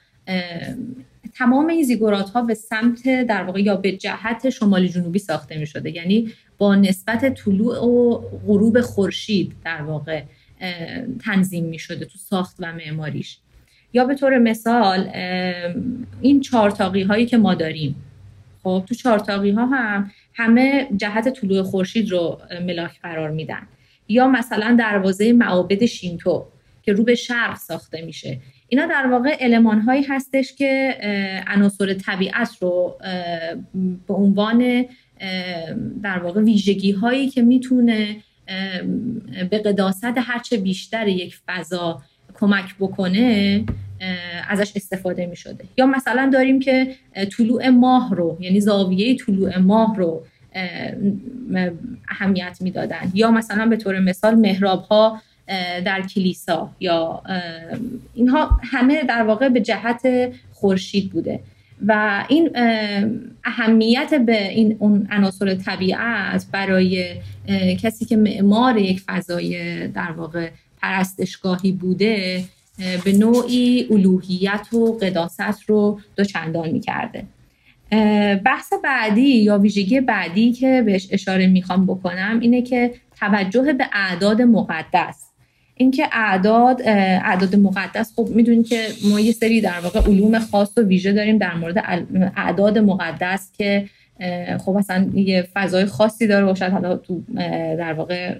S4: تمام این زیگورات ها به سمت در واقع یا به جهت شمالی جنوبی ساخته می شده یعنی با نسبت طلوع و غروب خورشید در واقع تنظیم می شده تو ساخت و معماریش. یا به طور مثال این چارتاقی هایی که ما داریم. خب تو چارتاقی ها هم همه جهت طلوع خورشید رو ملاک قرار میدن. یا مثلا دروازه معابد شینتو که رو به شرق ساخته میشه. اینا در واقع علمان هایی هستش که عناصر طبیعت رو به عنوان در واقع ویژگی هایی که می‌تونه به قداست هرچه بیشتر یک فضا کمک بکنه ازش استفاده می شده یا مثلا داریم که طلوع ماه رو یعنی زاویه طلوع ماه رو اهمیت می‌دادن. یا مثلا به طور مثال محراب ها در کلیسا یا اینها همه در واقع به جهت خورشید بوده. و این اهمیت به این اون عناصر طبیعت برای کسی که معمار یک فضای در واقع پرستشگاهی بوده به نوعی الوهیت و قداست رو دوچندان می‌کرده. بحث بعدی یا ویژگی بعدی که بهش اشاره می‌خوام بکنم اینه که توجه به اعداد مقدس. اینکه اعداد اعداد مقدس خب می‌دونید که ما یه سری در واقع علوم خاص و ویژه داریم در مورد اعداد مقدس که خب اصلا یه فضای خاصی داره و شاید حالا تو در واقع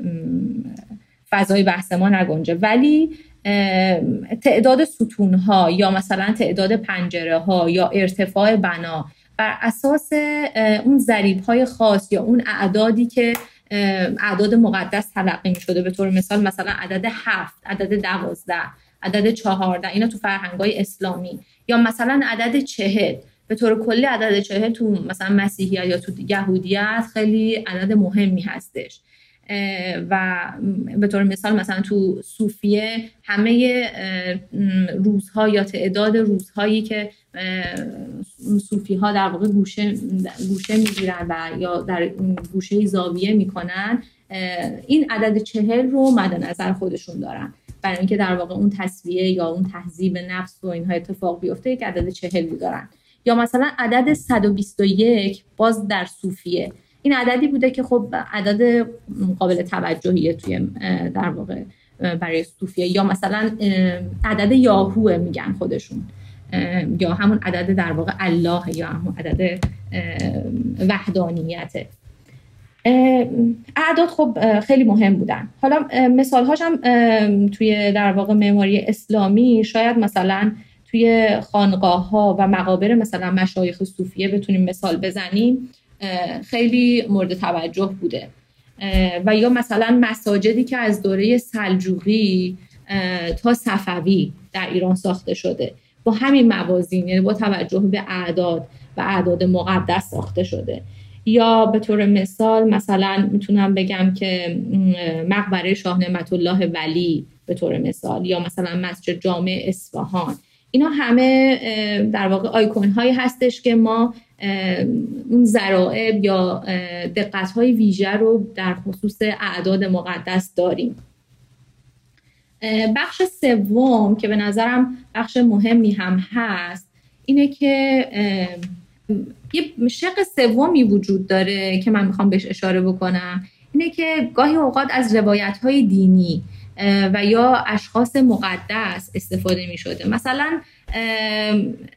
S4: فضای بحث ما نگنجه. ولی تعداد ستون ها یا مثلا تعداد پنجره ها یا ارتفاع بنا بر اساس اون ضریب های خاص یا اون اعدادی که اعداد مقدس تلقی می شده به طور مثال مثلا عدد هفت عدد دوازده عدد چهارده اینا تو فرهنگ های اسلامی. یا مثلا عدد چهل. به طور کلی عدد چهل تو مثلا مسیحیت یا تو یهودیت خیلی عدد مهمی هستش. و به طور مثال مثلا تو صوفیه همه روزها یا تعداد روزهایی که صوفی ها در واقع گوشه, گوشه می‌گیرن و یا در گوشه زاویه می‌کنن این عدد چهل رو مد نظر خودشون دارن. برای اینکه در واقع اون تصویه یا اون تهذیب نفس و اینها اتفاق بیفته یک عدد چهل دارن. یا مثلا عدد 121 باز در صوفیه. این عددی بوده که خب عدد قابل توجهیه توی در واقع برای صوفیه یا مثلا عدد یاهوه میگن خودشون. یا همون عدد در واقع الله یا همون عدد وحدانیته. اعداد خب خیلی مهم بودن. حالا مثال هاشم توی در واقع معماری اسلامی شاید مثلا توی خانقاه ها و مقابر مثلا مشایخ صوفیه بتونیم مثال بزنیم. خیلی مورد توجه بوده. و یا مثلا مساجدی که از دوره سلجوقی تا صفوی در ایران ساخته شده. با همین موازین یعنی با توجه به اعداد و اعداد مقدس ساخته شده. یا به طور مثال مثلا می‌تونم بگم که مقبره شاه نعمت الله ولی به طور مثال یا مثلا مسجد جامع اصفهان. اینا همه در واقع آیکون هایی هستش که ما اون ذرائب یا دقت های ویژه رو در خصوص اعداد مقدس داریم. بخش سوم که به نظرم بخش مهمی هم هست اینه که یه شق سومی وجود داره که من می‌خوام بهش اشاره بکنم. اینه که گاهی اوقات از روایت های دینی و یا اشخاص مقدس استفاده می شده مثلا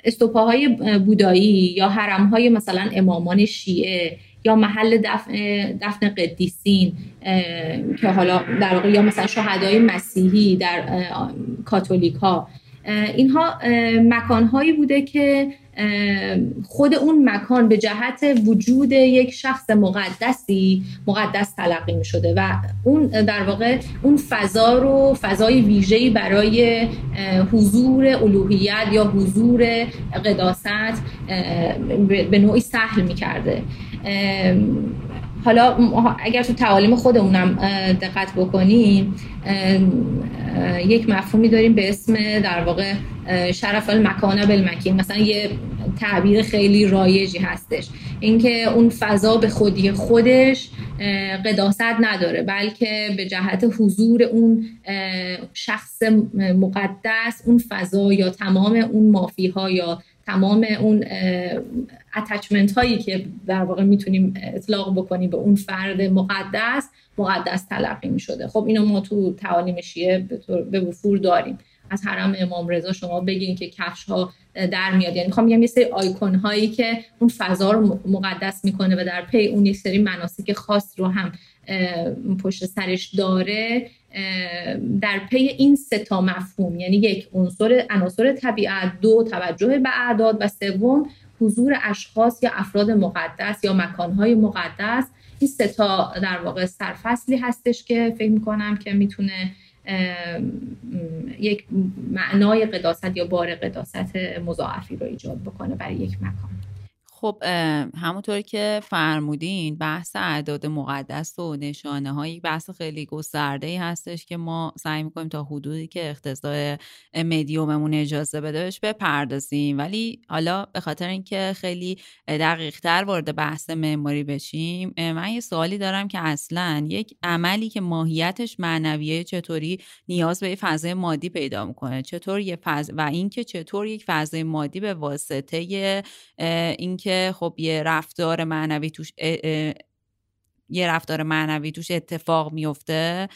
S4: استوپاهای بودایی یا حرمهای مثلا امامان شیعه یا محل دفن, دفن قدیسین که حالا در واقع یا مثلا شهدای مسیحی در کاتولیک ها اینها مکانهایی بوده که خود اون مکان به جهت وجود یک شخص مقدسی مقدس تلقی می شده و اون در واقع اون فضا رو فضای ویژه‌ای برای حضور الوهیت یا حضور قداست به نوعی سهل می کرده حالا اگر تو تعالیم خودمونم دقت بکنیم یک مفهومی داریم به اسم در واقع شرف المکان بالمکین. مثلا یه تعبیر خیلی رایجی هستش. اینکه اون فضا به خودی خودش قداست نداره بلکه به جهت حضور اون شخص مقدس اون فضا یا تمام اون مافی ها یا تمام اون اتچمنت هایی که در واقع می‌تونیم اطلاق بکنیم به اون فرد مقدس مقدس تلقی می شده خب اینو ما تو تعالیم شیعه به وفور داریم. از حرم امام رضا شما بگین که کفش ها در میاد. یعنی می‌خوام بگم یه سری آیکون هایی که اون فضا رو مقدس می‌کنه و در پی اون یک سری مناسک خاص رو هم پشت سرش داره در پی این سه تا مفهوم. یعنی یک عنصر عناصر طبیعت دو توجه به اعداد و سوم حضور اشخاص یا افراد مقدس یا مکانهای مقدس. این سه تا در واقع سرفصلی هستش که فکر می‌کنم که می‌تونه یک معنای قداست یا بار قداست مضاعفی رو ایجاد بکنه برای یک مکان.
S2: خب همونطور که فرمودین بحث اعداد مقدس و نشانه های بحث خیلی گسترده ای هستش که ما سعی می‌کنیم تا حدودی که اختصاص مدیوممون اجازه بده بهش بپردازیم. ولی حالا به خاطر اینکه خیلی دقیق تر وارد بحث معماری بشیم من یه سوالی دارم که اصلا یک عملی که ماهیتش معنویه چطوری نیاز به فضای مادی پیدا می‌کنه؟ چطور یه فض... و اینکه چطور یک فضای مادی به واسطه اینکه خب یه رفتار معنوی توش یه رفتار معنوی توش اتفاق میفته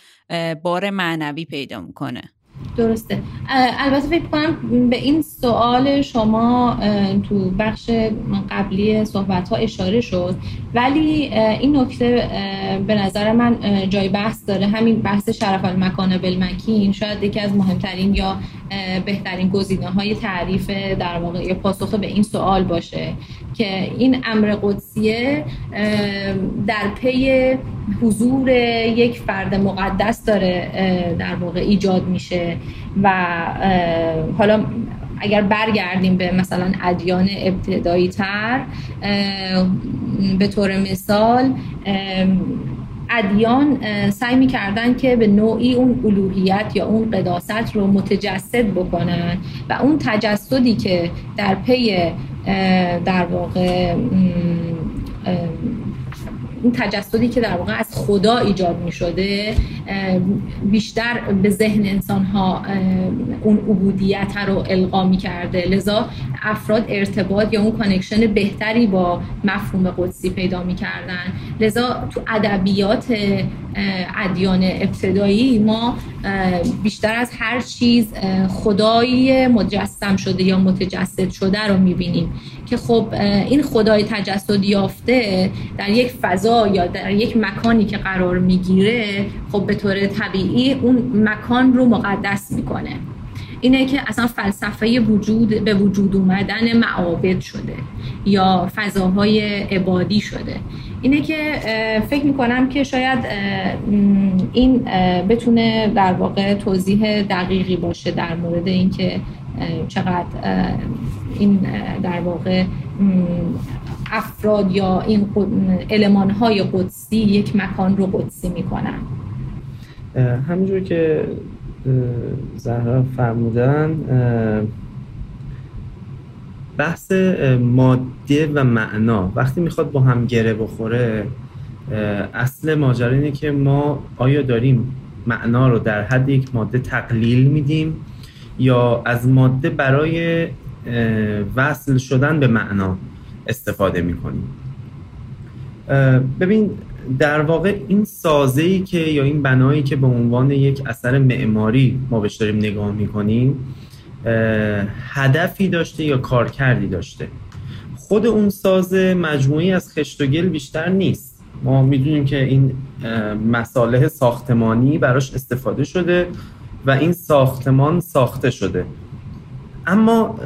S2: بار معنوی پیدا می‌کنه.
S4: درسته. البته فکر کنم به این سوال شما تو بخش قبلی صحبت ها اشاره شد. ولی این نکته به نظر من جای بحث داره. همین بحث شرف المکان بالمکین. شاید یکی از مهمترین یا بهترین گزینه های تعریف در واقع پاسخ به این سوال باشه که این امر قدسیه در پی حضور یک فرد مقدس داره در واقع ایجاد میشه و حالا اگر برگردیم به مثلا ادیان ابتدایی تر به طور مثال ادیان سعی می‌کردن که به نوعی اون الوهیت یا اون قداست رو متجسد بکنن و اون تجسدی که در پی در واقع این تجسدی که در واقع از خدا ایجاد می شده بیشتر به ذهن انسان ها اون عبودیت رو القا می کرده لذا افراد ارتباط یا اون connection بهتری با مفهوم قدسی پیدا می کردن لذا تو ادبیات ادیان ابتدایی ما بیشتر از هر چیز خدایی مجسم شده یا متجسد شده رو می بینیم که خب این خدای تجسد یافته در یک فضا یا در یک مکانی که قرار می‌گیره خب به طور طبیعی اون مکان رو مقدس می‌کنه. اینه که اصلا فلسفه وجود به وجود اومدن معابد شده یا فضاهای عبادی شده. اینه که فکر می‌کنم که شاید این بتونه در واقع توضیح دقیقی باشه در مورد اینکه چقدر این در واقع افراد یا این علمان های قدسی یک مکان رو قدسی می‌کنن.
S3: همینجور که زهرا فرمودن بحث ماده و معنا. وقتی می‌خواد با هم گره بخوره اصل ماجرا اینه که ما آیا داریم معنا رو در حد یک ماده تقلیل میدیم یا از ماده برای وصل شدن به معنا استفاده می‌کنیم. ببین در واقع این سازه ای که یا این بنایی که به عنوان یک اثر معماری ما بهش داریم نگاه می‌کنیم هدفی داشته یا کارکردی داشته. خود اون سازه مجموعی از خشت و گل بیشتر نیست. ما می‌دونیم که این مساله ساختمانی براش استفاده شده و این ساختمان ساخته شده. اما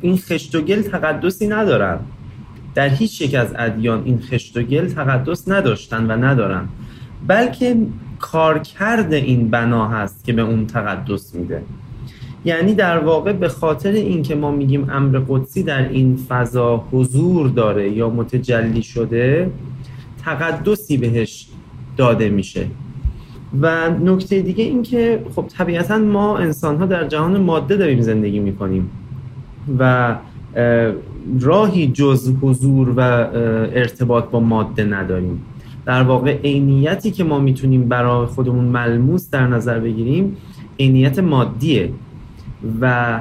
S3: این خشت و گل تقدسی ندارن. در هیچ یک از ادیان این خشت و گل تقدس نداشتن و ندارن. بلکه کارکرد این بنا هست که به اون تقدس میده. یعنی در واقع به خاطر اینکه ما میگیم امر قدسی در این فضا حضور داره یا متجلی شده تقدسی بهش داده میشه. و نکته دیگه این که خب طبیعتا ما انسان ها در جهان ماده داریم زندگی می‌کنیم و راهی جز حضور و ارتباط با ماده نداریم. در واقع عینیتی که ما می‌تونیم برای خودمون ملموس در نظر بگیریم عینیت مادیه و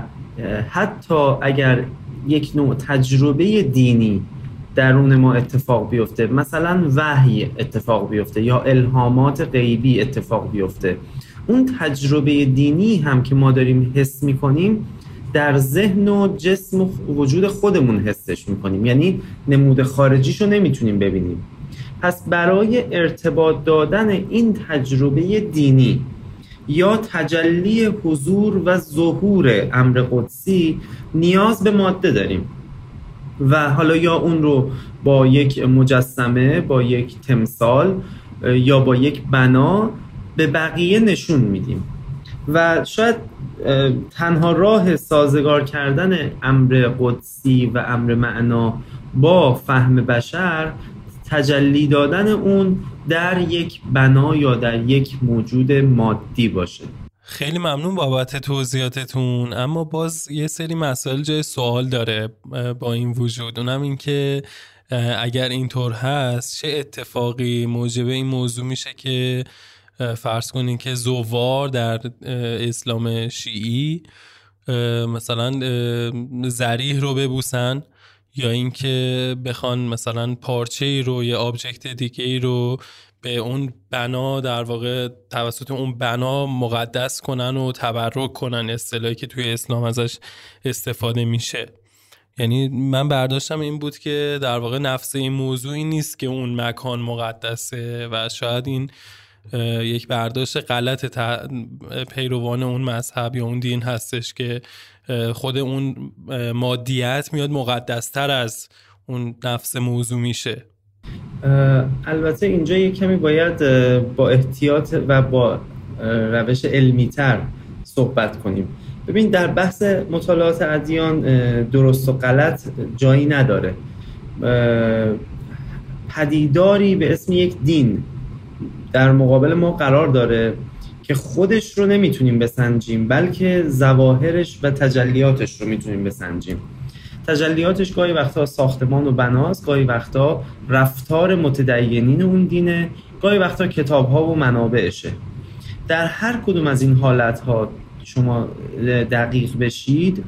S3: حتی اگر یک نوع تجربه دینی درون ما اتفاق بیفته. مثلا وحی اتفاق بیفته یا الهامات غیبی اتفاق بیفته. اون تجربه دینی هم که ما داریم حس می‌کنیم در ذهن و جسم و وجود خودمون حسش می‌کنیم. یعنی نمود خارجیشو نمی‌تونیم ببینیم. پس برای ارتباط دادن این تجربه دینی یا تجلی حضور و ظهور امر قدسی نیاز به ماده داریم. و حالا یا اون رو با یک مجسمه با یک تمثال یا با یک بنا به بقیه نشون میدیم. و شاید تنها راه سازگار کردن امر قدسی و امر معنا با فهم بشر تجلی دادن اون در یک بنا یا در یک موجود مادی باشه.
S1: خیلی ممنون بابت توضیحاتتون. اما باز یه سری مسائل جای سوال داره با این وجود. اونم این که اگر اینطور هست چه اتفاقی موجب این موضوع میشه که فرض کنین که زوار در اسلام شیعی مثلا زریح رو ببوسن یا اینکه بخوان مثلا پارچه ای رو یا آبجکت دیگه ای رو به اون بنا در واقع توسط اون بنا مقدس کنن و تبرک کنن اصطلاحی که توی اسلام ازش استفاده میشه. یعنی من برداشتم این بود که در واقع نفس این موضوعی نیست که اون مکان مقدسه و شاید این یک برداشت غلط پیروان اون مذهب یا اون دین هستش که خود اون مادیت میاد مقدستر از اون نفس موضوع میشه.
S3: البته اینجا یک کمی باید با احتیاط و با روش علمی تر صحبت کنیم. ببین در بحث مطالعات ادیان درست و غلط جایی نداره. پدیداری به اسم یک دین در مقابل ما قرار داره که خودش رو نمی‌تونیم بسنجیم بلکه زواهرش و تجلیاتش رو می‌تونیم بسنجیم. تجلیاتش گاهی وقتا ساختمان و بناست گاهی وقتا رفتار متدینین اون دینه گاهی وقتا کتاب ها و منابعشه. در هر کدوم از این حالت ها شما دقیق بشید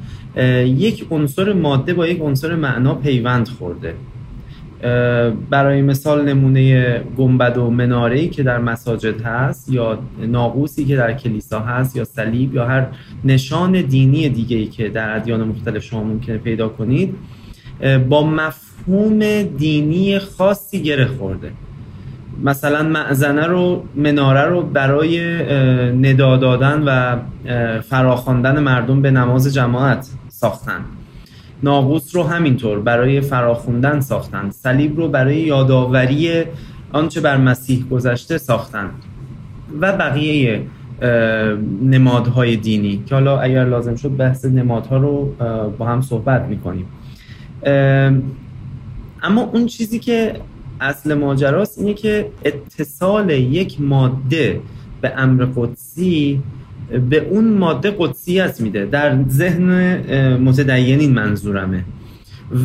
S3: یک عنصر ماده با یک عنصر معنا پیوند خورده. برای مثال نمونه گنبد و مناره که در مساجد هست یا ناقوسی که در کلیسا هست یا صلیب یا هر نشان دینی دیگه ای که در ادیان مختلف شما ممکنه پیدا کنید با مفهوم دینی خاصی گره خورده. مثلا معزنه رو مناره رو برای ندا دادن و فراخواندن مردم به نماز جماعت ساختن. ناقوس رو همینطور برای فراخوندن ساختن صلیب رو برای یادآوری آنچه بر مسیح گذشته ساختن و بقیه نمادهای دینی. که حالا اگر لازم شد بحث نمادها رو با هم صحبت می‌کنیم. اما اون چیزی که اصل ماجراست اینه که اتصال یک ماده به امر قدسی به اون ماده قدسیت میده. در ذهن متدینین منظورمه.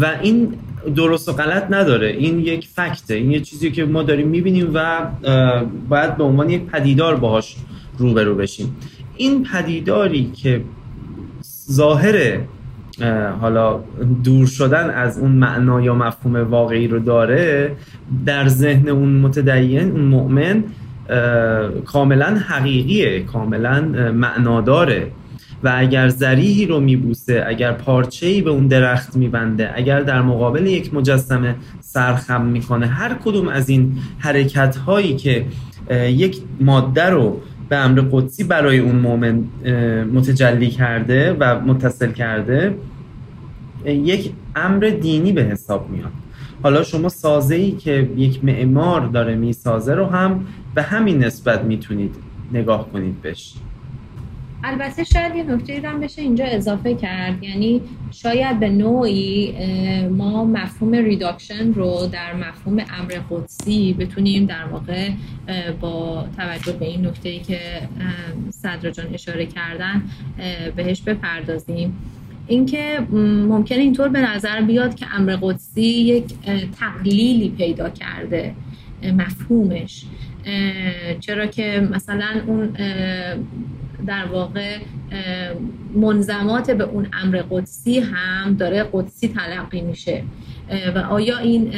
S3: و این درست و غلط نداره. این یک فکته. این یه چیزی که ما داریم می‌بینیم و باید به عنوان یک پدیدار باهاش روبرو بشیم. این پدیداری که ظاهر حالا دور شدن از اون معنا یا مفهوم واقعی رو داره در ذهن اون متدین اون مؤمن کاملا حقیقیه کاملا معناداره. و اگر زریحی رو میبوسه اگر پارچه‌ای به اون درخت میبنده اگر در مقابل یک مجسمه سرخم می‌کنه هر کدوم از این حرکت هایی که یک ماده رو به امر قدسی برای اون مؤمن متجلی کرده و متصل کرده یک امر دینی به حساب میاد. حالا شما سازه ای که یک معمار داره می‌سازه رو هم به همین نسبت می‌تونید نگاه کنید بهش.
S4: البته شاید یه نکته هم بشه اینجا اضافه کرد. یعنی شاید به نوعی ما مفهوم ریداکشن رو در مفهوم امر قدسی بتونیم در واقع با توجه به این نکته که صدر جان اشاره کردن بهش بپردازیم. اینکه ممکنه اینطور به نظر بیاد که امر قدسی یک تقلیلی پیدا کرده مفهومش. چرا که مثلا اون در واقع منظمات به اون امر قدسی هم داره قدسی تلقی میشه. و آیا این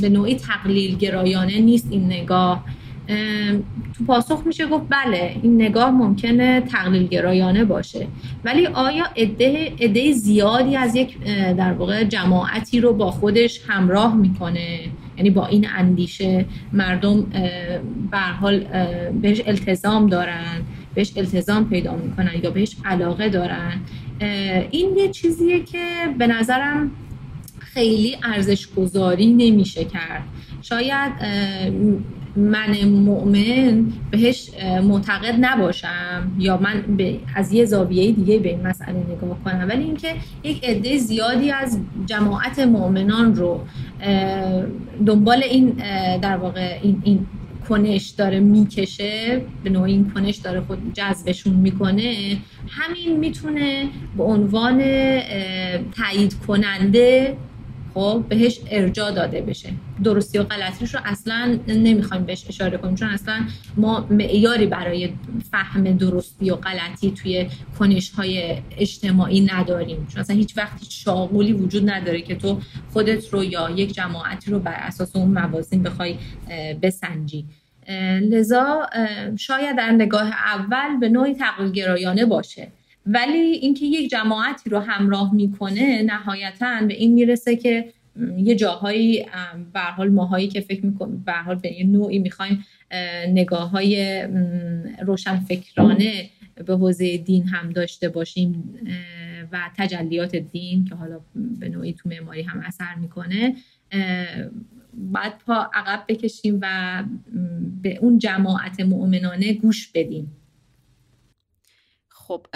S4: به نوعی تقلیل گرایانه نیست این نگاه؟ تو پاسخ میشه گفت بله این نگاه ممکنه تقلیل گرایانه باشه. ولی آیا عده عده زیادی از یک در واقع جماعتی رو با خودش همراه می‌کنه؟ یعنی با این اندیشه مردم به حال بهش التزام دارن بهش التزام پیدا می‌کنن یا بهش علاقه دارن؟ این یه چیزیه که به نظرم خیلی ارزش گذاری نمیشه کرد. شاید من مؤمن بهش معتقد نباشم. یا من از یه زاویه دیگه به این مسئله نگاه کنم. ولی اینکه یک عده زیادی از جماعت مؤمنان رو دنبال این در واقع این, این کنش داره می‌کشه به نوع این کنش داره خود جذبشون می‌کنه همین می‌تونه به عنوان تایید کننده خب بهش ارجا داده بشه. درستی و غلطیش رو اصلا نمی‌خوایم بهش اشاره کنیم چون اصلا ما معیاری برای فهم درستی و غلطی توی کنش های اجتماعی نداریم. چون اصلا هیچ وقت شاغولی وجود نداره که تو خودت رو یا یک جماعتی رو بر اساس اون موازین بخوای بسنجی. لذا شاید در نگاه اول به نوعی تقلیل باشه. ولی اینکه یک جماعتی رو همراه می‌کنه نهایتا به این می‌رسه که یه جاهایی به حال ماهایی که فکر می‌کنیم به حال به یه نوعی می‌خوایم نگاه های روشنفکرانه به حوزه دین هم داشته باشیم و تجلیات دین که حالا به نوعی تو معماری هم اثر می‌کنه باید پا عقب بکشیم و به اون جماعت مؤمنانه گوش بدیم.
S2: خب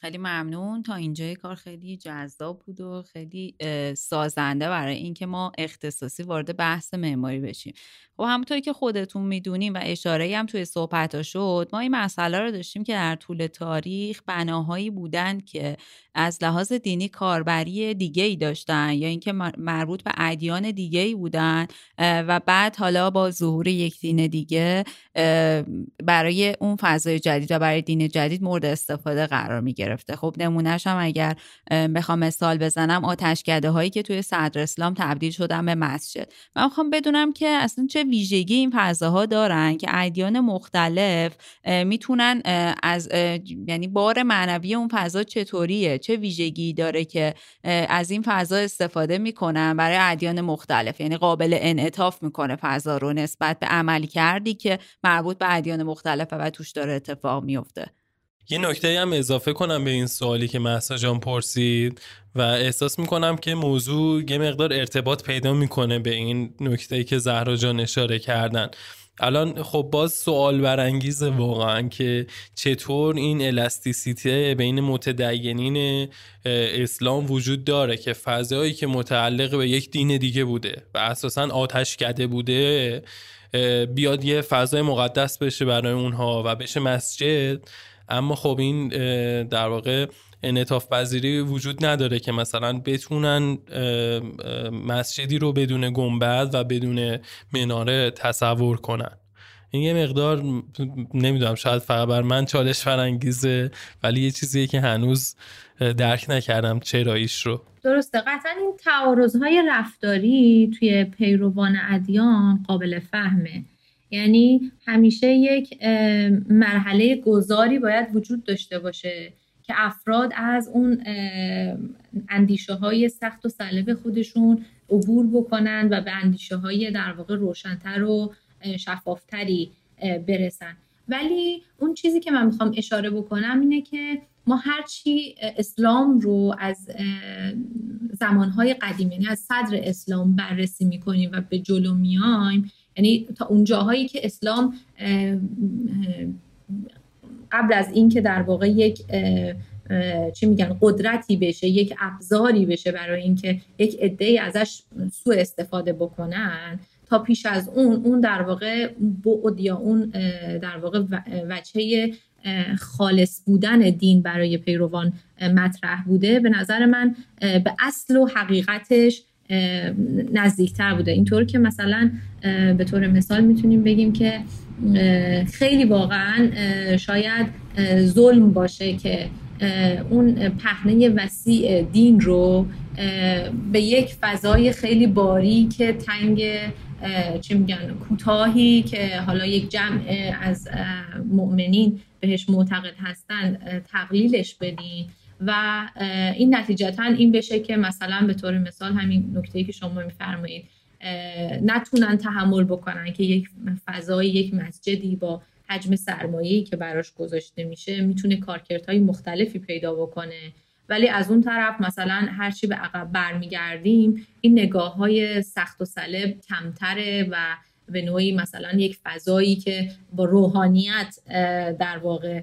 S2: خیلی ممنون. تا اینجای کار خیلی جذاب بود و خیلی سازنده برای اینکه ما اختصاصی وارد بحث معماری بشیم. خب همونطوری که خودتون می‌دونیم و اشاره هم توی صحبت شد ما این مسئله رو داشتیم که در طول تاریخ بناهایی بودن که از لحاظ دینی کاربری دیگه ای داشتن یا اینکه مربوط به ادیان دیگه ای بودن و بعد حالا با ظهور یک دین دیگه برای اون فضای جدید و برای دین جدید مورد استفاده قرار می گرفته خب نمونهش هم اگر بخوام مثال بزنم آتشکده هایی که توی صدر اسلام تبدیل شدن به مسجد. من می‌خوام بدونم که اصلا چه ویژگی این فضاها دارن که ادیان مختلف می‌تونن از یعنی بار معنوی اون فضا چطوریه؟ چه ویژگی داره که از این فضا استفاده می‌کنن برای ادیان مختلف؟ یعنی قابل انعطاف می‌کنه فضا رو نسبت به عملی کردی که مربوط به ادیان مختلفه و توش داره اتفاق میفته
S1: یه نکته هم اضافه کنم به این سوالی که محسا جان پرسید و احساس می‌کنم که موضوع یه مقدار ارتباط پیدا می‌کنه به این نکته که زهرا جان اشاره کردن. الان خب باز سوال برانگیزه واقعا که چطور این الاستیسیته بین متدینین اسلام وجود داره که فضایی که متعلق به یک دین دیگه بوده و اساسا آتش کده بوده بیاد یه فضای مقدس بشه برای اونها و بشه مسجد. اما خب این در واقع انعطاف پذیری وجود نداره که مثلا بتونن مسجدی رو بدون گنبد و بدون مناره تصور کنن. این یه مقدار نمی‌دونم شاید فقط بر من چالش فرانگیزه ولی یه چیزیه که هنوز درک نکردم چراییش رو.
S4: درسته. قطعا این تعارضهای رفتاری توی پیروان ادیان قابل فهمه. یعنی همیشه یک مرحله گذاری باید وجود داشته باشه که افراد از اون اندیشه های سخت و سلب خودشون عبور بکنن و به اندیشه های در واقع روشنتر و شفافتری برسن. ولی اون چیزی که من می‌خوام اشاره بکنم اینه که ما هرچی اسلام رو از زمانهای قدیم یعنی از صدر اسلام بررسی می‌کنیم و به جلو میایم یعنی تا اون جاهایی که اسلام قبل از اینکه در واقع یک چی میگن قدرتی بشه یک ابزاری بشه برای اینکه یک عده ازش سوء استفاده بکنن تا پیش از اون اون در واقع بعد یا اون در واقع وجهه خالص بودن دین برای پیروان مطرح بوده. به نظر من به اصل و حقیقتش نزدیکتر بوده. اینطور که مثلا به طور مثال می‌تونیم بگیم که خیلی واقعا شاید ظلم باشه که اون پهنه وسیع دین رو به یک فضای خیلی باری که تنگ چی میگن کوتاهی که حالا یک جمع از مؤمنین بهش معتقد هستن تقلیلش بدین. و این نتیجتا این بشه که مثلا به طور مثال همین نکته که شما میفرمایید نتونن تحمل بکنن که یک فضای یک مسجدی با حجم سرمایه‌ای که براش گذاشته میشه می‌تونه کارکردهای مختلفی پیدا بکنه. ولی از اون طرف مثلا هرچی به عقب برمیگردیم این نگاه های سخت و سلب کمتره و به نوعی مثلا یک فضایی که با روحانیت در واقع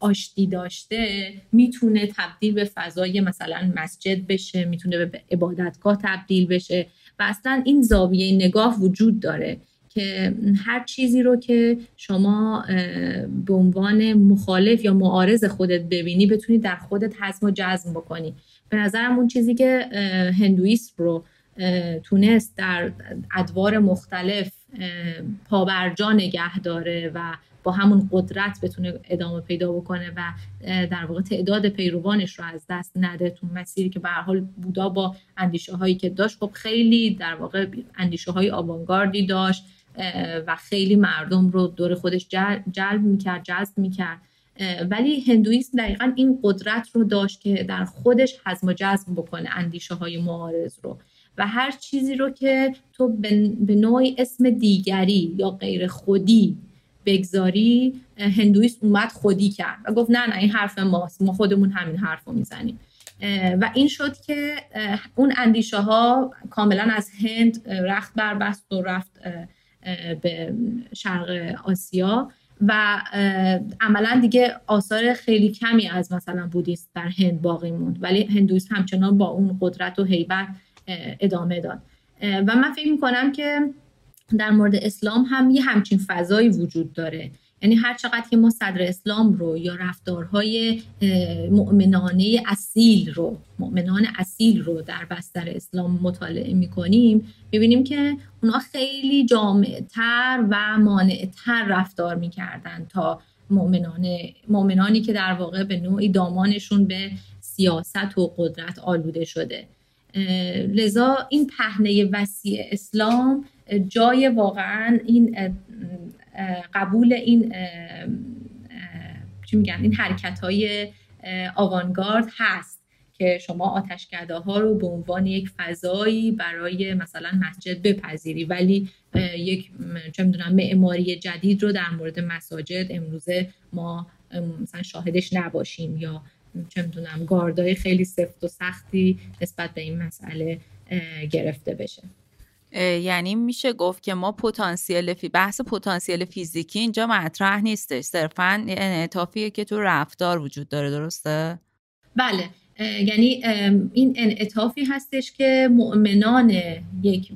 S4: آشتی داشته می‌تونه تبدیل به فضای مثلا مسجد بشه می‌تونه به عبادتگاه تبدیل بشه و اصلا این زاویه نگاه وجود داره که هر چیزی رو که شما به عنوان مخالف یا معارض خودت ببینی بتونی در خودت حزم و جزم بکنی. به نظرم اون چیزی که هندویسم رو تونست در ادوار مختلف پابرجا نگه داره و با همون قدرت بتونه ادامه پیدا بکنه و در واقع تعداد پیروانش رو از دست نده تو مسیری که به حال بودا با اندیشه هایی که داشت. خب خیلی در واقع اندیشه های آوانگاردی داشت و خیلی مردم رو دور خودش جلب می‌کرد جذب می‌کرد. ولی هندویسم دقیقا این قدرت رو داشت که در خودش حزم و جذب بکنه اندیشه های معارض رو. و هر چیزی رو که تو به نوعی اسم دیگری یا غیر خودی بگذاری هندویسم اومد خودی کرد و گفت نه نه این حرف ماست. ما خودمون همین حرف رو می‌زنیم. و این شد که اون اندیشه ها کاملا از هند رخت بربست و رفت به شرق آسیا و عملا دیگه آثار خیلی کمی از مثلا بودیست در هند باقی موند. ولی هندویسم همچنان با اون قدرت و هیبت ادامه داد. و من فکر می‌کنم که در مورد اسلام هم یه همچین فضایی وجود داره. یعنی هر چقدر که ما صدر اسلام رو یا رفتارهای مؤمنانه اصیل رو مؤمنان اصیل رو در بستر اسلام مطالعه می‌کنیم می‌بینیم که اونا خیلی جامعتر و مانعتر رفتار می‌کردن تا مؤمنان مؤمنانی که در واقع به نوعی دامانشون به سیاست و قدرت آلوده شده. لذا این پهنه وسیع اسلام جای واقعا این قبول این چی میگن این حرکت های آوانگارد هست که شما آتشکده ها رو به عنوان یک فضایی برای مثلا مسجد بپذیری. ولی یک چه می‌دونم معماری جدید رو در مورد مساجد امروزه ما مثلا شاهدش نباشیم یا چه می‌دونم گاردای خیلی سفت و سختی نسبت به این مسئله گرفته بشه.
S2: یعنی میشه گفت که ما پتانسیل فی... بحث پتانسیل فیزیکی اینجا مطرح نیستش. صرفا انعطافیه که تو رفتار وجود داره درسته؟
S4: بله. یعنی این انعطافی هستش که مؤمنان یک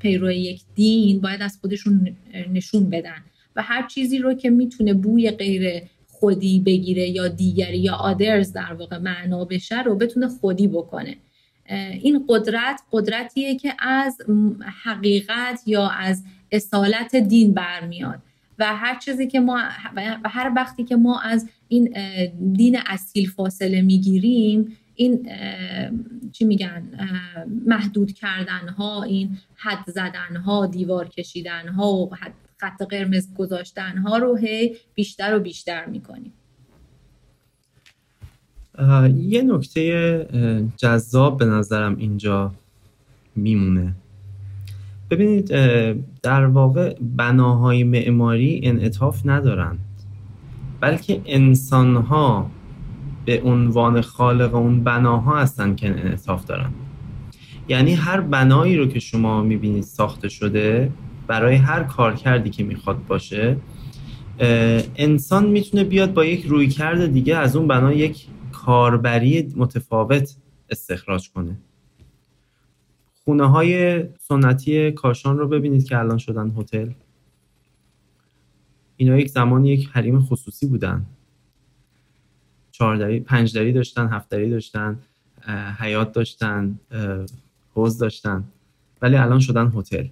S4: پیرو یک دین باید از خودشون نشون بدن و هر چیزی رو که می‌تونه بوی غیر خودی بگیره یا دیگری یا آدرز در واقع معنا بشه رو بتونه خودی بکنه. این قدرت قدرتیه که از حقیقت یا از اصالت دین برمیاد و هر چیزی که ما و هر وقتی که ما از این دین اصیل فاصله می‌گیریم این چی میگن محدود کردن ها این حد زدن ها دیوار کشیدن ها و خط قرمز گذاشتن ها رو هی بیشتر و بیشتر می‌کنیم.
S3: یه نکته جذاب به نظرم اینجا میمونه. ببینید در واقع بناهای معماری انعطاف ندارند بلکه انسانها به عنوان خالق اون بناها هستن که انعطاف دارن. یعنی هر بنایی رو که شما می‌بینید ساخته شده برای هر کار کردی که می‌خواد باشه انسان می‌تونه بیاد با یک رویکرد دیگه از اون بنا یک کاربری متفاوت استخراج کنه. خونه های سنتی کاشان رو ببینید که الان شدن هتل. اینا یک زمانی یک حریم خصوصی بودن. چهاردری پنجدری داشتن هفتدری داشتن حیات داشتن حوز داشتن. ولی الان شدن هتل.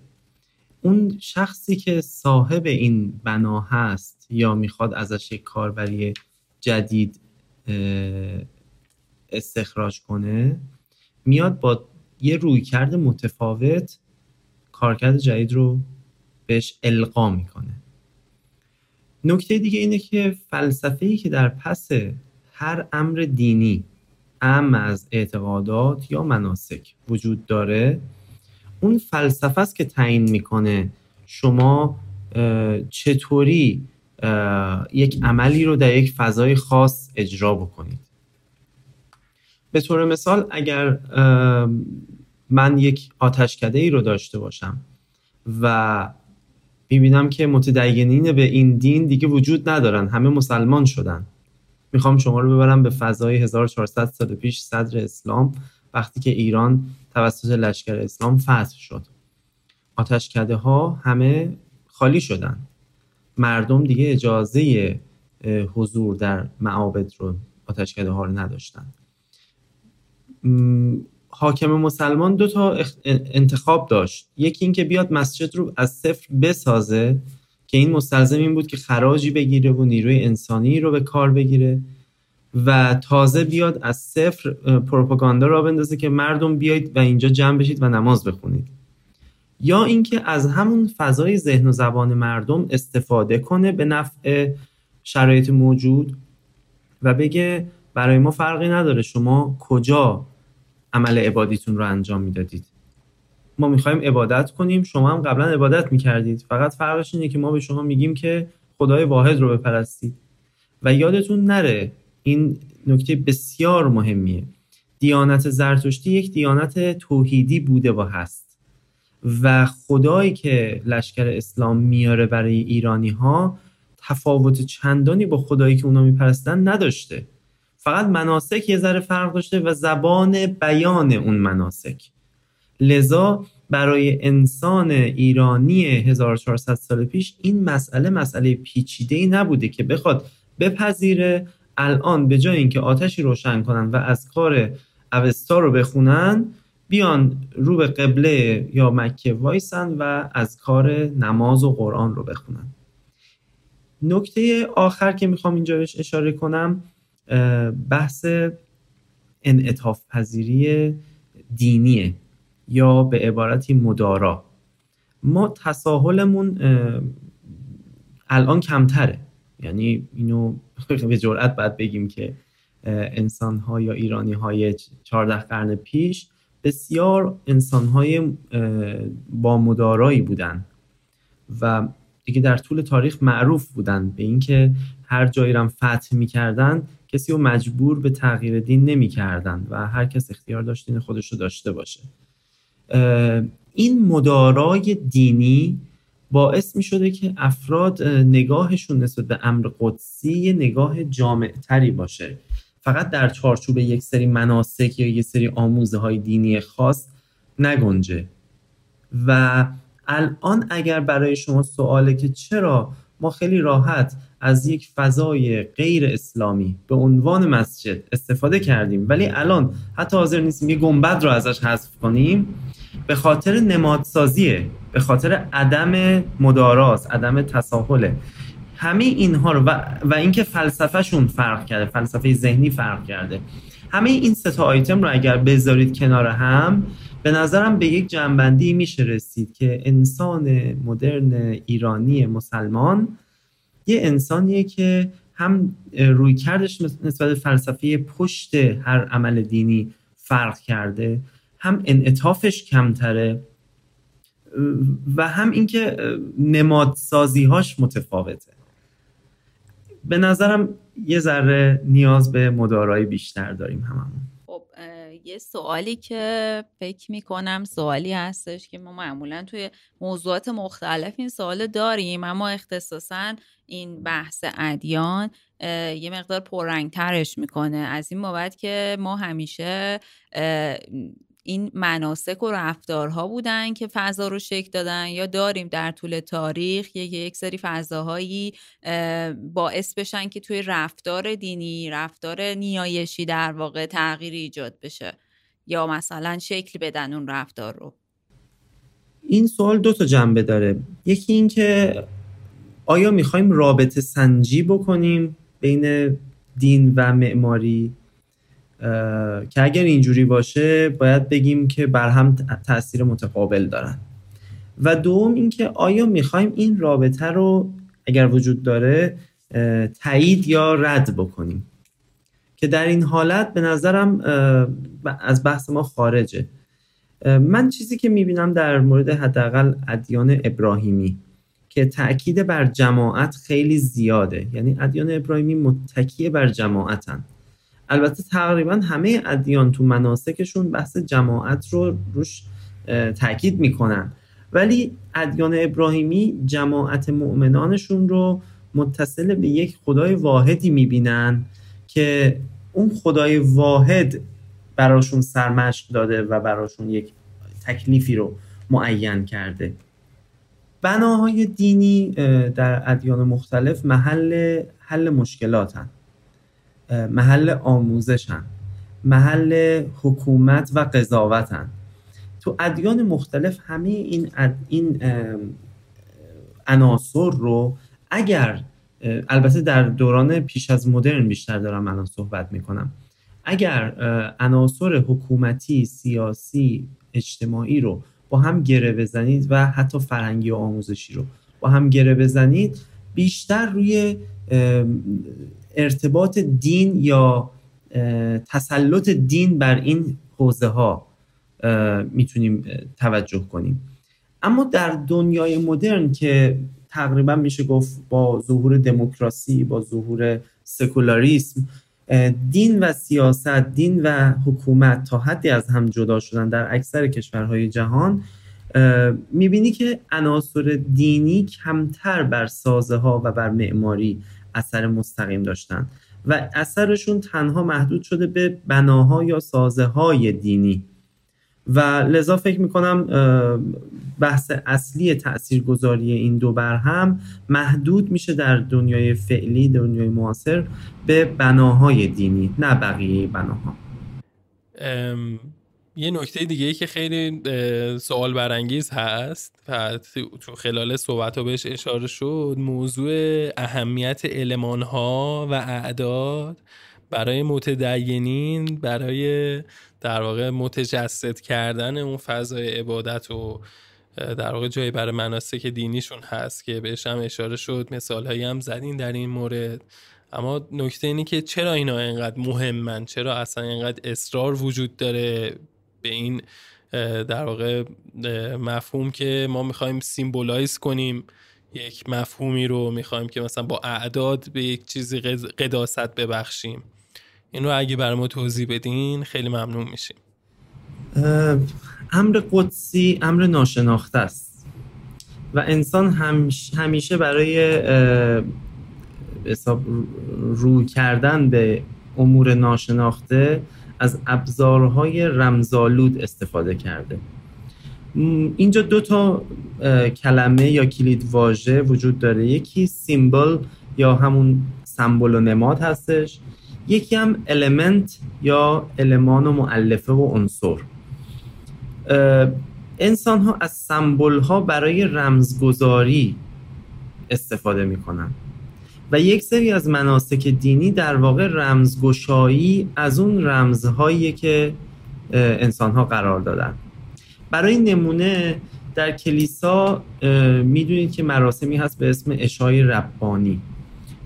S3: اون شخصی که صاحب این بنا هست یا می‌خواد ازش یک کاربری جدید استخراج کنه میاد با یه رویکرد متفاوت کارکرد جدید رو بهش القا می‌کنه. نکته دیگه اینه که فلسفه ای که در پس هر امر دینی ام از اعتقادات یا مناسک وجود داره اون فلسفه است که تعیین می‌کنه شما چطوری یک عملی رو در یک فضای خاص اجرا بکنید. به طور مثال اگر من یک آتشکده ای رو داشته باشم و می‌بینم که متدینین به این دین دیگه وجود ندارن همه مسلمان شدن می‌خوام شما رو ببرم به فضای 1400 سال پیش صدر اسلام وقتی که ایران توسط لشکر اسلام فتح شد. آتشکده ها همه خالی شدن. مردم دیگه اجازه حضور در معابد رو آتشکده ها رو نداشتن. حاکم مسلمان دو تا انتخاب داشت. یکی اینکه بیاد مسجد رو از صفر بسازه که این مستلزم این بود که خراجی بگیره و نیروی انسانی رو به کار بگیره. و تازه بیاد از صفر پروپاگاندا را بندازه که مردم بیاید و اینجا جمع بشید و نماز بخونید. یا اینکه از همون فضای ذهن و زبان مردم استفاده کنه به نفع شرایط موجود و بگه برای ما فرقی نداره شما کجا عمل عبادیتون رو انجام می‌دادید؟ ما می‌خوایم عبادت کنیم شما هم قبلا عبادت می‌کردید. فقط فرقش اینه که ما به شما میگیم که خدای واحد رو بپرستید. و یادتون نره این نکته بسیار مهمیه. دیانت زرتشتی یک دیانت توحیدی بوده و هست. و خدایی که لشکر اسلام میاره برای ایرانی ها تفاوت چندانی با خدایی که اونا میپرستن نداشته. فقط مناسک یه ذره فرق داشته و زبان بیان اون مناسک. لذا برای انسان ایرانی 1400 سال پیش این مسئله مسئله پیچیده ای نبوده که بخواد بپذیره الان به جای اینکه آتشی روشن کنن و از کار اوستا رو بخونن بیان رو به قبله یا مکه وایسن و از کار نماز و قرآن رو بخونن. نکته آخر که می‌خوام اینجا بهش اشاره کنم بحث انعطاف پذیری دینیه یا به عبارتی مدارا. ما تساهلمون الان کمتره. یعنی اینو به جرأت باید بگیم که انسان ها یا ایرانی های 14 قرن پیش بسیار انسان های با مدارایی بودن و دیگه در طول تاریخ معروف بودن به اینکه هر جایی رم فتح می‌کردن کسی رو مجبور به تغییر دین نمی‌کردن و هر کس اختیار داشت دین خودش رو داشته باشه. این مدارای دینی باعث می شده که افراد نگاهشون نسبت به امر قدسی نگاه جامع تری باشه. فقط در چارچوب یک سری مناسک یا یک سری آموزه های دینی خاص نگنجه. و الان اگر برای شما سواله که چرا ما خیلی راحت از یک فضای غیر اسلامی به عنوان مسجد استفاده کردیم ولی الان حتی حاضر نیستیم یه گنبد رو ازش حذف کنیم به خاطر نمادسازیه به خاطر عدم مداراست عدم تساهله. همه اینها رو و, و اینکه فلسفهشون فرق کرده فلسفه ذهنی فرق کرده. همه این سه تا آیتم رو اگر بذارید کنار هم به نظرم به یک جنبندی میشه رسید که انسان مدرن ایرانی مسلمان یه انسانیه که هم روی کردش نسبت فلسفه پشت هر عمل دینی فرق کرده هم انعطافش کمتره و هم اینکه نمادسازی هاش متفاوته. به نظرم یه ذره نیاز به مدارای بیشتر داریم هممون.
S2: خب یه سوالی که فکر می‌کنم سوالی هستش که ما معمولا توی موضوعات مختلف این سوال داریم اما اختصاصا این بحث ادیان یه مقدار پررنگترش می‌کنه. از این بابت که ما همیشه این مناسک و رفتارها بودن که فضا رو شکل دادن یا داریم در طول تاریخ یک سری فضاهایی باعث بشن که توی رفتار دینی رفتار نیایشی در واقع تغییری ایجاد بشه یا مثلا شکل بدن اون رفتار رو.
S3: این سوال دو تا جنبه داره. یکی این که آیا می‌خوایم رابطه سنجی بکنیم بین دین و معماری؟ که اگر اینجوری باشه باید بگیم که بر هم تاثیر متقابل دارن. و دوم اینکه آیا می‌خوایم این رابطه رو اگر وجود داره تایید یا رد بکنیم؟ که در این حالت به نظرم از بحث ما خارجه. من چیزی که می‌بینم در مورد حداقل ادیان ابراهیمی که تاکید بر جماعت خیلی زیاده. یعنی ادیان ابراهیمی متکیه بر جماعتن. البته تقریبا همه ادیان تو مناسکشون بحث جماعت رو روش تاکید می‌کنن. ولی ادیان ابراهیمی جماعت مؤمنانشون رو متصل به یک خدای واحدی می‌بینن که اون خدای واحد براشون سرمشق داده و براشون یک تکلیفی رو معین کرده. بناهای دینی در ادیان مختلف محل حل مشکلاتن. محل آموزشن محل حکومت و قضاوتن. تو ادیان مختلف همه این این عناصر رو اگر البته در دوران پیش از مدرن بیشتر دارم من صحبت می‌کنم. اگر عناصر حکومتی سیاسی اجتماعی رو با هم گره بزنید و حتی فرهنگی و آموزشی رو با هم گره بزنید بیشتر روی ارتباط دین یا تسلط دین بر این حوزه ها می‌تونیم توجه کنیم. اما در دنیای مدرن که تقریبا میشه گفت با ظهور دموکراسی با ظهور سکولاریسم دین و سیاست دین و حکومت تا حدی از هم جدا شدن در اکثر کشورهای جهان می‌بینی که عناصر دینی کمتر بر سازه ها و بر معماری اثر مستقیم داشتن و اثرشون تنها محدود شده به بناها یا سازه های دینی. و لذا فکر می‌کنم بحث اصلی تاثیرگذاری این دو بر هم محدود میشه در دنیای فعلی دنیای معاصر به بناهای دینی نه بقیه بناها.
S1: یه نکته دیگه ای که خیلی سوال برانگیز هست و تو خلال صحبت ها بهش اشاره شد موضوع اهمیت علمان ها و اعداد برای متدینین برای در واقع متجسد کردن اون فضای عبادت و در واقع جایی برای مناسک دینیشون هست که بهش هم اشاره شد. مثال هایی هم زدین در این مورد. اما نکته اینی که چرا اینا اینقدر مهمن؟ چرا اصلا اینقدر اصرار وجود داره؟ به این در واقع مفهوم که ما می‌خوایم سیمبولایز کنیم یک مفهومی رو می‌خوایم که مثلا با اعداد به یک چیزی قداست ببخشیم. این رو اگه برای ما توضیح بدین خیلی ممنون میشیم.
S3: امر قدسی امر ناشناخته است و انسان همیشه برای حساب رو کردن به امور ناشناخته از ابزارهای رمزالود استفاده کرده. اینجا دو تا کلمه یا کلید واژه وجود داره. یکی سیمبل یا همون سمبل و نماد هستش. یکی هم المنت یا المان و معلفه و عنصر. انسان ها از سمبل ها برای رمزگذاری استفاده می‌کنن. و یک سری از مناسک دینی در واقع رمزگشایی از اون رمزهایی که انسان ها قرار دادن. برای نمونه در کلیسا می‌دونید که مراسمی هست به اسم اشای ربانی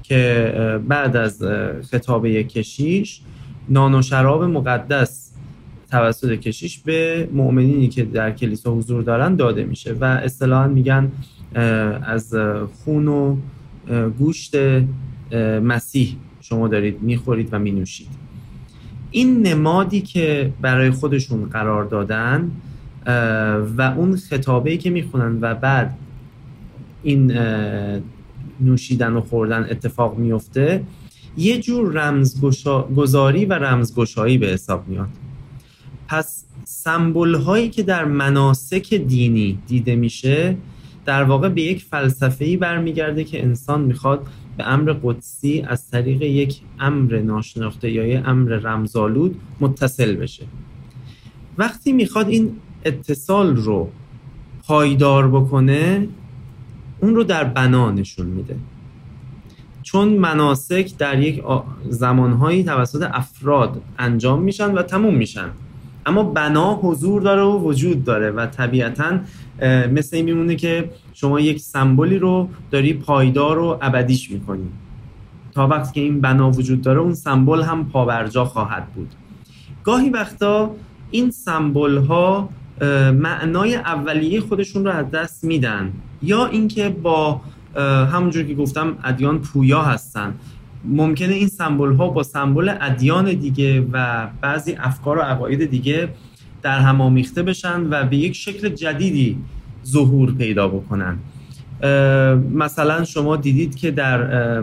S3: که بعد از خطابه کشیش نان و شراب مقدس توسط کشیش به مؤمنینی که در کلیسا حضور دارن داده میشه و اصطلاحا میگن از خون و گوشت مسیح شما دارید می‌خورید و مینوشید. این نمادی که برای خودشون قرار دادن و اون خطابه که می‌خونن و بعد این نوشیدن و خوردن اتفاق میفته یه جور رمزگذاری و رمزگشایی به حساب میاد. پس سمبل هایی که در مناسک دینی دیده میشه در واقع به یک فلسفه ای برمیگرده که انسان می‌خواد به امر قدسی از طریق یک امر ناشناخته یا یک امر رمزالود متصل بشه. وقتی می‌خواد این اتصال رو پایدار بکنه اون رو در بنا نشون میده. چون مناسک در یک زمانهایی توسط افراد انجام میشن و تموم میشن. اما بنا حضور داره و وجود داره و طبیعتا مثل این میمونه که شما یک سمبولی رو داری پایدار و ابدیش می‌کنی. تا وقتی که این بنا وجود داره اون سمبل هم پابرجا خواهد بود. گاهی وقتا این سمبل ها معنای اولیه خودشون رو از دست میدن. یا اینکه با همونجور که گفتم ادیان پویا هستن. ممکنه این سمبل ها با سمبل ادیان دیگه و بعضی افکار و عقاید دیگه در هم آمیخته بشن و به یک شکل جدیدی ظهور پیدا بکنن. مثلا شما دیدید که در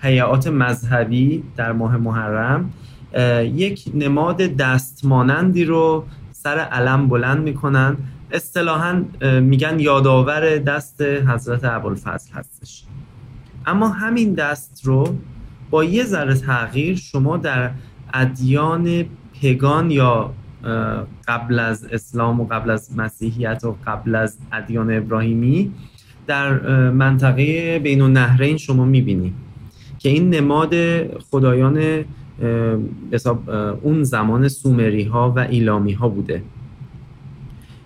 S3: حیات مذهبی در ماه محرم یک نماد دستمانندی رو سر علم بلند می‌کنن. اصطلاحا میگن یادآور دست حضرت ابوالفضل هستش. اما همین دست رو با یه ذره تغییر شما در ادیان پگان یا قبل از اسلام و قبل از مسیحیت و قبل از ادیان ابراهیمی در منطقه بین النهرین شما می‌بینید که این نماد خدایان اون زمان سومری ها و ایلامی ها بوده.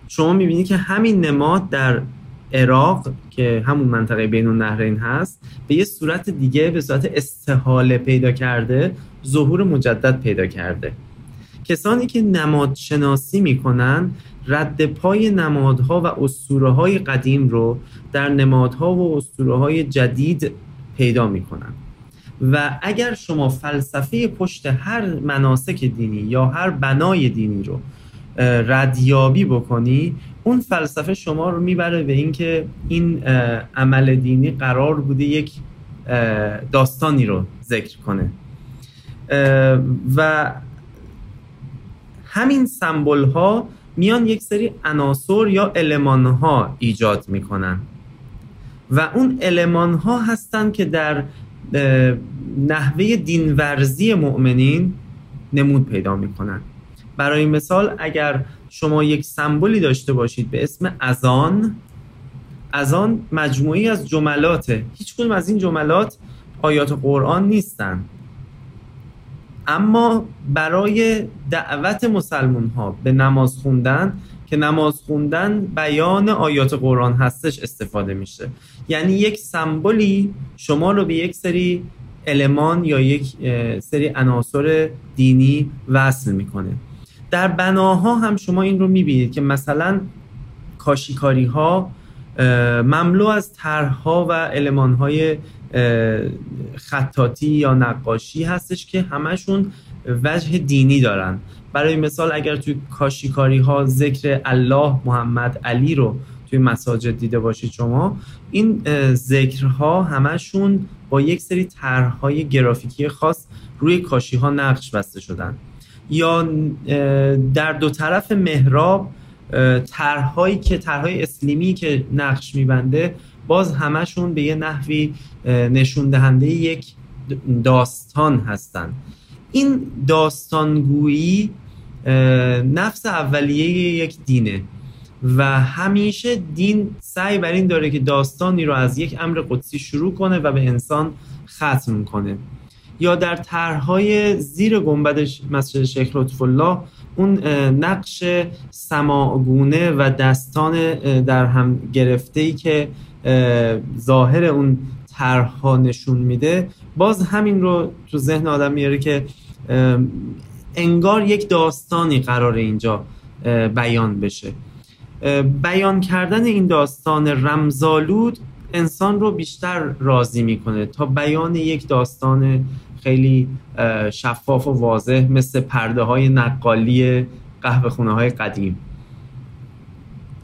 S3: شما می‌بینید که همین نماد در عراق که همون منطقه بین النهرین هست به یه صورت دیگه به صورت استحاله پیدا کرده ظهور مجدد پیدا کرده. کسانی که نماد شناسی می‌کنن رد پای نمادها و اسطوره های قدیم رو در نمادها و اسطوره های جدید پیدا می‌کنن. و اگر شما فلسفه پشت هر مناسک دینی یا هر بنای دینی رو ردیابی بکنی اون فلسفه شما رو می‌بره به اینکه این عمل دینی قرار بوده یک داستانی رو ذکر کنه. و همین سمبل ها میان یک سری عناصر یا المان ها ایجاد می‌کنن. و اون المان ها هستن که در نحوه دینورزی مؤمنین نمود پیدا می‌کنن. برای مثال اگر شما یک سمبولی داشته باشید به اسم ازان ازان مجموعی از جملاته هیچ از این جملات آیات قرآن نیستن. اما برای دعوت مسلمون ها به نماز خوندن که نماز خوندن بیان آیات قرآن هستش استفاده میشه. یعنی یک سمبولی شما رو به یک سری المان یا یک سری عناصر دینی وصل می‌کنه. در بناها هم شما این رو می‌بینید که مثلا کاشیکاری ها مملو از طرحها و علمان های خطاتی یا نقاشی هستش که همشون وجه دینی دارن. برای مثال اگر توی کاشیکاری ها ذکر الله محمد علی رو توی مساجد دیده باشید شما این ذکرها همشون با یک سری طرحهای گرافیکی خاص روی کاشی ها نقش بسته شدن. یا در دو طرف محراب طرحهایی که طرحهای اسلیمی که نقش میبنده باز همشون به یه نحوی نشون دهنده یک داستان هستن. این داستانگویی نفس اولیه یک دینه و همیشه دین سعی بر این داره که داستانی رو از یک امر قدسی شروع کنه و به انسان ختم کنه. یا در طرحهای زیر گنبد مسجد شیخ لطف الله اون نقش سماگونه و دستان در هم گرفته ای که ظاهر اون طرحها نشون میده باز همین رو تو ذهن آدم میاره که انگار یک داستانی قرار اینجا بیان بشه. بیان کردن این داستان رمزالود انسان رو بیشتر راضی می‌کنه تا بیان یک داستان خیلی شفاف و واضح مثل پرده های نقالی قهوه خونه های قدیم.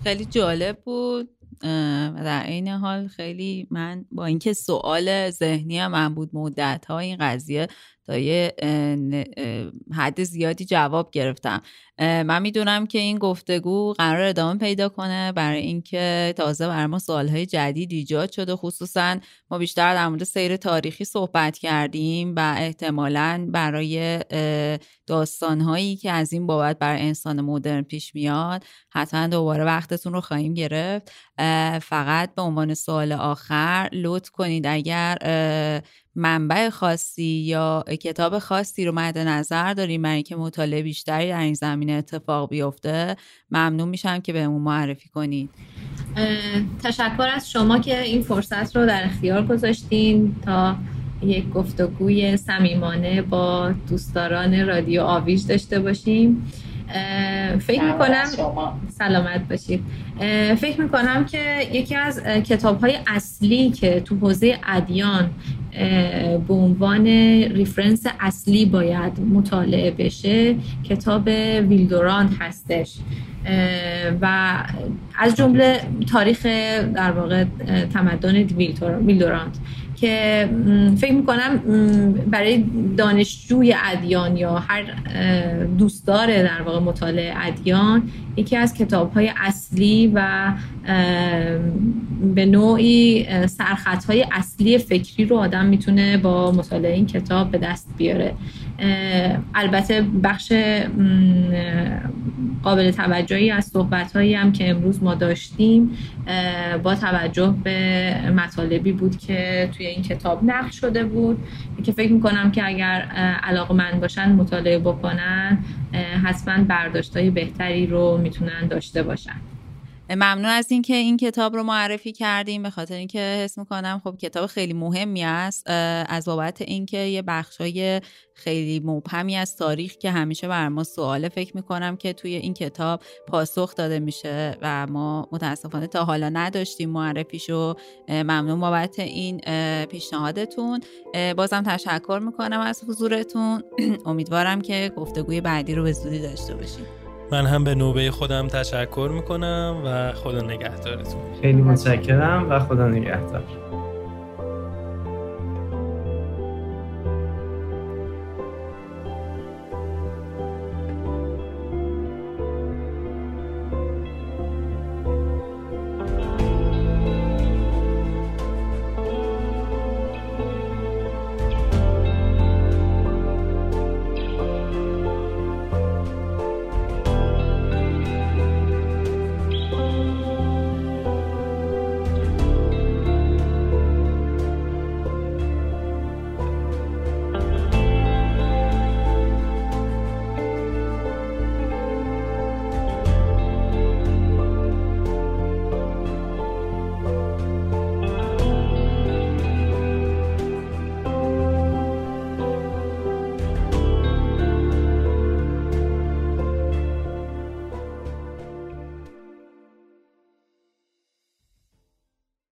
S2: خیلی جالب بود. در این حال خیلی من با اینکه سوال ذهنی من بود مدت ها این قضیه تا یه حد زیادی جواب گرفتم. من می‌دونم که این گفتگو قرار ادامه پیدا کنه برای اینکه تازه برای ما سوالهای جدید ایجاد شده. خصوصا ما بیشتر در مورد سیر تاریخی صحبت کردیم و احتمالا برای داستانهایی که از این بابت برای انسان مدرن پیش میاد حتما دوباره وقتتون رو خواهیم گرفت. فقط به عنوان سوال آخر لطف کنید اگر منبع خاصی یا کتاب خاصی رو مد نظر داریم. برای که مطالعه بیشتری در این زمینه اتفاق بیفته ممنون میشم که بهمون معرفی کنید.
S4: تشکر از شما که این فرصت رو در اختیار گذاشتین تا یک گفتگوی صمیمانه با دوستداران رادیو آویج داشته باشیم. فکر می‌کنم سلامت باشید. فکر می‌کنم که یکی از کتاب های اصلی که تو حوزه ادیان به عنوان reference اصلی باید مطالعه بشه کتاب ویلدورانت هستش. و از جمله تاریخ در واقع تمدن ویلدورانت که فکر می‌کنم برای دانشجوی ادیان یا هر دوستدار در واقع مطالعه ادیان یکی از کتاب های اصلی و به نوعی سرخط های اصلی فکری رو آدم می‌تونه با مطالعه این کتاب به دست بیاره. البته بخش قابل توجهی از صحبت هایی هم که امروز ما داشتیم با توجه به مطالبی بود که توی این کتاب نقل شده بود. که فکر می‌کنم که اگر علاقه من باشن مطالعه بکنن حتما برداشت های بهتری رو می‌تونن داشته باشن.
S2: ممنون از اینکه این کتاب رو معرفی کردیم. به خاطر اینکه حس می‌کنم خب کتاب خیلی مهمی است از بابت اینکه یه بخشای خیلی مبهمی از تاریخ که همیشه بر ما سواله فکر می‌کنم که توی این کتاب پاسخ داده میشه و ما متاسفانه تا حالا نداشتیم معرفیشو ممنون بابت این پیشنهادتون. بازم تشکر می‌کنم از حضورتون. امیدوارم که گفتگوی بعدی رو به زودی داشته باشیم.
S1: من هم به نوبه خودم تشکر می‌کنم و خدا نگهدارتون.
S3: خیلی متشکرم و خدا نگهدار.